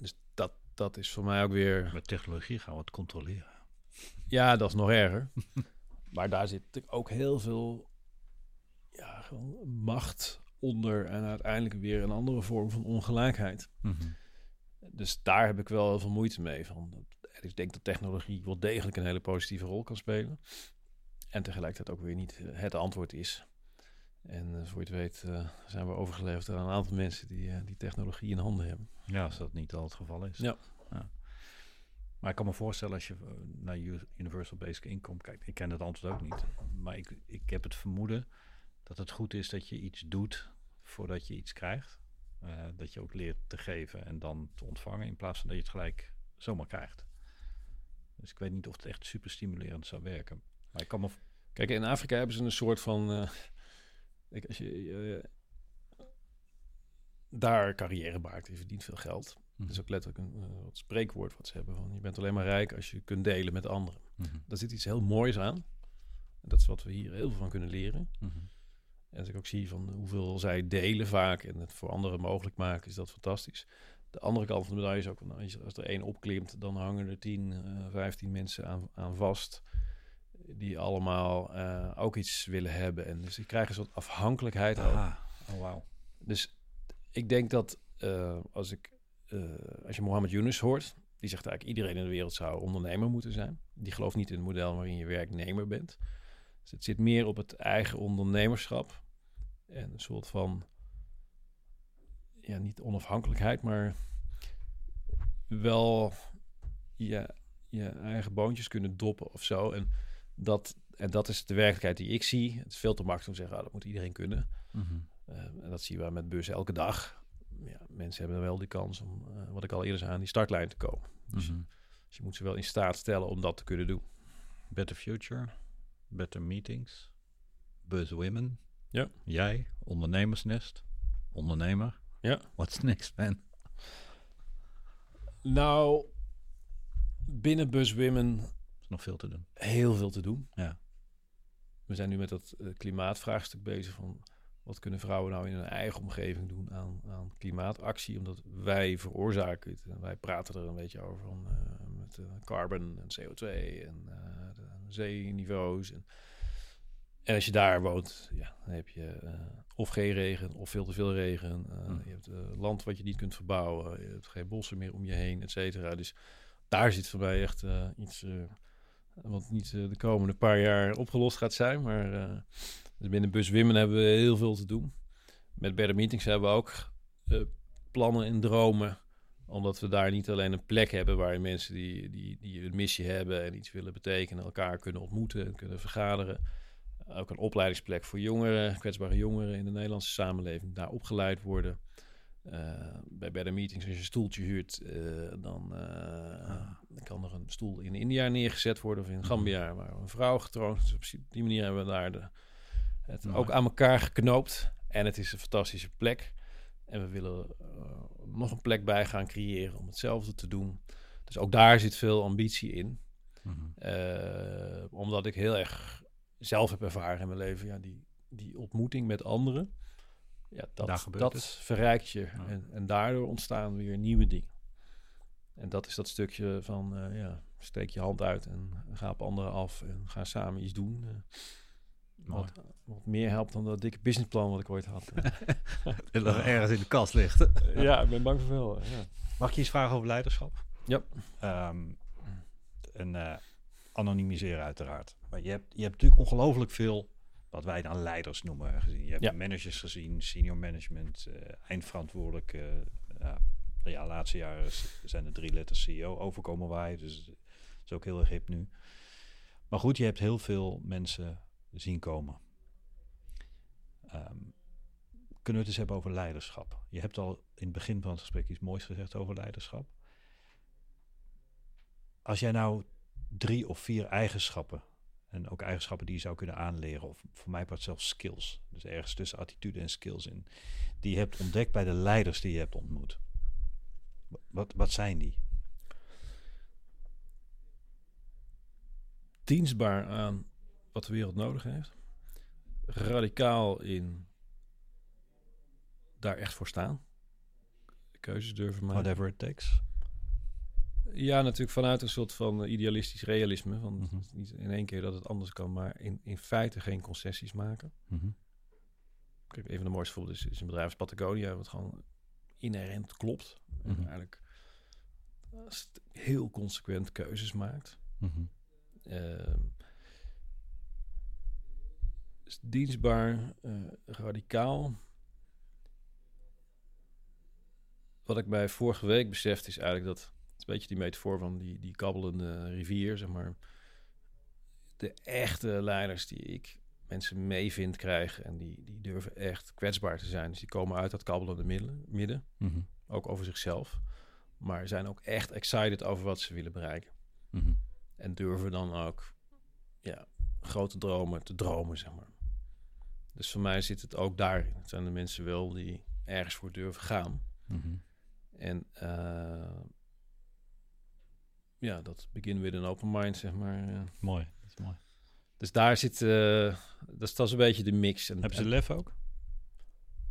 Dus dat, dat is voor mij ook weer... Met technologie gaan we het controleren. Ja, dat is nog erger. (laughs) maar daar zit ook heel veel ja, macht onder en uiteindelijk weer een andere vorm van ongelijkheid. Mhm. Dus daar heb ik wel heel veel moeite mee. Van. Ik denk dat technologie wel degelijk een hele positieve rol kan spelen. En tegelijkertijd ook weer niet het antwoord is. En uh, voor je het weet uh, zijn we overgeleverd aan een aantal mensen die, uh, die technologie in handen hebben. Ja, als dat niet al het geval is. Ja. Maar ik kan me voorstellen als je eh, naar Universal Basic Income kijkt. Ik ken het antwoord ook niet. Maar ik, ik heb het vermoeden dat het goed is dat je iets doet voordat je iets krijgt. Eh, dat je ook leert te geven en dan te ontvangen in plaats van dat je het gelijk zomaar krijgt. Dus ik weet niet of het echt super stimulerend zou werken. Maar ik kan me... Kijk, in Afrika hebben ze een soort van... eh, kijk, als je daar carrière maakt, je verdient veel geld. Dat is ook letterlijk een eh, wat spreekwoord wat ze hebben. Van, je bent alleen maar rijk als je kunt delen met anderen. Mhm, Daar zit iets heel moois aan. Dat is wat we hier heel veel van kunnen leren. mhm. En als ik ook zie van hoeveel zij delen vaak en het voor anderen mogelijk maken, is dat fantastisch. De andere kant van de medaille is ook, nou, als er één opklimt, dan hangen er 10, eh 15 mensen aan, aan vast. Die allemaal eh, ook iets willen hebben. En dus je krijgt een soort afhankelijkheid. Ah, oh wauw. Dus ik denk dat eh, als, ik, eh, als je Mohammed Yunus hoort, die zegt eigenlijk iedereen in de wereld zou ondernemer moeten zijn. Die gelooft niet in het model waarin je werknemer bent. Dus het zit meer op het eigen ondernemerschap. En een soort van, ja, niet onafhankelijkheid, maar wel je, je eigen boontjes kunnen doppen of zo. En dat, en dat is de werkelijkheid die ik zie. Het is veel te makkelijk om te zeggen, ah, dat moet iedereen kunnen. Mhm. Uh, en dat zien we met bussen elke dag. Ja, mensen hebben wel de kans om, uh, wat ik al eerder zei, aan die startlijn te komen. Dus, Mhm. dus je moet ze wel in staat stellen om dat te kunnen doen. Better Future, Better Meetings, Buzz Women. Ja. Jij, ondernemersnest, ondernemer. Ja. What's next, man? Nou, binnen Bus Women is nog veel te doen. heel veel te doen. Ja. We zijn nu met dat uh, klimaatvraagstuk bezig van wat kunnen vrouwen nou in hun eigen omgeving doen aan, aan klimaatactie? Omdat wij veroorzaken het. En wij praten er een beetje over van, uh, met uh, carbon en CO2 en uh, de zeeniveaus. En, en als je daar woont, ja, dan heb je of geen regen of veel te veel regen. Mm. Je hebt land wat je niet kunt verbouwen. Je hebt geen bossen meer om je heen, et cetera. Dus daar zit voor mij echt iets wat niet de komende paar jaar opgelost gaat zijn. Maar dus binnen Bus Women hebben we heel veel te doen. Met Better Meetings hebben we ook uh, plannen en dromen. Omdat we daar niet alleen een plek hebben waar mensen die, die, die een missie hebben en iets willen betekenen, elkaar kunnen ontmoeten en kunnen vergaderen. Ook een opleidingsplek voor jongeren, kwetsbare jongeren in de Nederlandse samenleving, daar opgeleid worden. Uh, bij Better Meetings, als je een stoeltje huurt, uh, dan, dan kan er een stoel in India neergezet worden of in Gambia, waar een vrouw getroond. Dus op die manier hebben we daar de, het Mooi. ook aan elkaar geknoopt. En het is een fantastische plek. En we willen nog een plek bij gaan creëren om hetzelfde te doen. Dus ook daar zit veel ambitie in. Mm-hmm. omdat ik heel erg zelf heb ervaren in mijn leven, ja, die, die ontmoeting met anderen ja, dat, dat het. verrijkt je. Ja. En, en daardoor ontstaan weer nieuwe dingen. En dat is dat stukje van, uh, ja, steek je hand uit en ga op anderen af en ga samen iets doen. Wat, wat, meer helpt dan dat dikke businessplan wat ik ooit had. (laughs) (laughs) dat nog ergens in de kast ligt. (laughs) ja, ik ben bang voor veel. Ja. Mag ik je iets vragen over leiderschap? Ja. Um, en uh, anonimiseren uiteraard. Maar je hebt, je hebt natuurlijk ongelooflijk veel wat wij dan leiders noemen gezien. Je hebt ja. managers gezien, senior management, uh, eindverantwoordelijke. Uh, ja, de laatste jaren zijn er drie letters CEO overkomen wij, dus dat is ook heel erg hip nu. Maar goed, je hebt heel veel mensen zien komen. Um, kunnen we het eens hebben over leiderschap? Je hebt al in het begin van het gesprek iets moois gezegd over leiderschap. Als jij nou drie of vier eigenschappen en ook eigenschappen die je zou kunnen aanleren. Of voor mij part zelfs skills. Dus ergens tussen attitude en skills in. Die je hebt ontdekt bij de leiders die je hebt ontmoet. Wat, wat zijn die? Dienstbaar aan wat de wereld nodig heeft. Radicaal in daar echt voor staan. Keuzes durven maken. Whatever it takes. Ja, natuurlijk vanuit een soort van idealistisch realisme. Van mm-hmm. niet in één keer dat het anders kan, maar in, in feite geen concessies maken. Mm-hmm. Kijk, een van de mooiste voorbeelden is, is een bedrijf als Patagonia, wat gewoon inherent klopt. En eigenlijk heel consequent keuzes maakt. Uh, is dienstbaar, uh, radicaal. Wat ik bij vorige week besefte is eigenlijk dat beetje die metafoor van die, die kabbelende rivier, zeg maar. De echte leiders die ik mensen mee vind krijgen en die, die durven echt kwetsbaar te zijn. Dus die komen uit dat kabbelende midden, midden Mhm. ook over zichzelf. Maar zijn ook echt excited over wat ze willen bereiken. Mhm. En durven dan ook ja, grote dromen te dromen, zeg maar. Dus voor mij zit het ook daarin. Het zijn de mensen wel die ergens voor durven gaan. Mhm. En eh, ja, dat begin with an open mind, zeg maar. eh. Mooi, dat is mooi. Dus daar zit, eh, dat, is, dat is een beetje de mix. En, Hebben ze lef ook?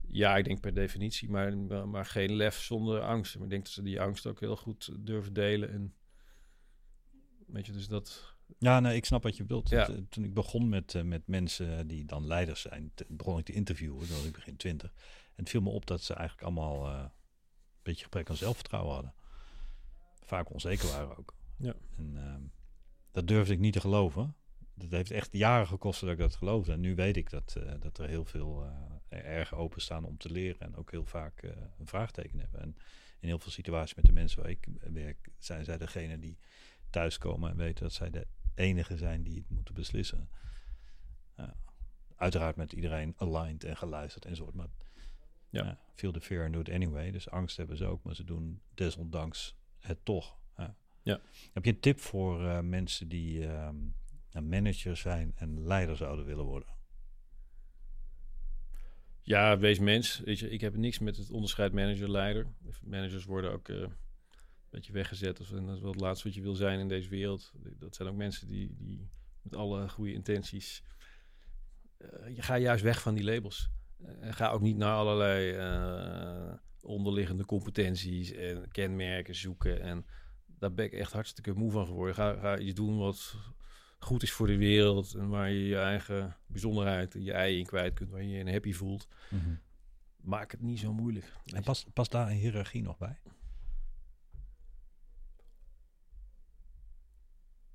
ja, ik denk per definitie, maar, maar geen lef zonder angst. Maar ik denk dat ze die angst ook heel goed durven delen. En weet je, dus dat... Ja, nee, ik snap wat je bedoelt. Ja. Toen ik begon met, eh, met mensen die dan leiders zijn, begon ik te interviewen. Toen was ik begin twintig. En het viel me op dat ze eigenlijk allemaal eh, een beetje gebrek aan zelfvertrouwen hadden. Vaak onzeker waren ook. Ja. En ehm, dat durfde ik niet te geloven. Dat heeft echt jaren gekost dat ik dat geloofde. En nu weet ik dat, eh, dat er heel veel erg openstaan om te leren. En ook heel vaak een vraagteken hebben. En in heel veel situaties met de mensen waar ik werk, zijn zij degene die thuiskomen en weten dat zij de enige zijn die het moeten beslissen. Ja. uiteraard met iedereen aligned en geluisterd enzovoort. Maar Ja. ja. feel the fear and do it anyway. Dus angst hebben ze ook, maar ze doen desondanks het toch. Ja. Ja. Heb je een tip voor eh, mensen die ehm, een manager zijn en leider zouden willen worden? Ja, wees mens. Weet je, ik heb niks met het onderscheid manager-leider. Managers worden ook eh, een beetje weggezet. Of, en dat is wel het laatste wat je wil zijn in deze wereld. Dat zijn ook mensen die, die met alle goede intenties... eh, je gaat juist weg van die labels. En ga ook niet naar allerlei eh, onderliggende competenties en kenmerken zoeken. En daar ben ik echt hartstikke moe van geworden. Ga, ga iets doen wat goed is voor de wereld. En waar je je eigen bijzonderheid, je ei in kwijt kunt. Waar je je happy voelt. Maak het niet zo moeilijk. En je. past, past daar een hiërarchie nog bij?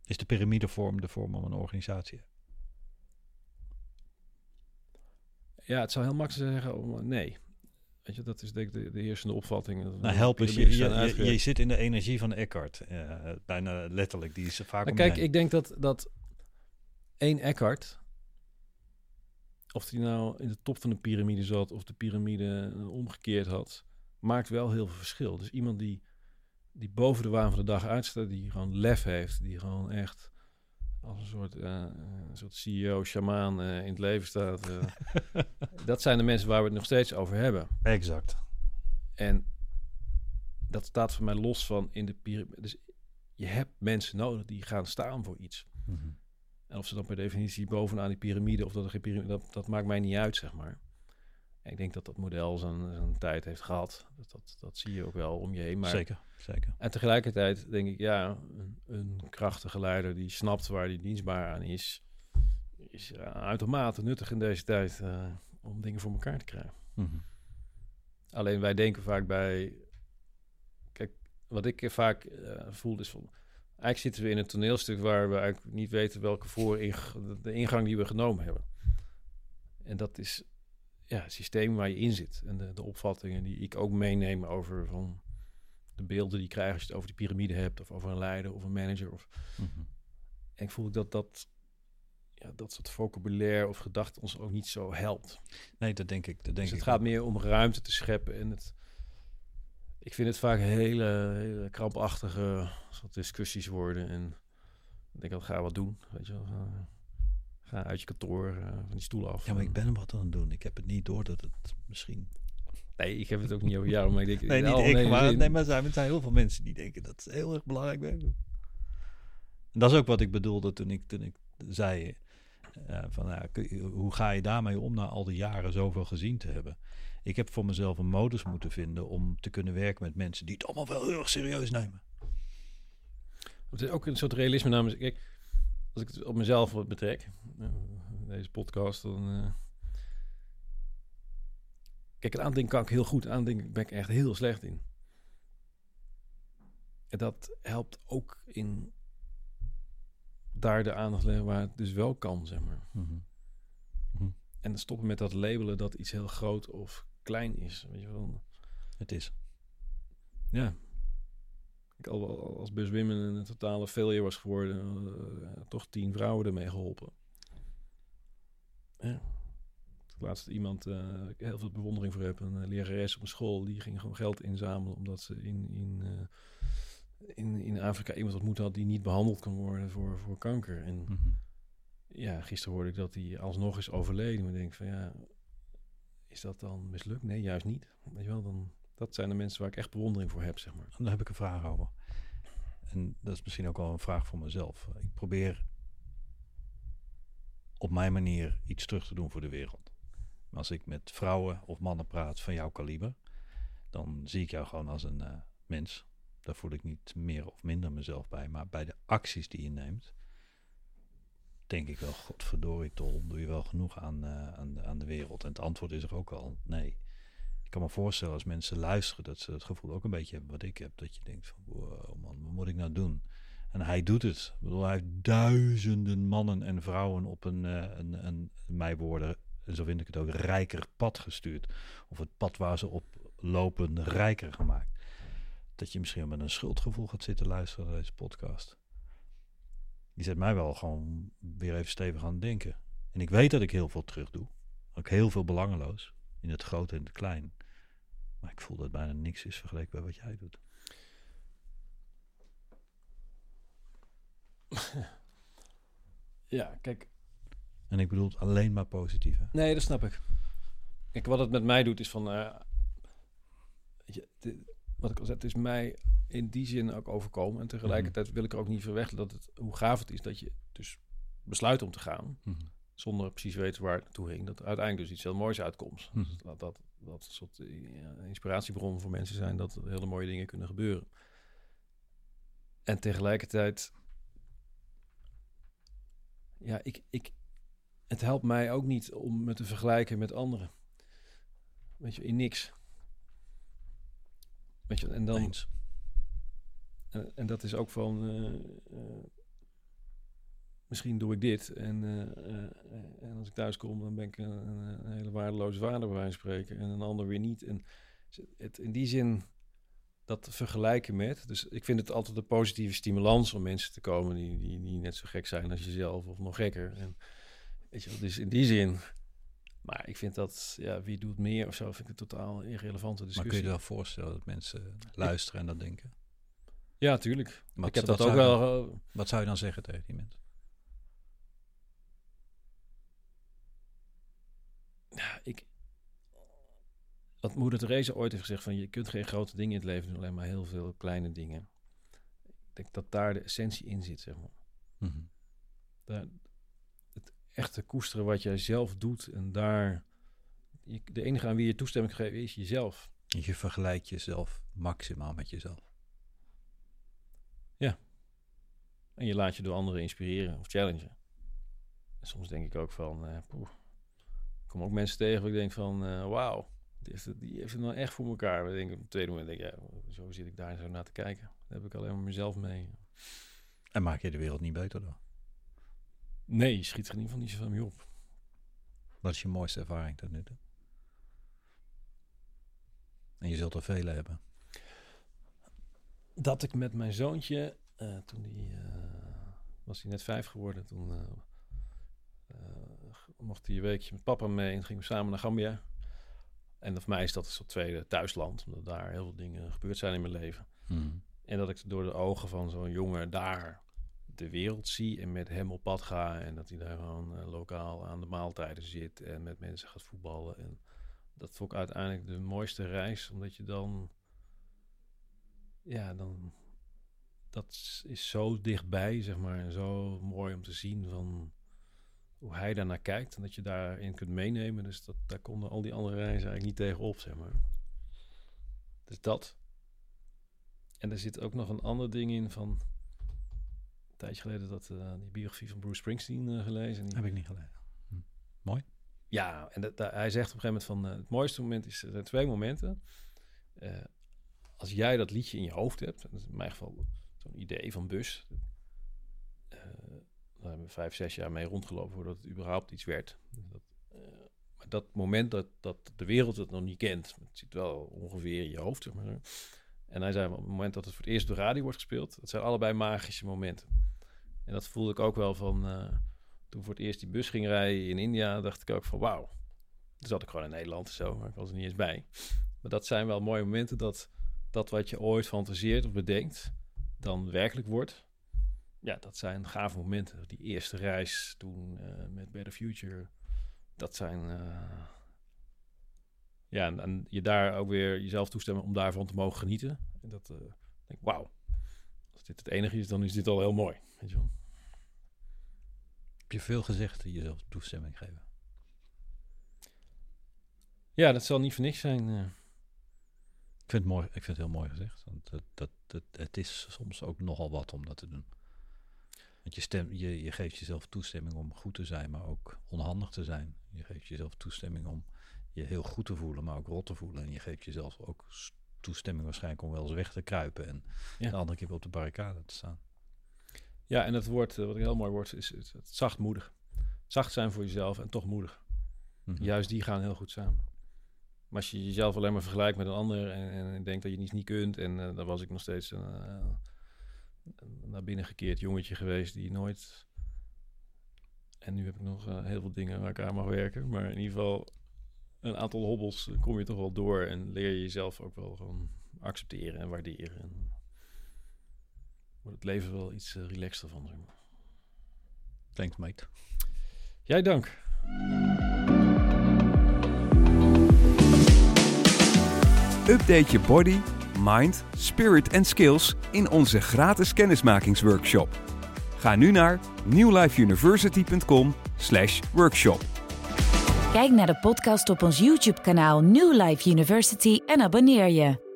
Is de piramidevorm de vorm om een organisatie? Ja, het zou heel makkelijk zijn zeggen, om, nee. Weet je, dat is denk ik de, de heersende opvatting. Nou, help eens. Je, je, zit in de energie van Eckhart. eh, bijna letterlijk. Die is vaak Maar kijk, ik denk dat, dat één Eckhart, of die nou in de top van de piramide zat of de piramide eh, omgekeerd had, maakt wel heel veel verschil. Dus iemand die, die boven de waan van de dag uitstaat, die gewoon lef heeft, die gewoon echt als een soort, eh, een soort CEO, shamaan eh, in het leven staat. eh. (laughs) dat zijn de mensen waar we het nog steeds over hebben. Exact. En dat staat voor mij los van in de piramide. Dus je hebt mensen nodig die gaan staan voor iets. Mhm. En of ze dan per definitie bovenaan die piramide of dat er geen piramide, dat, dat maakt mij niet uit, zeg maar. Ik denk dat dat model zijn, zijn tijd heeft gehad. Dat, dat, dat zie je ook wel om je heen. Maar, Zeker, zeker. En tegelijkertijd denk ik, ja, een, een krachtige leider die snapt waar die dienstbaar aan is, is uh, uitermate nuttig in deze tijd uh, om dingen voor elkaar te krijgen. Mhm. Alleen wij denken vaak bij. Kijk, wat ik vaak uh, voel is van. Eigenlijk zitten we in een toneelstuk waar we eigenlijk niet weten welke voor de ingang die we genomen hebben. En dat is ja, het systeem waar je in zit. En de, de opvattingen die ik ook meeneem over van de beelden die je krijgt als je het over die piramide hebt, of over een leider of een manager. Of... Mhm. En ik voel dat dat, ja, dat soort vocabulaire of gedachten ons ook niet zo helpt. Nee, dat denk ik. Dat denk dus het ik gaat ook. meer om ruimte te scheppen en het. Ik vind het vaak hele, hele krampachtige soort discussies worden. En ik denk dat ga wat doen. Weet je wel. Ga, ga uit je kantoor uh, van die stoel af. Ja, maar ik ben wat aan het doen. Ik heb het niet door dat het misschien... Nee, ik heb het ook niet over jou, maar ik denk... Nee, niet oh, ik, nee, maar, nee, nee, maar zijn, er zijn heel veel mensen die denken dat het heel erg belangrijk werk. En dat is ook wat ik bedoelde toen ik, toen ik zei... Uh, van, hoe ga je daarmee om na al die jaren zoveel gezien te hebben? Ik heb voor mezelf een modus moeten vinden om te kunnen werken met mensen die het allemaal wel heel erg serieus nemen. Het is ook een soort realisme namens... Kijk, als ik het op mezelf wat betrek, uh, deze podcast, dan... Uh... Kijk, het aandenken kan ik heel goed. Aandenken ben ik echt heel slecht in. En dat helpt ook in daar de aandacht leggen waar het dus wel kan, zeg maar. Mm -hmm. Mm -hmm. En stoppen met dat labelen dat iets heel groot of klein is. Weet je wel. Het is. Ja. Ik al als Bus Women een totale failure was geworden, uh, toch tien vrouwen ermee geholpen. Ja. Laatst iemand, uh, ik heel veel bewondering voor heb, een lerares op een school, die ging gewoon geld inzamelen omdat ze in, in, uh, in, in Afrika iemand ontmoet had die niet behandeld kan worden voor, voor kanker. En Mhm. ja, gisteren hoorde ik dat hij alsnog is overleden. Maar ik denk van ja, is dat dan mislukt? Nee, juist niet. Weet je wel, dan, dat zijn de mensen waar ik echt bewondering voor heb, zeg maar. Daar heb ik een vraag over. En dat is misschien ook wel een vraag voor mezelf. Ik probeer op mijn manier iets terug te doen voor de wereld. Maar als ik met vrouwen of mannen praat van jouw kaliber, dan zie ik jou gewoon als een eh, mens. Daar voel ik niet meer of minder mezelf bij. Maar bij de acties die je neemt, denk ik wel, godverdorie tol, doe je wel genoeg aan, eh, aan, aan de wereld. En het antwoord is er ook al nee. Kan me voorstellen als mensen luisteren dat ze het gevoel ook een beetje hebben wat ik heb. Dat je denkt van, wow man, wat moet ik nou doen? En hij doet het. Ik bedoel, hij heeft duizenden mannen en vrouwen op een, eh, een, een, mijn woorden, en zo vind ik het ook, rijker pad gestuurd. Of het pad waar ze op lopen rijker gemaakt. Dat je misschien met een schuldgevoel gaat zitten luisteren naar deze podcast. Die zet mij wel gewoon weer even stevig aan het denken. En ik weet dat ik heel veel terug doe. Ook heel veel belangeloos. In het grote en het klein. Maar ik voel dat bijna niks is vergeleken bij wat jij doet. (laughs) Ja, kijk. En ik bedoel het alleen maar positief. Hè? Nee, dat snap ik. Kijk, wat het met mij doet is van... weet je, dit- wat ik al zei, het is mij in die zin ook overkomen. En tegelijkertijd wil ik er ook niet verweggen dat het, hoe gaaf het is dat je dus besluit om te gaan. Mhm. Zonder precies weten waar het naartoe ging. Dat er uiteindelijk dus iets heel moois uitkomt. Mhm. Dus dat, dat, dat een soort eh, inspiratiebron voor mensen zijn. Dat er hele mooie dingen kunnen gebeuren. En tegelijkertijd... Ja, ik, ik, het helpt mij ook niet om me te vergelijken met anderen. Weet je, in niks. Weet je, en dan... En dat is ook van... eh, eh, misschien doe ik dit. En, eh, eh, en als ik thuis kom, dan ben ik een, een, hele waardeloze vader bij wijze van spreken. En een ander weer niet. En het, in die zin dat vergelijken met... Dus ik vind het altijd een positieve stimulans om mensen te komen... die, die, die net zo gek zijn als jezelf of nog gekker. En, weet je wel, dus in die zin... Maar ik vind dat, ja, wie doet meer of zo, vind ik een totaal irrelevante Maar discussie. kun je je wel voorstellen dat mensen luisteren en dat denken? Ja, tuurlijk. Wat- ik heb dat ook wel... eh, Wat zou je dan zeggen tegen die mensen? Ja, ik... Wat moeder Therese ooit heeft gezegd van... je kunt geen grote dingen in het leven doen, alleen maar heel veel kleine dingen. Ik denk dat daar de essentie in zit, zeg maar. Mhm. Daar, het echte koesteren wat jij zelf doet en daar... Je, de enige aan wie je toestemming geeft is jezelf. Je vergelijkt jezelf maximaal met jezelf. En je laat je door anderen inspireren of challengen. En soms denk ik ook van... eh poeh, kom ook mensen tegen waar ik denk van... eh, wauw, die heeft, het, die heeft het nou echt voor elkaar. Maar ik denk, op het tweede moment denk ik... Ja, zo zit ik daar zo naar te kijken. Daar heb ik alleen maar mezelf mee. En maak je de wereld niet beter door. Nee, je schiet er in ieder geval niet zoveel mee op. Wat is je mooiste ervaring tot nu toe? En je zult er vele hebben. Dat ik met mijn zoontje... eh, toen die... eh, was hij net vijf geworden. Toen mocht hij een weekje met papa mee. En gingen we samen naar Gambia. En voor mij is dat een soort tweede thuisland. Omdat daar heel veel dingen gebeurd zijn in mijn leven. Mhm. En dat ik door de ogen van zo'n jongen daar de wereld zie en met hem op pad ga. En dat hij daar gewoon eh, lokaal aan de maaltijden zit en met mensen gaat voetballen. En dat vond ik uiteindelijk de mooiste reis, omdat je dan... Ja, dan... Dat is zo dichtbij, zeg maar. En zo mooi om te zien van hoe hij daarnaar kijkt. En dat je daarin kunt meenemen. Dus dat, daar konden al die andere reizen eigenlijk niet tegen op, zeg maar. Dus dat. En er zit ook nog een ander ding in van... Een tijdje geleden dat eh, die biografie van Bruce Springsteen eh, gelezen. En die- Heb ik niet gelezen. Ja, en dat, hij zegt op een gegeven moment van... eh, het mooiste moment is... Er zijn twee momenten. Als jij dat liedje in je hoofd hebt... Dat is in mijn geval zo'n idee van bus. eh daar hebben we vijf, zes jaar mee rondgelopen... voordat het überhaupt iets werd. Dat, eh, maar dat moment dat, dat de wereld het nog niet kent... Het zit wel ongeveer in je hoofd, zeg maar. En hij zei, op het moment dat het voor het eerst de radio wordt gespeeld, dat zijn allebei magische momenten. En dat voelde ik ook wel van, uh, toen voor het eerst die bus ging rijden in India, dacht ik ook van wauw. Toen zat ik gewoon in Nederland zo, maar ik was er niet eens bij. Maar dat zijn wel mooie momenten dat dat wat je ooit fantaseert of bedenkt, dan werkelijk wordt. Ja, dat zijn gave momenten. Die eerste reis toen uh, met Better Future, dat zijn... Uh, ja, en, en, je daar ook weer jezelf toestemmen om daarvan te mogen genieten. En dat uh, denk ik, wauw. Als dit het enige is, dan is dit al heel mooi. Weet je wel. Heb je veel gezegd jezelf toestemming geven? Ja, dat zal niet voor niks zijn. Ik vind het mooi. Ik vind het heel mooi gezegd. Want dat, dat, dat, het is soms ook nogal wat om dat te doen. Want je, stem, je, je geeft jezelf toestemming om goed te zijn, maar ook onhandig te zijn. Je geeft jezelf toestemming om je heel goed te voelen, maar ook rot te voelen. En je geeft jezelf ook toestemming waarschijnlijk om wel eens weg te kruipen en ja. de andere keer op de barricade te staan. Ja, en het woord, wat heel mooi wordt, is het, het zachtmoedig. Zacht zijn voor jezelf en toch moedig. Mm -hmm. Juist die gaan heel goed samen. Maar als je jezelf alleen maar vergelijkt met een ander en, en denkt dat je iets niet kunt, en uh, dan was ik nog steeds een uh, naar binnen gekeerd jongetje geweest die nooit. En nu heb ik nog uh, heel veel dingen waar ik aan mag werken. Maar in ieder geval, een aantal hobbels kom je toch wel door en leer je jezelf ook wel gewoon accepteren en waarderen. En wordt het leven wel iets uh, relaxter van. Zeg maar. Thanks, mate. Jij dank. Update je body, mind, spirit en skills in onze gratis kennismakingsworkshop. Ga nu naar newlifeuniversity.com/workshop. Kijk naar de podcast op ons YouTube-kanaal New Life University en abonneer je.